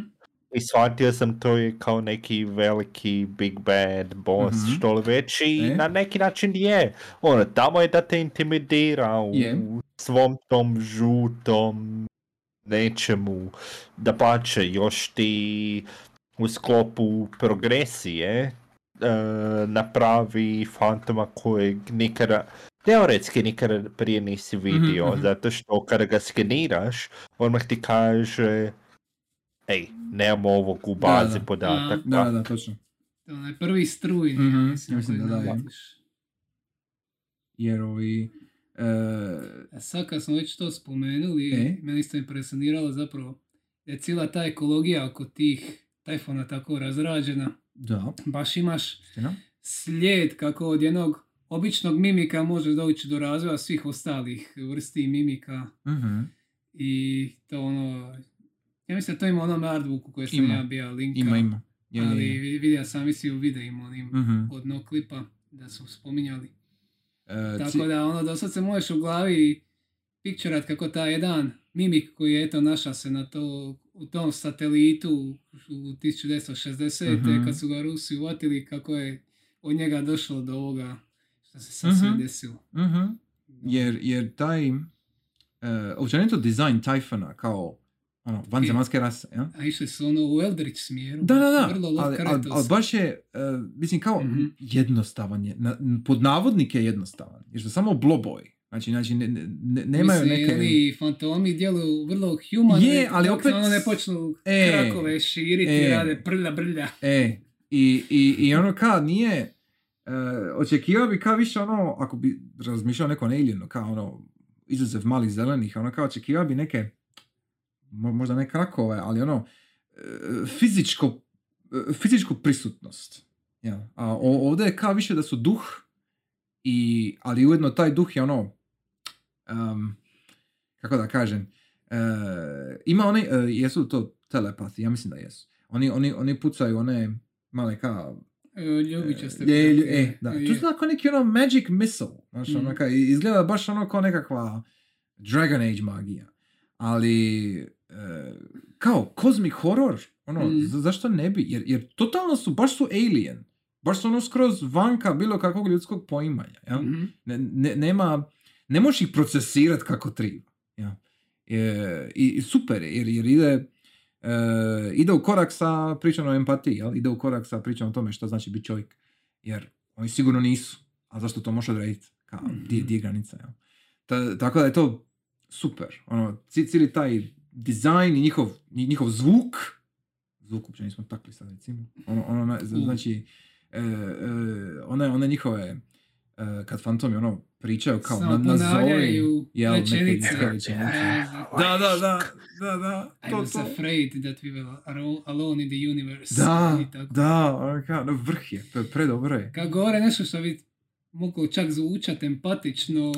i shvatio sam to je kao neki veliki big bad boss, Mhm. što li već i E. na neki način je. Ono, tamo je da te intimidira u Je. svom tom žutom nečemu. Da pače, još ti u sklopu progresije e, napravi fantoma kojeg nikada teoretski nikada prije nisi vidio, mhm. zato što kada ga skeniraš, odmah ti kaže ej, nemamo ovog u Da, bazi da. podataka. Da, da, da, točno. To je onaj prvi struj, Mhm, mislim, mislim da da, naletiš. Jer ovi... A sad kad smo već to spomenuli, E? meni isto impresioniralo zapravo da je cijela ta ekologija oko tih tajfona tako razrađena. da, Baš imaš istina. slijed kako od jednog običnog mimika može doći do razvoja svih ostalih vrsti mimika Mhm. i to ono, ja mislim da to ima onom artbooku koje sam Ima. ja bio linka, Ima, ima. Je, je, ali je. vidio sam mislim u videima onim Mhm. od no klipa da su spominjali. E, Tako ci- da ono dosad se možeš u glavi pikčerat kako taj jedan mimik koji je eto našao se na to, u tom satelitu u 1960. Mhm. kad su ga Rusi uvatili kako je od njega došlo do ovoga što se sad sve Mhm. desilo. Mhm. Jer, jer taj... Uh, općenito dizajn Typhona kao ono, vanzemaljske rase, ja? A išli su ono u Eldritch smjeru. Da, da, da, Vrlo ali, ali, ali baš je, uh, mislim kao, Mhm. jednostavan je, na, pod navodnike je jednostavan, jer su samo bloboj, znači, znači ne, ne- ne- nemaju Mislim, neke... Ili fantomi djeluju vrlo humano. Je, ali opet- ono ne počnu E, krakove širiti, e. rade prlja brlja. E, i, i, i ono ka nije, uh, očekivao bi kao više ono, ako bi razmišljao neko alienu, kao ono, izuzev malih zelenih, ono kao očekivao bi neke, mo- možda ne krakove, ali ono, e, fizičko, e, fizičku prisutnost. Ja. A ovdje je kao više da su duh, i, ali ujedno taj duh je ono, em, kako da kažem, e, ima one, e, jesu to telepati, ja mislim da jesu. Oni, oni, oni pucaju one male kao... E, Ljubičaste. lju- kutije. e, da. To Je. je kao neki ono magic missile. Znaš, ono kao, izgleda baš ono kao nekakva Dragon Age magija. Ali, e, kao cosmic horror, ono, Mhm. za- zašto ne bi? Jer, jer totalno su, baš su alien. Baš su ono skroz vanka bilo kakvog ljudskog poimanja. Ja? Mhm. ne, ne, nema, ne možeš ih procesirati kako treba. Ja. E, i, I super je, jer, jer ide, e, ide u korak sa pričom o empatiji, jel? ide u korak sa pričom o tome što znači biti čovjek. Jer oni sigurno nisu. A zašto to može odrediti? Kao, di, di je granica? Jel? Ta- tako da je to super. Ono, ci- cijeli taj dizajn i njihov, njihov zvuk, zvuk uopće nismo takli sad recimo, ono, ono, na- Mm. znači, e, e, one, one njihove, e, kad fantomi ono pričaju kao Samo na, nazovi, ponavljaju jel, neke rečenice. ljudske rečenice. Da, Da, da, da, da, da, I to, was to. afraid that we were alone in the universe. Da, I tako. da, ono kao, no, vrh je, to je predobro je. Kad govore nešto što bi mogu čak zvučat empatično,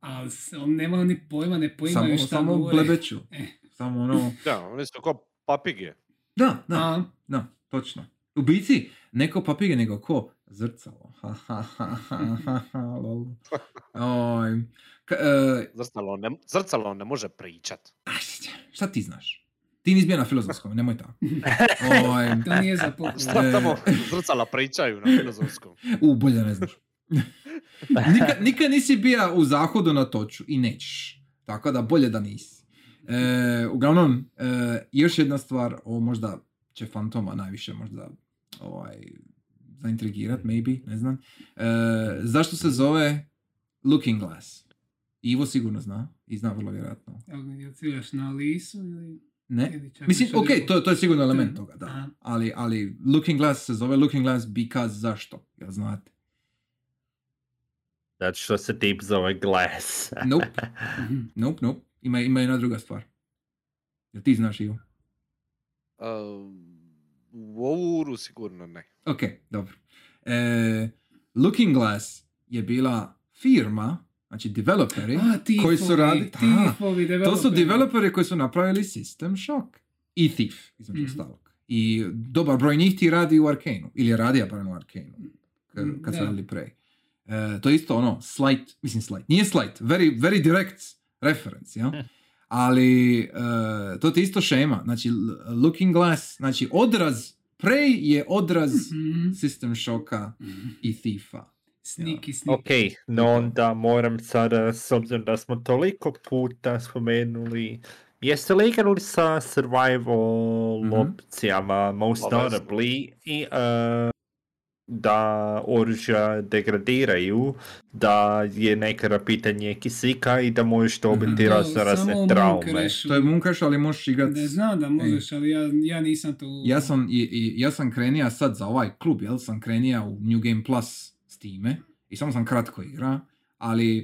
ali on nema ni pojma, ne poimaju Samo, šta samo govore. blebeću. E. Samo ono... Da, oni su kao papige. Da, da, A, da, točno. U bici, neko papige, nego ko? Zrcalo. Ha, ha, ha. Oj, e, Zrcalo ne, zrcalo ne može pričat. šta ti znaš? Ti nisi bio na filozofskom, nemoj tako. Oj, to nije za pohvalu. Šta tamo zrcala pričaju na filozofskom? u, bolje ne znaš. nikad, nikad nisi bija u zahodu na toču i nećeš. Tako da bolje da nisi. E, uglavnom, e, još jedna stvar, ovo možda će Fantoma najviše možda ovaj, zaintrigirat, maybe, ne znam. E, zašto se zove Looking Glass? Ivo sigurno zna i zna vrlo vjerojatno. Evo, jel ciljaš na Lisu ili... Ne? ili Mislim, ok, to, to je sigurno element To- toga, da. aha. Ali, ali Looking Glass se zove Looking Glass because zašto? Jel znate? Zato što se tip zove Glass. Nope, Mhm. nope, nope. Ima, ima jedna druga stvar. Jel ti znaš Ivo? Uh, u ovu uru sigurno ne. Ok, dobro. E, Looking Glass je bila firma, znači developeri, A, tifovi, koji su radili... tifovi, To su developeri. koji su napravili System Shock i Thief, između Mhm. ostalog. I dobar broj njih ti radi u Arkaneu. Ili je radio barem u Arkaneu. Kad, Mm, kad su radili pre. E, to je isto ono, slight, mislim slight, nije slight, very, very direct reference, ja? Ali e, to ti je isto šema, znači Looking Glass, znači odraz, Prey je odraz Mhm. System Shocka Mhm. i Thiefa. Sniki, sniki. Ok, no onda moram sada, s obzirom da smo toliko puta spomenuli, jeste li igrali sa survival Mhm. opcijama, most notably, i uh, da oružja degradiraju, da je nekada pitanje kisika i da možeš dobiti Mhm. To razne razne traume. Monkerešu. To je Mooncrash, ali možeš igrati... Ne znam da možeš, ali ja, ja nisam to... Ja sam, i, i, ja sam krenija sad za ovaj klub, jel? Sam krenija u New Game Plus s time i samo sam kratko igra, ali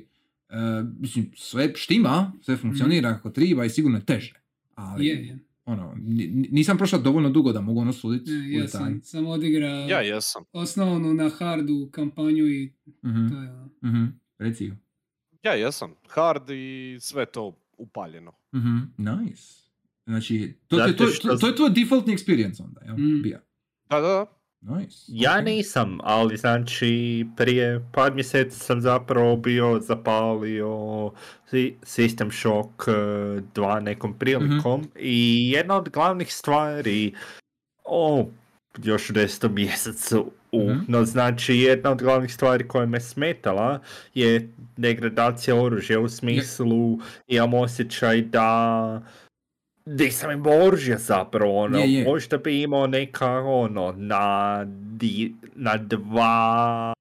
e, mislim, sve štima, sve funkcionira kako treba i sigurno je teže. Ali, Je, je. Ono, ni- ni- nisam prošao dovoljno dugo da mogu ono suditi Ne, u ja detalj. sam samo odigra Ja jesam. osnovnu na hardu kampanju i Mhm, to je ono. mhm, Reci. Ja jesam. Hard i sve to upaljeno. Mhm, Nice. Znači, to, to, Zato to, što- to, to je tvoj defaultni experience onda, jel? Mm. Bija. Da, da, da. Nice. Ja nisam, ali znači prije par mjeseci sam zapravo bio zapalio System Shock eh, 2 nekom prilikom i jedna od glavnih stvari o još u desetom mjesecu u, Mhm. no znači jedna od glavnih stvari koja me smetala je degradacija oružja u smislu imam osjećaj da nisam imao oružja zapravo, ono, Je, je. možda bi imao neka, ono, na, di, na dva,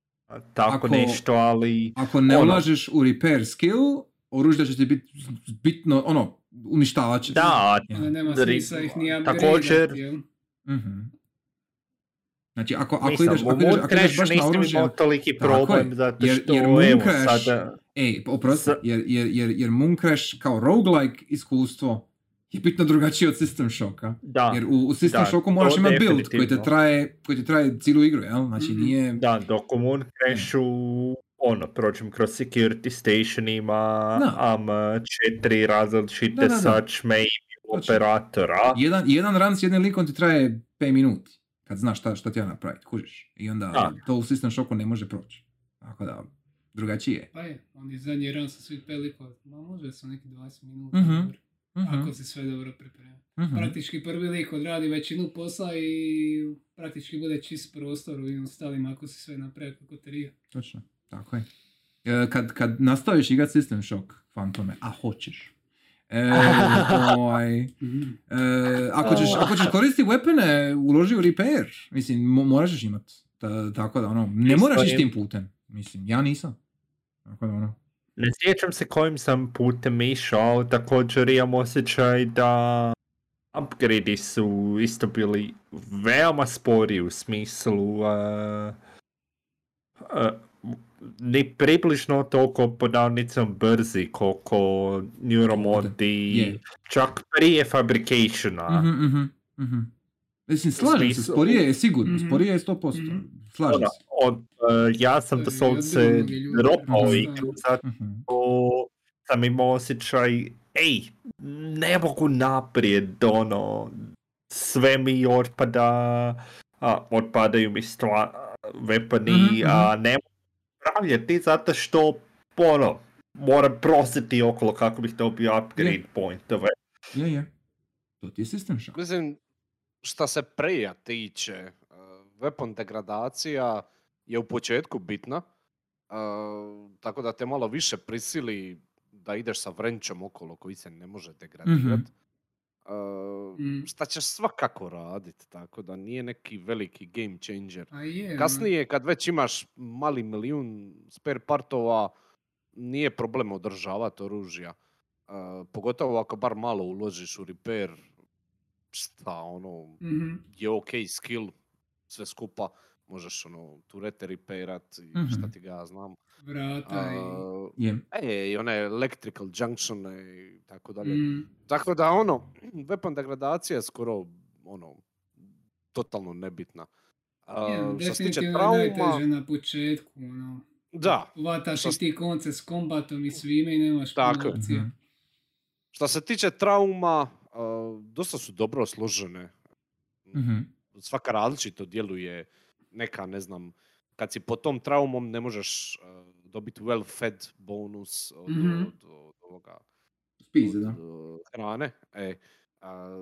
tako Ako- nešto, ali... Ako ne ono. ulažeš u repair skill, oružje će ti biti bitno, ono, uništavat će. Da, Ja. Onda nema smisla ih ni također-? Mhm. Znači, ako, ako Mislim, ideš, ako ideš, ako ideš baš na oružje... imao toliki problem, je, zato jer- što, jer evo, Mooncrash- sada... Ej, oprosti, jer, jer, jer, jer Mooncrash kao roguelike iskustvo je bitno drugačije od System Shocka. Da, Jer u, u System da, Shocku moraš imati build koji te traje, koji ti traje cijelu igru, jel? Znači, Mhm. nije... da, dok u Mooncrashu, ono, prođem kroz security stationima, Da. am uh, četiri različite Da, da, da. such maybe Točno. operatora. Jedan, jedan run s jednim likom ti traje 5 minuti. Kad znaš šta, šta ti ja napraviti, kužiš. I onda Da. to u System Shocku ne može proći. Tako da, drugačije. je. Pa je, oni zadnji ran sa svih pelikova, ma može su neki 20 minuta, Mhm. Mhm, ako se sve dobro pripremi. mhm. Praktički prvi lik odradi većinu posla i praktički bude čist prostor u ostalim ako si sve napravi kako treba. Točno, tako je. E, kad, kad nastaviš igrat System Shock, Fantome, a hoćeš, e, ovaj, e, ako, ćeš, ako ćeš koristiti weapone, uloži u repair. Mislim, mo- moraš imat. Ta- tako da, ono, ne moraš ići tim putem. Mislim, ja nisam. Tako da, ono, Ne sjećam se kojim sam putem išao, ali također imam osjećaj da upgrade su isto bili veoma spori u smislu uh, uh, ni približno toliko podavnicom brzi koliko Neuromodi, Je. čak prije Fabricationa. Mhm, mhm, mhm. Mislim, slažem se, sporije je sigurno, Mhm. sporije je 100%. Mhm. Slažem se. od, e, ja sam doslovce Mhm. igru zato Mhm. sam imao osjećaj, ej, ne mogu naprijed, ono, sve mi otpada, a, otpadaju mi stva, weaponi, Mhm, a ne mogu upravljati zato što, ono, moram prositi okolo kako bih dobio upgrade Je. pointove. Je, je. To ti je system shock. Mislim, šta se preja tiče, uh, weapon degradacija je u početku bitna, uh, tako da te malo više prisili da ideš sa vrenčom okolo koji se ne može degradirati. Uh, Mm. šta ćeš svakako radit, tako da nije neki veliki game changer. A je, ono. Kasnije, kad već imaš mali milijun spare partova, nije problem održavati oružja. Uh, pogotovo ako bar malo uložiš u repair, šta ono, Mhm. je ok skill, sve skupa, možeš ono, turete repairat i šta Mhm. ti ga ja znam. Vrata i... Uh, Je. e, i one electrical junctione i tako dalje. Mm. Tako da ono, weapon degradacija je skoro ono, totalno nebitna. Uh, što se tiče trauma, na početku, ono. da, Vataš Što i s- ti konce s kombatom i svime i nemaš Tako. Mhm. što se tiče trauma, dosta su dobro složene. Mhm. Svaka različito djeluje, neka ne znam, kad si pod tom traumom ne možeš uh, dobiti well fed bonus od, Mhm. od, od ovoga Spize, od, da. uh, hrane. E, a,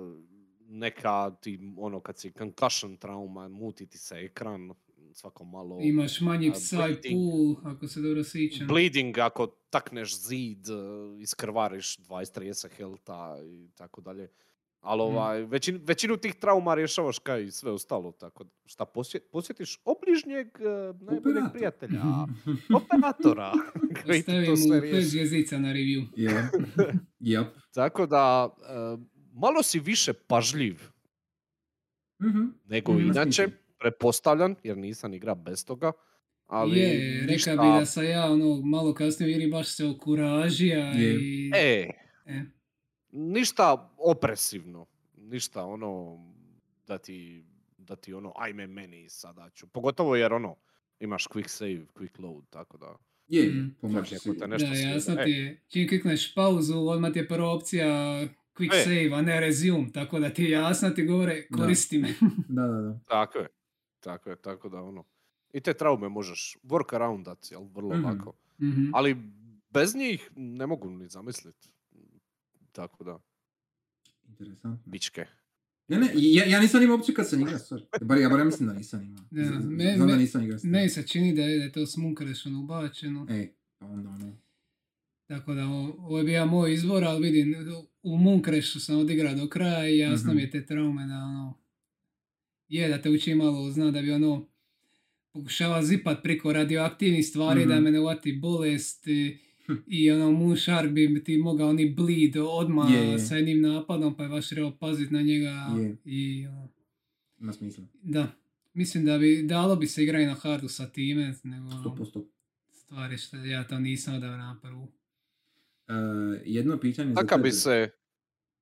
neka ti, ono, kad si concussion trauma, muti ti se ekran svako malo. Imaš manji bleeding. pool, ako se dobro sjećam. Bleeding, ako takneš zid, uh, iskrvariš 20-30 helta i tako dalje. Ali Mm. ovaj, većin, većinu tih trauma rješavaš kao i sve ostalo, tako da šta posje, posjetiš obližnjeg uh, najboljeg prijatelja, operatora, koji ti Ostavim to mu sve riješi. na review. Je. Yep. Tako da, uh, malo si više pažljiv Mhm. nego Mhm. inače, pretpostavljam, jer nisam igra bez toga. Ali je, ništa, reka bi da sam ja ono, malo kasnije vjeri baš se okuražija Je. i... E, E. ništa opresivno, ništa ono da ti, da ti ono, ajme meni sada ću. Pogotovo jer ono, imaš quick save, quick load, tako da. Je, pomoći Čak i si. Da, jasno E, ti je. Čim klikneš pauzu, odmah ti je prva opcija quick E. save, a ne resume, tako da ti je jasno ti govore Da. koristi me. Da, da, da. Tako je, tako je, tako da ono. I te traume možeš work aroundat, jel, vrlo Mhm. lako. Mhm. Ali bez njih ne mogu ni zamisliti. Tako da, Interesantno. bičke. Ne, ne, ja, ja nisam imao opciju kad sam igrao, sorry. Bar, ja bar ja mislim da nisam imao. Da, Z- me- Znam da me- nisam igrao. Meni se čini da je, da je to smunkrešeno ubačeno. Ej, pa onda ono. Tako da o- ovo je bio moj izbor, ali vidim, u Mooncrashu sam odigrao do kraja i jasno Mhm. mi je te traume da ono, je da te uči malo, zna da bi ono, pokušava zipat priko radioaktivnih stvari da Mhm. me ne uvati bolest i, i ono Moonshark bi ti mogao ni bleed odmah Je, je. sa jednim napadom pa je baš trebao pazit na njega Je. i ono, Ima smisla. da, mislim da bi dalo bi se igra i na hardu sa time, nego ono, 100%. stvari što ja to nisam odabrao na prvu. Uh, jedno pitanje za Taka bi tebe. se,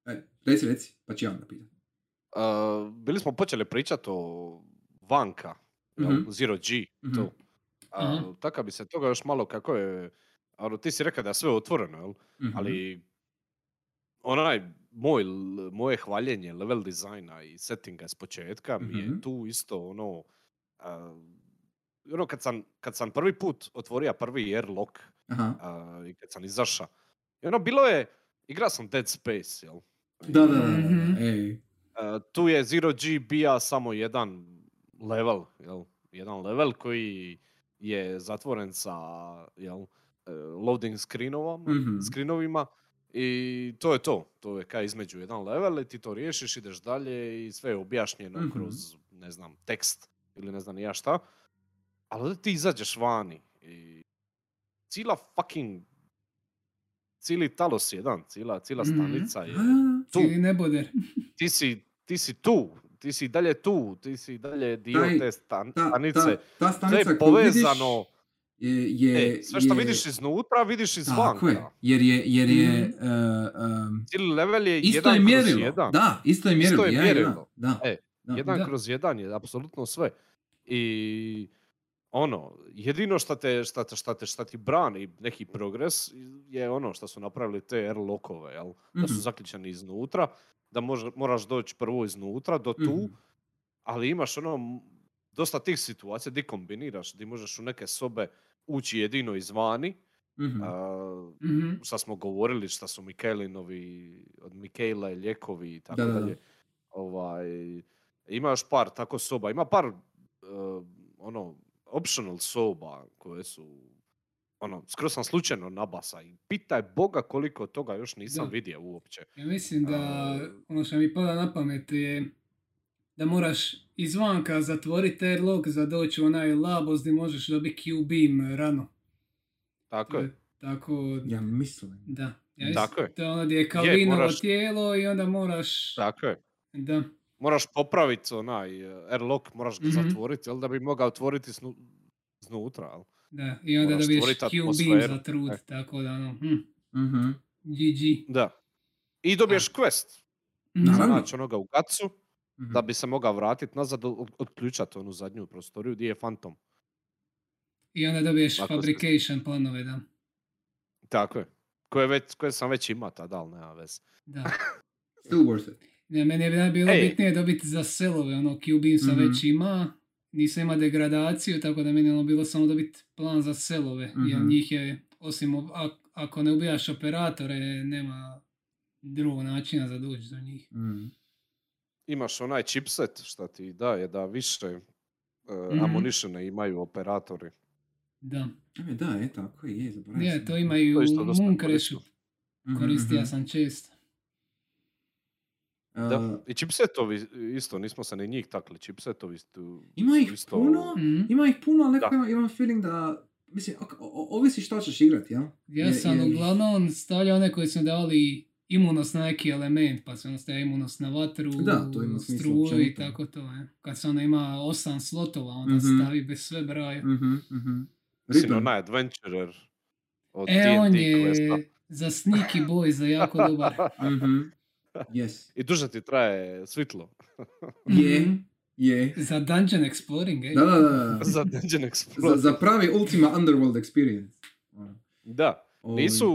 E, reci, reci, pa ću ja onda. Uh, bili smo počeli pričati o Vanka, Mhm. Zero G, Mhm. to. A, Aha. taka bi se toga još malo kako je, ono, ti si rekao da je sve otvoreno, jel? Mhm. ali onaj moj, l- moje hvaljenje level dizajna i settinga s početka mi je Mhm. tu isto ono, a, ono kad sam, kad sam prvi put otvorio prvi airlock Aha. a, i kad sam izašao, i ono bilo je, igra sam Dead Space, jel? Da, da, da, da, Mhm. da. Ej. Tu je Zero G bija samo jedan level, jel? Jedan level koji je zatvoren sa, jel, e, loading Mhm. screenovima i to je to. To je kaj između jedan level i ti to riješiš, ideš dalje i sve je objašnjeno Mhm. kroz, ne znam, tekst ili ne znam ja šta. Ali ti izađeš vani i cijela fucking cijeli talos jedan, cijela, cijela Mhm. stanica je Tu. Cijeli neboder. Ti si, ti si tu, ti si dalje tu, ti si dalje dio Taj- te stan, ta, stanice. ta, ta stanica je koju vidiš povezano. je, je, E, sve što je- vidiš iznutra, vidiš Tako je, jer je, jer je, Mhm. uh, um, level je isto jedan je kroz mjerilo. jedan. Da, isto je mjerilo. je ja, mjerilo. Ja, da. E, da. jedan Da. kroz jedan je apsolutno sve. I ono, jedino šta te, šta, te, šta, te, šta ti brani neki progres je ono što su napravili te airlockove, jel? Da su Mhm. zaključani iznutra, da može, moraš doći prvo iznutra do tu, Mhm. ali imaš ono dosta tih situacija di kombiniraš, di možeš u neke sobe ući jedino izvani, Mhm. a, Mhm. šta smo govorili, šta su Mikelinovi, od Mikela i lijekovi i tako Da, da, da. dalje. Ovaj, ima još par tako soba, ima par uh, ono, optional soba koje su ono, skroz sam slučajno nabasa i pitaj Boga koliko toga još nisam Da. vidio uopće. Ja mislim da ono što mi pada na pamet je da moraš izvanka zatvoriti airlock za doći u onaj labos gdje možeš dobiti Q-beam rano. Tako je. Tako, Ja mislim. da. Ja mislim, Tako je. To je ono gdje je moraš- tijelo i onda moraš... Tako je. Da. Moraš popraviti onaj uh, airlock, moraš ga Mhm. zatvoriti, jel, da bi mogao otvoriti snu, znutra. Jel? Da, i onda Moraš dobiješ Q-beam atmosferu. za trud, E. tako da ono, hm, Mhm. GG. Da. I dobiješ quest. Mhm. Naravno. Znači onoga u gacu, Mhm. da bi se mogao vratiti nazad, od, odključati onu zadnju prostoriju gdje je Phantom. I onda dobiješ Ako se- fabrication planove, da. Tako je. Koje, već, koje sam već imao tada, ali nema veze. da. Still worth it. Ne, meni je bilo Ej. bitnije dobiti za selove, ono Q-beam sam Mhm. već ima, nisam ima degradaciju, tako da meni je ono bilo samo dobiti plan za selove, jer Mhm. njih je, osim ob- a- ako ne ubijaš operatore, nema drugog načina za doći do njih. Mhm. Imaš onaj chipset što ti daje da više uh, Mhm. ammunitione imaju operatori. Da. E, da, je, tako je, je, zaboravio Je, sam. to ima i To u Mooncrashu, Mhm, koristija mhm. sam često. Da. Uh, I chipsetovi isto, nismo se ni njih takli. Chipsetovi su Ima ih isto- puno, Mhm. ima ih puno, ali nekako imam, imam feeling da, mislim, ok- o- o- ovisi što ćeš igrati? Ja Je- sam je- uglavnom stavljao one koji su dali imunost na neki element, pa se ono stavlja imunost na vatru, Da, to ima smisla struju i općenito. tako to. Je. Kad se ono ima osam slotova, onda Mhm. stavi bez sve braja. Mhm, mhm. Mislim, onaj adventurer od E, on D&D je questa. za sneaky boy, za jako dobar. Mhm. Yes. I duže ti traje svitlo. Je, Mhm. je. Za dungeon exploring, ej. Da, da, da, za Dungeon Za, Explorer. za pravi Ultima Underworld experience. Ono, Da, ovi- nisu,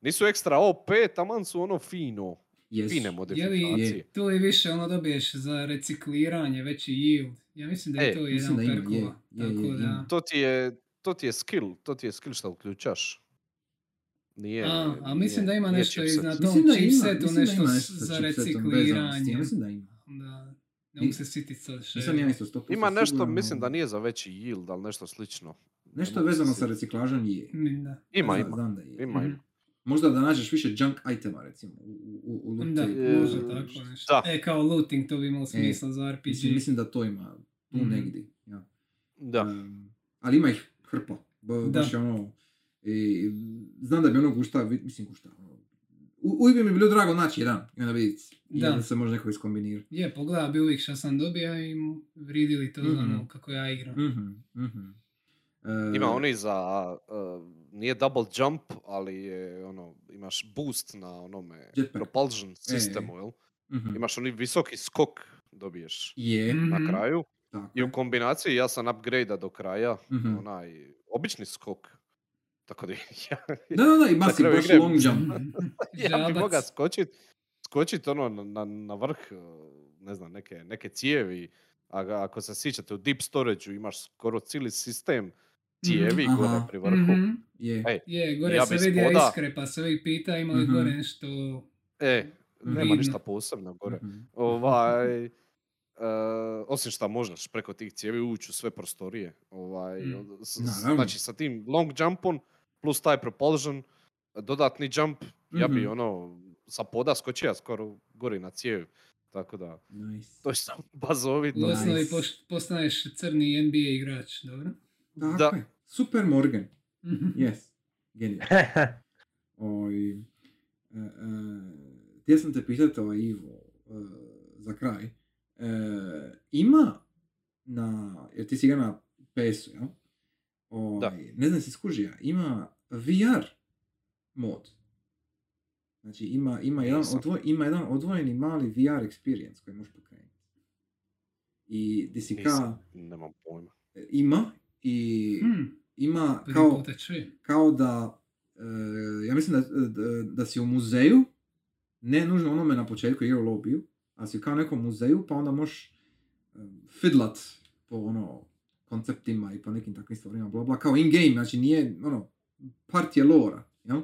nisu ekstra OP, taman su ono fino. Jesu. Fine Je li, modifikacije. tu je više ono dobiješ za recikliranje, veći yield. Ja mislim da je E, to jedan perkova. je, je, Tako je. To ti je, to ti je skill, to ti je skill što uključaš. Nije, A, a nije- mislim da ima nije nešto iznad Mislim tom chipsetu, nešto ima s- nešto sa za recikliranje. Mislim da ima. Da, ne mogu se sjetiti sad što Nisam ja isto 100% Ima nešto, mislim da nije za veći yield, ali nešto slično. Nešto vezano sa reciklažom je. Da. Ima, ima. Znam da je. Ima, Mhm. ima. Možda da nađeš više junk itema, recimo, u, u, u Da, tape. može E, tako nešto. da. E, kao looting, to bi imalo smisla za RPG. Mislim, mislim da to ima tu Mhm. negdje. Ja. Da. Um, ali ima ih hrpa. Ba, Da. baš je ono, i, znam da bi ono gušta, mislim gušta, ono, uvijek bi mi bilo drago naći jedan i onda vidjeti Da. da. se može neko iskombinirati. Je, pogleda bi uvijek što sam dobio i vridili to za Mhm. ono kako ja igram. Mhm, mhm. E, Ima oni za, uh, nije double jump, ali je ono, imaš boost na onome Jetpack. propulsion sistemu, jel? mhm. Imaš oni visoki skok dobiješ Je, Mhm. na kraju. tako I u kombinaciji ja sam upgrade do kraja, Mhm. onaj obični skok. Tako da ja, Da, da, da, i baš, kraju baš igre- long jump. ja bi mogao skočit, skočit ono na, na, na vrh, uh, ne znam, neke, neke cijevi. A ako se sjećate u deep storage imaš skoro cijeli sistem cijevi Mhm, gore pri vrhu. Mhm. Je. Ej, Je, gore Ja se vidi spoda- iskre, pa se uvijek pita ima li Mhm. gore nešto... E, nema Vidno. ništa posebno gore. Mhm. Ovaj, e, osim što možeš preko tih cijevi ući u sve prostorije. Ovaj, Mm. s- znači sa tim long jumpom plus taj propulsion, dodatni jump, ja bi Mhm. ono sa poda skočio skoro gori na cijev. Tako da, Nice. to je samo bazovito. U osnovi Nice. poš- postaneš crni NBA igrač, dobro? Tako Da. je. Super Morgan. Mhm. Yes. Genijalno. Oj, e, e, htio sam te pitati o Ivo e, za kraj. E, ima na, jer ti si igra na PS-u, jel? Oj, Da. Ne znam si skužija, ima VR mod. Znači ima, ima, jedan, odvoj, ima jedan odvojeni mali VR experience koji možeš pokrenuti. I di si ka, Nisam, nemam pojma. ima i Hmm, ima kao, kao da, e, ja mislim da, da, da si u muzeju, ne nužno onome na početku igre u lobiju, ali si kao nekom muzeju, pa onda možeš e, fidlat po ono konceptima i po nekim takvim stvarima, bla bla, kao in game, znači nije, ono, part je lora, jel?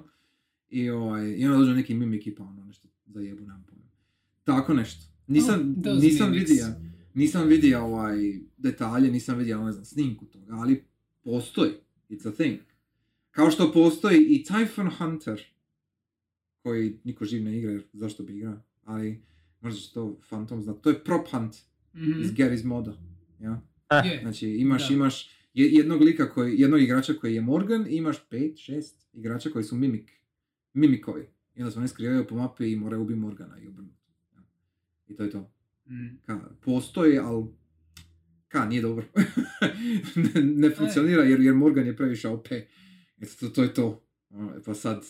I, ovaj, i onda dođe neki mimiki pa ono nešto zajebu, nemam pojma. Tako nešto. Nisam, Oh, nisam vidio, nisam vidio ovaj detalje, nisam vidio, ne znam, snimku toga, ali postoji. It's a thing. Kao što postoji i Typhon Hunter, koji niko živ ne igra, jer zašto bi igrao, ali možda će to Phantom znat. To je prop hunt Mhm. iz Gary's moda. Ja? Je. Znači imaš, Da. imaš je- jednog lika koji, jednog igrača koji je Morgan i imaš pet, šest igrača koji su mimik, mimikovi. I onda se oni skrivaju po mapi i moraju ubiti Morgana i obrnuto. Ja. I to je to. Mm. Ka, postoji, ali ka, nije dobro. ne, ne funkcionira jer, jer Morgan je previše OP. Eto, to, to je to. Pa sad,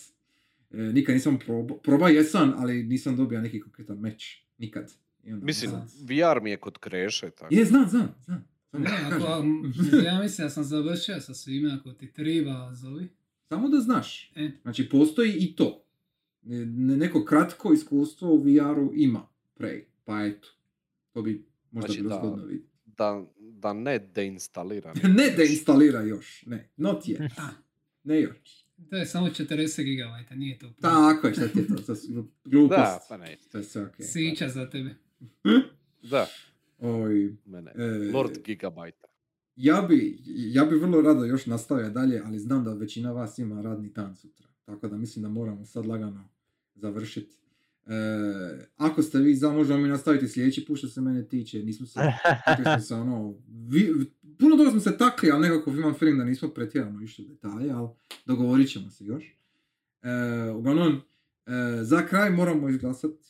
e, nikad nisam probao, probao jesam, ali nisam dobio neki konkretan meč. Nikad. I onda, Mislim, sad- VR mi je kod kreše, tako. Je, znam, znam, znam. Ne, ako, ja mislim da sam završio sa svime, ako ti treba, zovi. Samo da znaš. E. Znači, postoji i to. Ne- ne- Neko kratko iskustvo u VR-u ima Prey. Pa eto. To bi možda Znači bilo zgodno vidjeti. Da, da ne deinstalira. ne da instalira još. Ne. Not yet. A, Ne još. to je samo 40 GB, nije to puno. Tako je, šta ti je to? To glupost. Da, pa ne. To je sve okej. Sića za tebe. Da, Oj, mene. e, Lord Gigabajta. ja bi, ja bi vrlo rado još nastavio dalje, ali znam da većina vas ima radni dan sutra. Tako da mislim da moramo sad lagano završiti. E, ako ste vi za, možemo mi nastaviti sljedeći put što se mene tiče. Nismo se, smo se ono, vi, puno toga smo se takli, ali nekako imam feeling da nismo pretjerano išli u detalje, ali dogovorit ćemo se još. E, uglavnom, e, za kraj moramo izglasati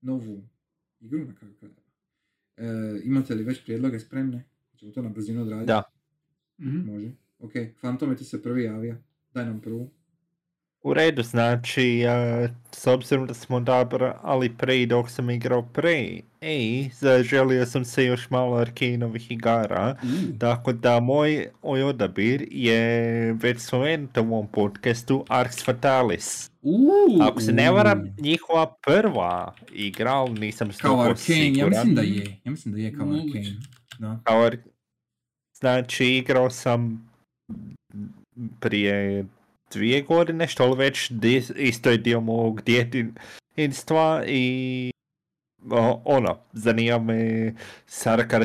novu igru na kraju krajeva. E, imate li već prijedloge spremne? Ćemo to na brzinu odraditi? Da. Mhm. Može. Ok, Fantome ti se prvi javio. Daj nam prvu. U redu, znači, a, s obzirom da smo odabrali Prey dok sam igrao Prey, ej, zaželio sam se još malo Arkanovih igara, tako da moj, odabir je već spomenuto u ovom podcastu Arx Fatalis. Uuu, Ako se ne varam, njihova prva igra, ali nisam Kao 100% Arkane, ja mislim da je. Ja mislim da je kao. Arkane. Da. Kao Ar- Znači, igrao sam prije dvije godine, što li već di- isto je dio mog djetinstva i o, ono, zanima me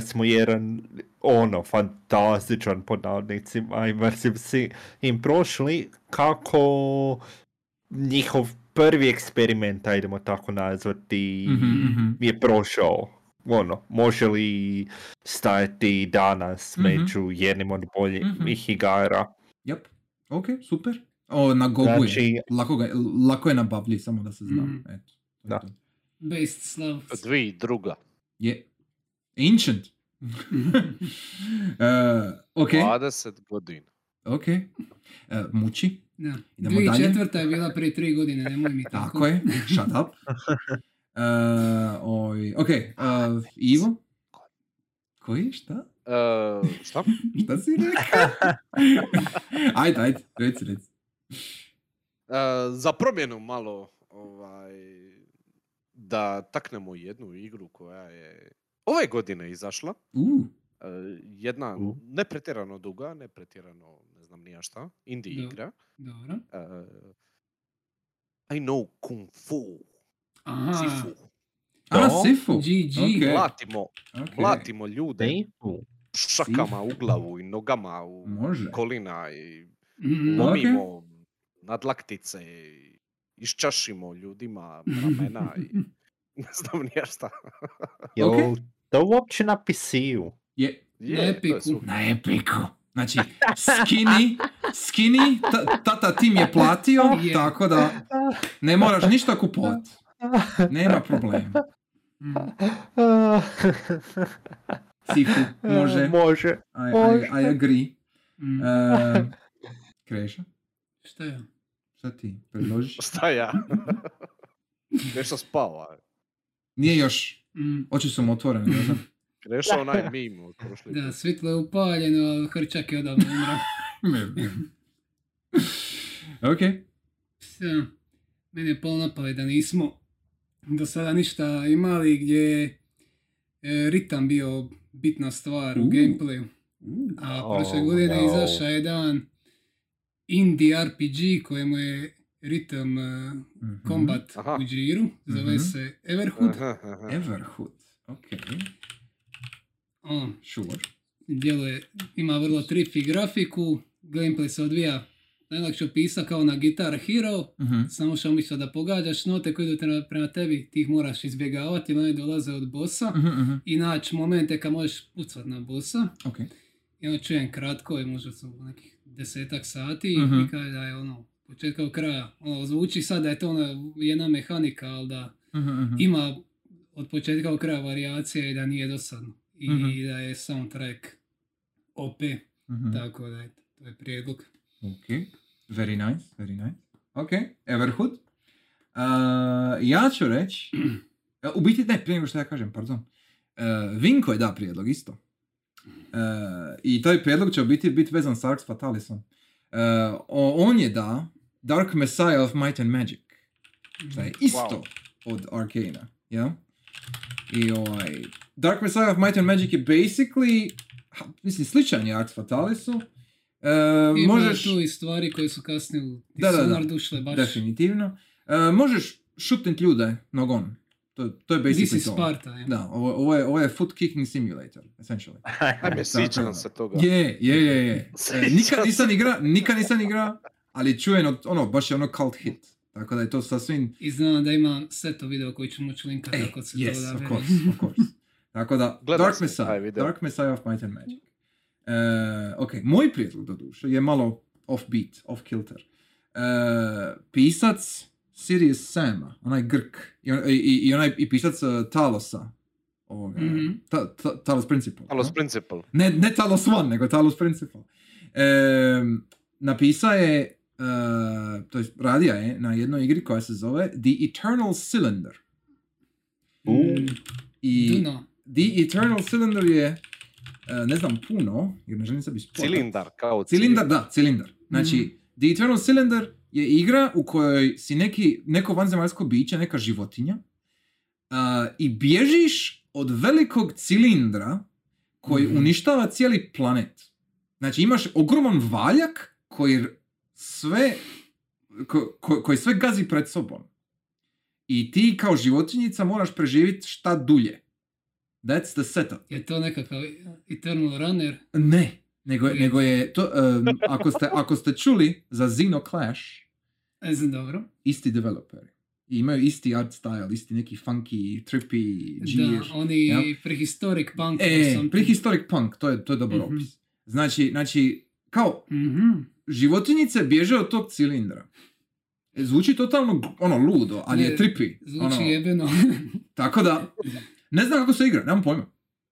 smo jedan ono, fantastičan pod navodnicima immersive si im prošli, kako njihov prvi eksperiment, ajdemo tako nazvati, Mhm, mhm. je prošao. Ono, može li stajati danas Mhm. među jednim od boljih Mhm. igara? Yep. Ok, super. O, na Gogu je. Znači, Lako, ga, lako je nabavljiv, samo da se zna. Mhm. Eto. to je Da. Based slav. Dvi druga. Je. Ancient. uh, ok, 20 godina. ok. Uh, muči. Da. Idemo Dvije dalje. četvrta je bila prije tri godine, nemoj mi tako. Tako je. Shut up. Uh, oj, ok, uh, Ivo? Koji? Šta? E, šta? Šta si rekao? ajde, ajde, reci, reci. E, za promjenu malo ovaj, da taknemo jednu igru koja je ove godine izašla. Uh, jedna U. ne pretjerano duga, ne pretjerano ne znam ni ja šta, indie Da. igra. Dobro. E, I know Kung Fu. Aha, Sifu. a. Sifu. GG. Ok. Mlatimo, ok. mlatimo ljude Seifu. šakama u glavu i nogama u Može. kolina i Mhm. Ok. lomimo nadlaktice i iščašimo ljudima ramena i ne znam ni ja šta. Jel Ok. to uopće na PC-u? Je, Je, Na je Epiku. na epiku. Znači, skinny, skinny, ta- tata tim je platio, Je. tako da ne moraš ništa kupovat. Nema problema. Mhm. Sifu, može. Može. I, I, I agree. Mhm. Uh, Kreša, Šta je? šta ti predložiš? Šta ja? Nešto spava. Nije još, Mhm. oči su mu otvorene, ne znam. Rešao onaj meme od prošle. Da, svjetlo je upaljeno, ali Hrčak je odavno umro. ok. Sve. Meni je palo na pamet da nismo do sada ništa imali gdje je e, ritam bio bitna stvar u U. gameplayu. A prošle Oh, godine no. izašao je jedan indie RPG kojemu je ritam Mhm. combat Aha. u džiru. Zove Mhm. se Everhood. Aha, aha. Everhood. Ok. On Sure. djeluje, ima vrlo trippy grafiku. Gameplay se odvija najlakše opisa kao na Guitar Hero. Mhm. Samo što umjesto da pogađaš note koje idu prema, tebi, ti ih moraš izbjegavati one dolaze od bossa. Mhm, mhm. I naći momente kad možeš pucat na bossa. Ok. I ono čujem kratko, je možda su nekih desetak sati Mhm. i kaže da je ono početka do kraja. Ono, zvuči sad da je to ona jedna mehanika, ali da Mhm, mhm. ima od početka do kraja varijacije i da nije dosadno. I Mhm. da je soundtrack OP, Mhm. tako da je to je prijedlog. Ok, very nice, very nice. Ok, Everhood. Uh, ja ću reći, u biti ne, prije nego što ja kažem, pardon. Uh, Vinko je da prijedlog isto. Uh, I taj prijedlog će biti biti vezan s Arx Fatalisom. O- on je da Dark Messiah of Might and Magic. Što je isto od Arcana, ja? I ovaj, Dark Messiah of Might and Magic je basically, ha, mislim, sličan je Arx Fatalisu. Ima možeš... tu i stvari koje su kasnije u Da, da, da. Dishonored ušle baš. Definitivno. E, možeš šutnit ljude nogom. To, to je This basically is to. Sparta, je. Da, ovo, ovo, je, ovo je foot kicking simulator, essentially. Ajme, sjećam da. se toga. Je, je, je, je. E, nikad nisam igra, nikad nisam igra, ali čujem od, ono, baš je ono cult hit. Tako da je to sasvim... I znam da ima seto video koji ću moći linkati Ej, ako se to yes, da of course, of course. Tako da, Gledao Dark Messiah. Dark Messiah of Might and Magic. E, ok, moj prijedlog do duše je malo offbeat, off kilter. E, pisac Sirius Sama, onaj Grk, i, on- i, i- onaj i pisac uh, Talosa, ovoga, Mhm. ta, ta, Talos Principle. Talos no? Principle. Ne, ne Talos One, nego Talos Principle. E, napisao je, uh, to jest radija je na jednoj igri koja se zove The Eternal Cylinder. Mm, I. The Eternal Cylinder je, e, ne znam puno, jer ne želim sebi spotat. Cilindar, kao Cilindar, da, cilindar. Znači, Mhm. The Eternal Cylinder je igra u kojoj si neki, neko vanzemaljsko biće, neka životinja, a, i bježiš od velikog cilindra koji Mhm. uništava cijeli planet. Znači, imaš ogroman valjak koji sve, ko- ko- koji sve gazi pred sobom. I ti kao životinjica moraš preživjeti šta dulje. That's the setup. Je to nekakav Eternal Runner? Ne, nego, nego je to, um, ako, ste, ako ste čuli za Xeno Clash, Ne znam dobro. isti developeri. I imaju isti art style, isti neki funky, trippy, Da, džir. oni Ja. prehistoric punk. E, prehistoric punk, to je, to je dobar Mhm. opis. Znači, znači, kao, Mhm. životinjice bježe od tog cilindra. E, Zvuči totalno ono ludo, ali je Ne, trippy. Zvuči ono, jebeno. Tako da, ne znam kako se igra, nemam pojma.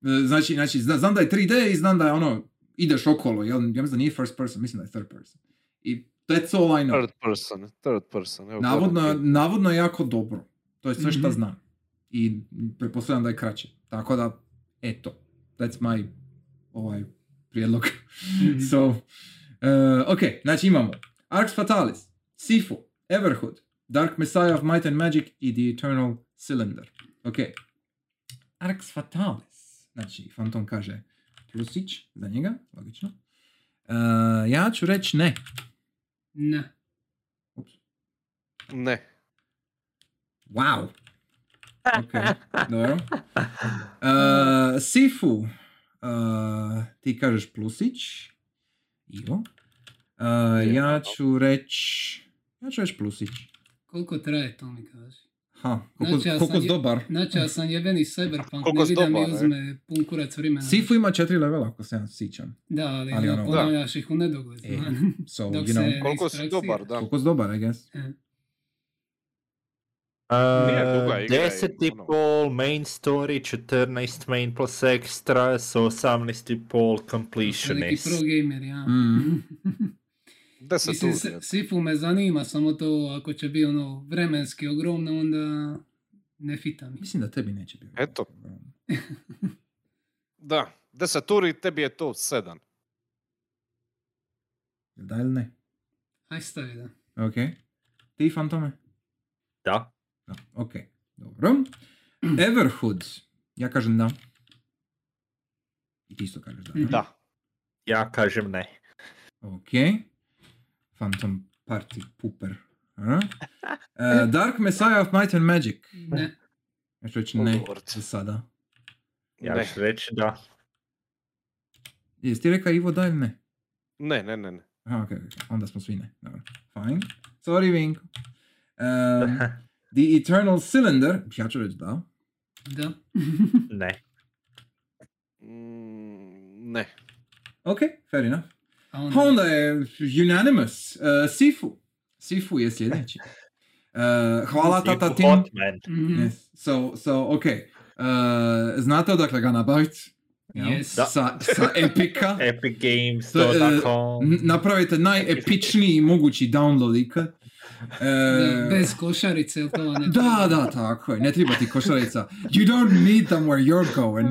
E, Znači, znači zna- znam da je 3D i znam da je ono, ideš okolo, jel, ja mislim da nije first person, mislim da je third person. I that's all I know. Third person, third person. Evo, Navodno, navodno je jako dobro. To je sve što Mhm. znam. I pretpostavljam da je kraće. Tako da, eto, that's my ovaj prijedlog. Mhm. so, uh, ok, znači imamo Arx Fatalis, Sifu, Everhood, Dark Messiah of Might and Magic i The Eternal Cylinder. Ok. Arx Fatalis. Znači, Phantom kaže plusić za njega, logično. Uh, ja ću reći ne. Ne. Ups. Ne. Wow. Ok, dobro. Uh, Sifu, uh, ti kažeš plusić. Ivo. Uh, ja ću reći... Ja ću reći plusić. Koliko traje to mi kaži? Ha, koliko, Znači, ja koliko sam si je- dobar. Znači, ja sam jebeni cyberpunk, Koliko ne vidim mi dobar, e? uzme pun kurac vremena. Sifu ima četiri levela, ako se ja sjećam. Da, ali, Ali ne ono- ponavljaš ih u nedogled. E. So, Dok you know, Koliko si dobar, da. koliko si dobar, I guess. E, Uh, igra i 10 i pol main story, 14 main plus extra, so 18 i pol to je neki completionist. pro gamer, ja. Mm. Deset Mislim, tu. Sifu me zanima, samo to ako će biti ono vremenski ogromno, onda ne fita mi. Mislim da tebi neće biti. Eto. Da, deseturi, tebi je to sedam. Da ili ne? Aj stavi, da. Ok. Ti, Fantome? Da. Da, ok. Dobro. Everhood. Ja kažem da. I ti isto kažeš da. ne? Da. Ja kažem ne. Ok. Phantom Party Pooper. A? E, Dark Messiah of Might and Magic. Ne. Ja ću reći ne za sada. Ja Ne. ću reći da. Jesi ti rekao Ivo da ili ne? Ne, ne, ne, ne. Aha, ok, ok. Onda smo svi ne. Dobro. Fine. Sorry, Vinko. Um, the Eternal Cylinder. Ja ću reći da. Da. ne. Mm, ne. Ok, fair enough. A onda, onda je unanimous. Uh, Sifu. Sifu je sljedeći. Uh, hvala tata Tim. Mhm. Yes. So, so, ok. Uh, znate odakle ga nabaviti? Yes. Sa, sa Epica. Je, Epigames.com N- napravite najepičniji mogući download ikad. E, Da, bez košarice, ili to ne? da, da, tako je. Ne treba ti košarica. You don't need them where you're going.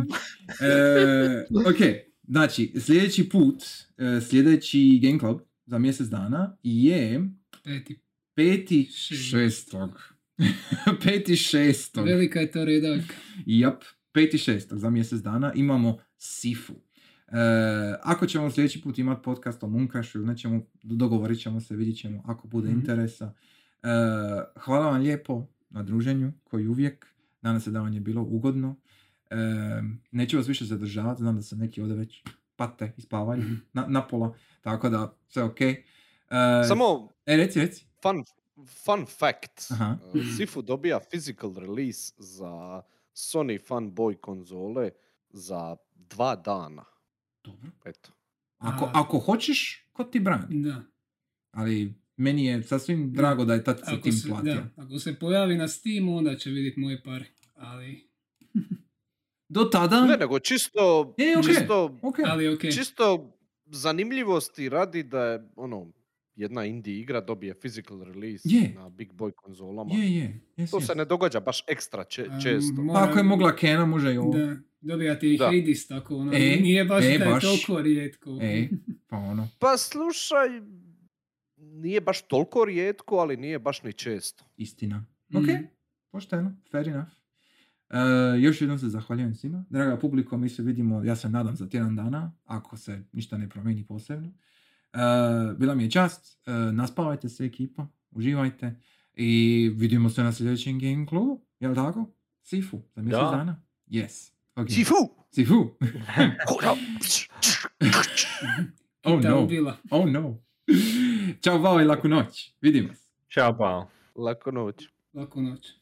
E, ok, znači, sljedeći put, e, sljedeći Game Club za mjesec dana je Peti. peti Šest. šestog. peti šestog. Velika je to redavka. Jap, peti šestog za mjesec dana imamo Sifu. E, ako ćemo sljedeći put imati podcast o Munkašu ili nećemo, dogovorit ćemo se, vidit ćemo ako bude Mhm. interesa. E, hvala vam lijepo na druženju, koji uvijek. Danas se da vam je bilo ugodno. E, neću vas više zadržavati, znam da se neki ovdje već pate i spavaju na, na pola, tako da sve ok. E, Samo E, reci, reci. fun, fun fact. Aha. Uh, Sifu dobija physical release za Sony Funboy konzole za dva dana. Dobro. Eto. Ako, A- ako hoćeš, ko ti brani? Da. Ali meni je sasvim drago da je tad se tim platio. da, ako se pojavi na Steamu, onda će vidjeti moje pare. Ali, Do tada, Ne, nego čisto, E, okej. čisto, ok. ali ok. čisto zanimljivosti radi da je ono, jedna indie igra dobije physical release Je. na big boy konzolama. Je, je. Jes, To jes. se ne događa baš ekstra če- često. Pa ako je mogla Kena, može i ovo. Da, dobijate i Da. Hades tako, ono, E, nije baš e, da je baš. toliko rijetko. E, pa ono. Pa slušaj, nije baš toliko rijetko, ali nije baš ni često. Istina. Ok, pošteno, fair enough. E, još jednom se zahvaljujem svima. Draga publiko, mi se vidimo, ja se nadam, za tjedan dana, ako se ništa ne promijeni posebno. E, bila mi je čast, e, naspavajte se ekipa, uživajte i vidimo se na sljedećem Game Clubu, jel tako? Sifu, za mjesec Da. dana? Yes. Okay. Sifu! Sifu! oh no, oh no. Ćao, bao i laku noć. Vidimo se. Ćao, pa. Lako noć. Laku noć.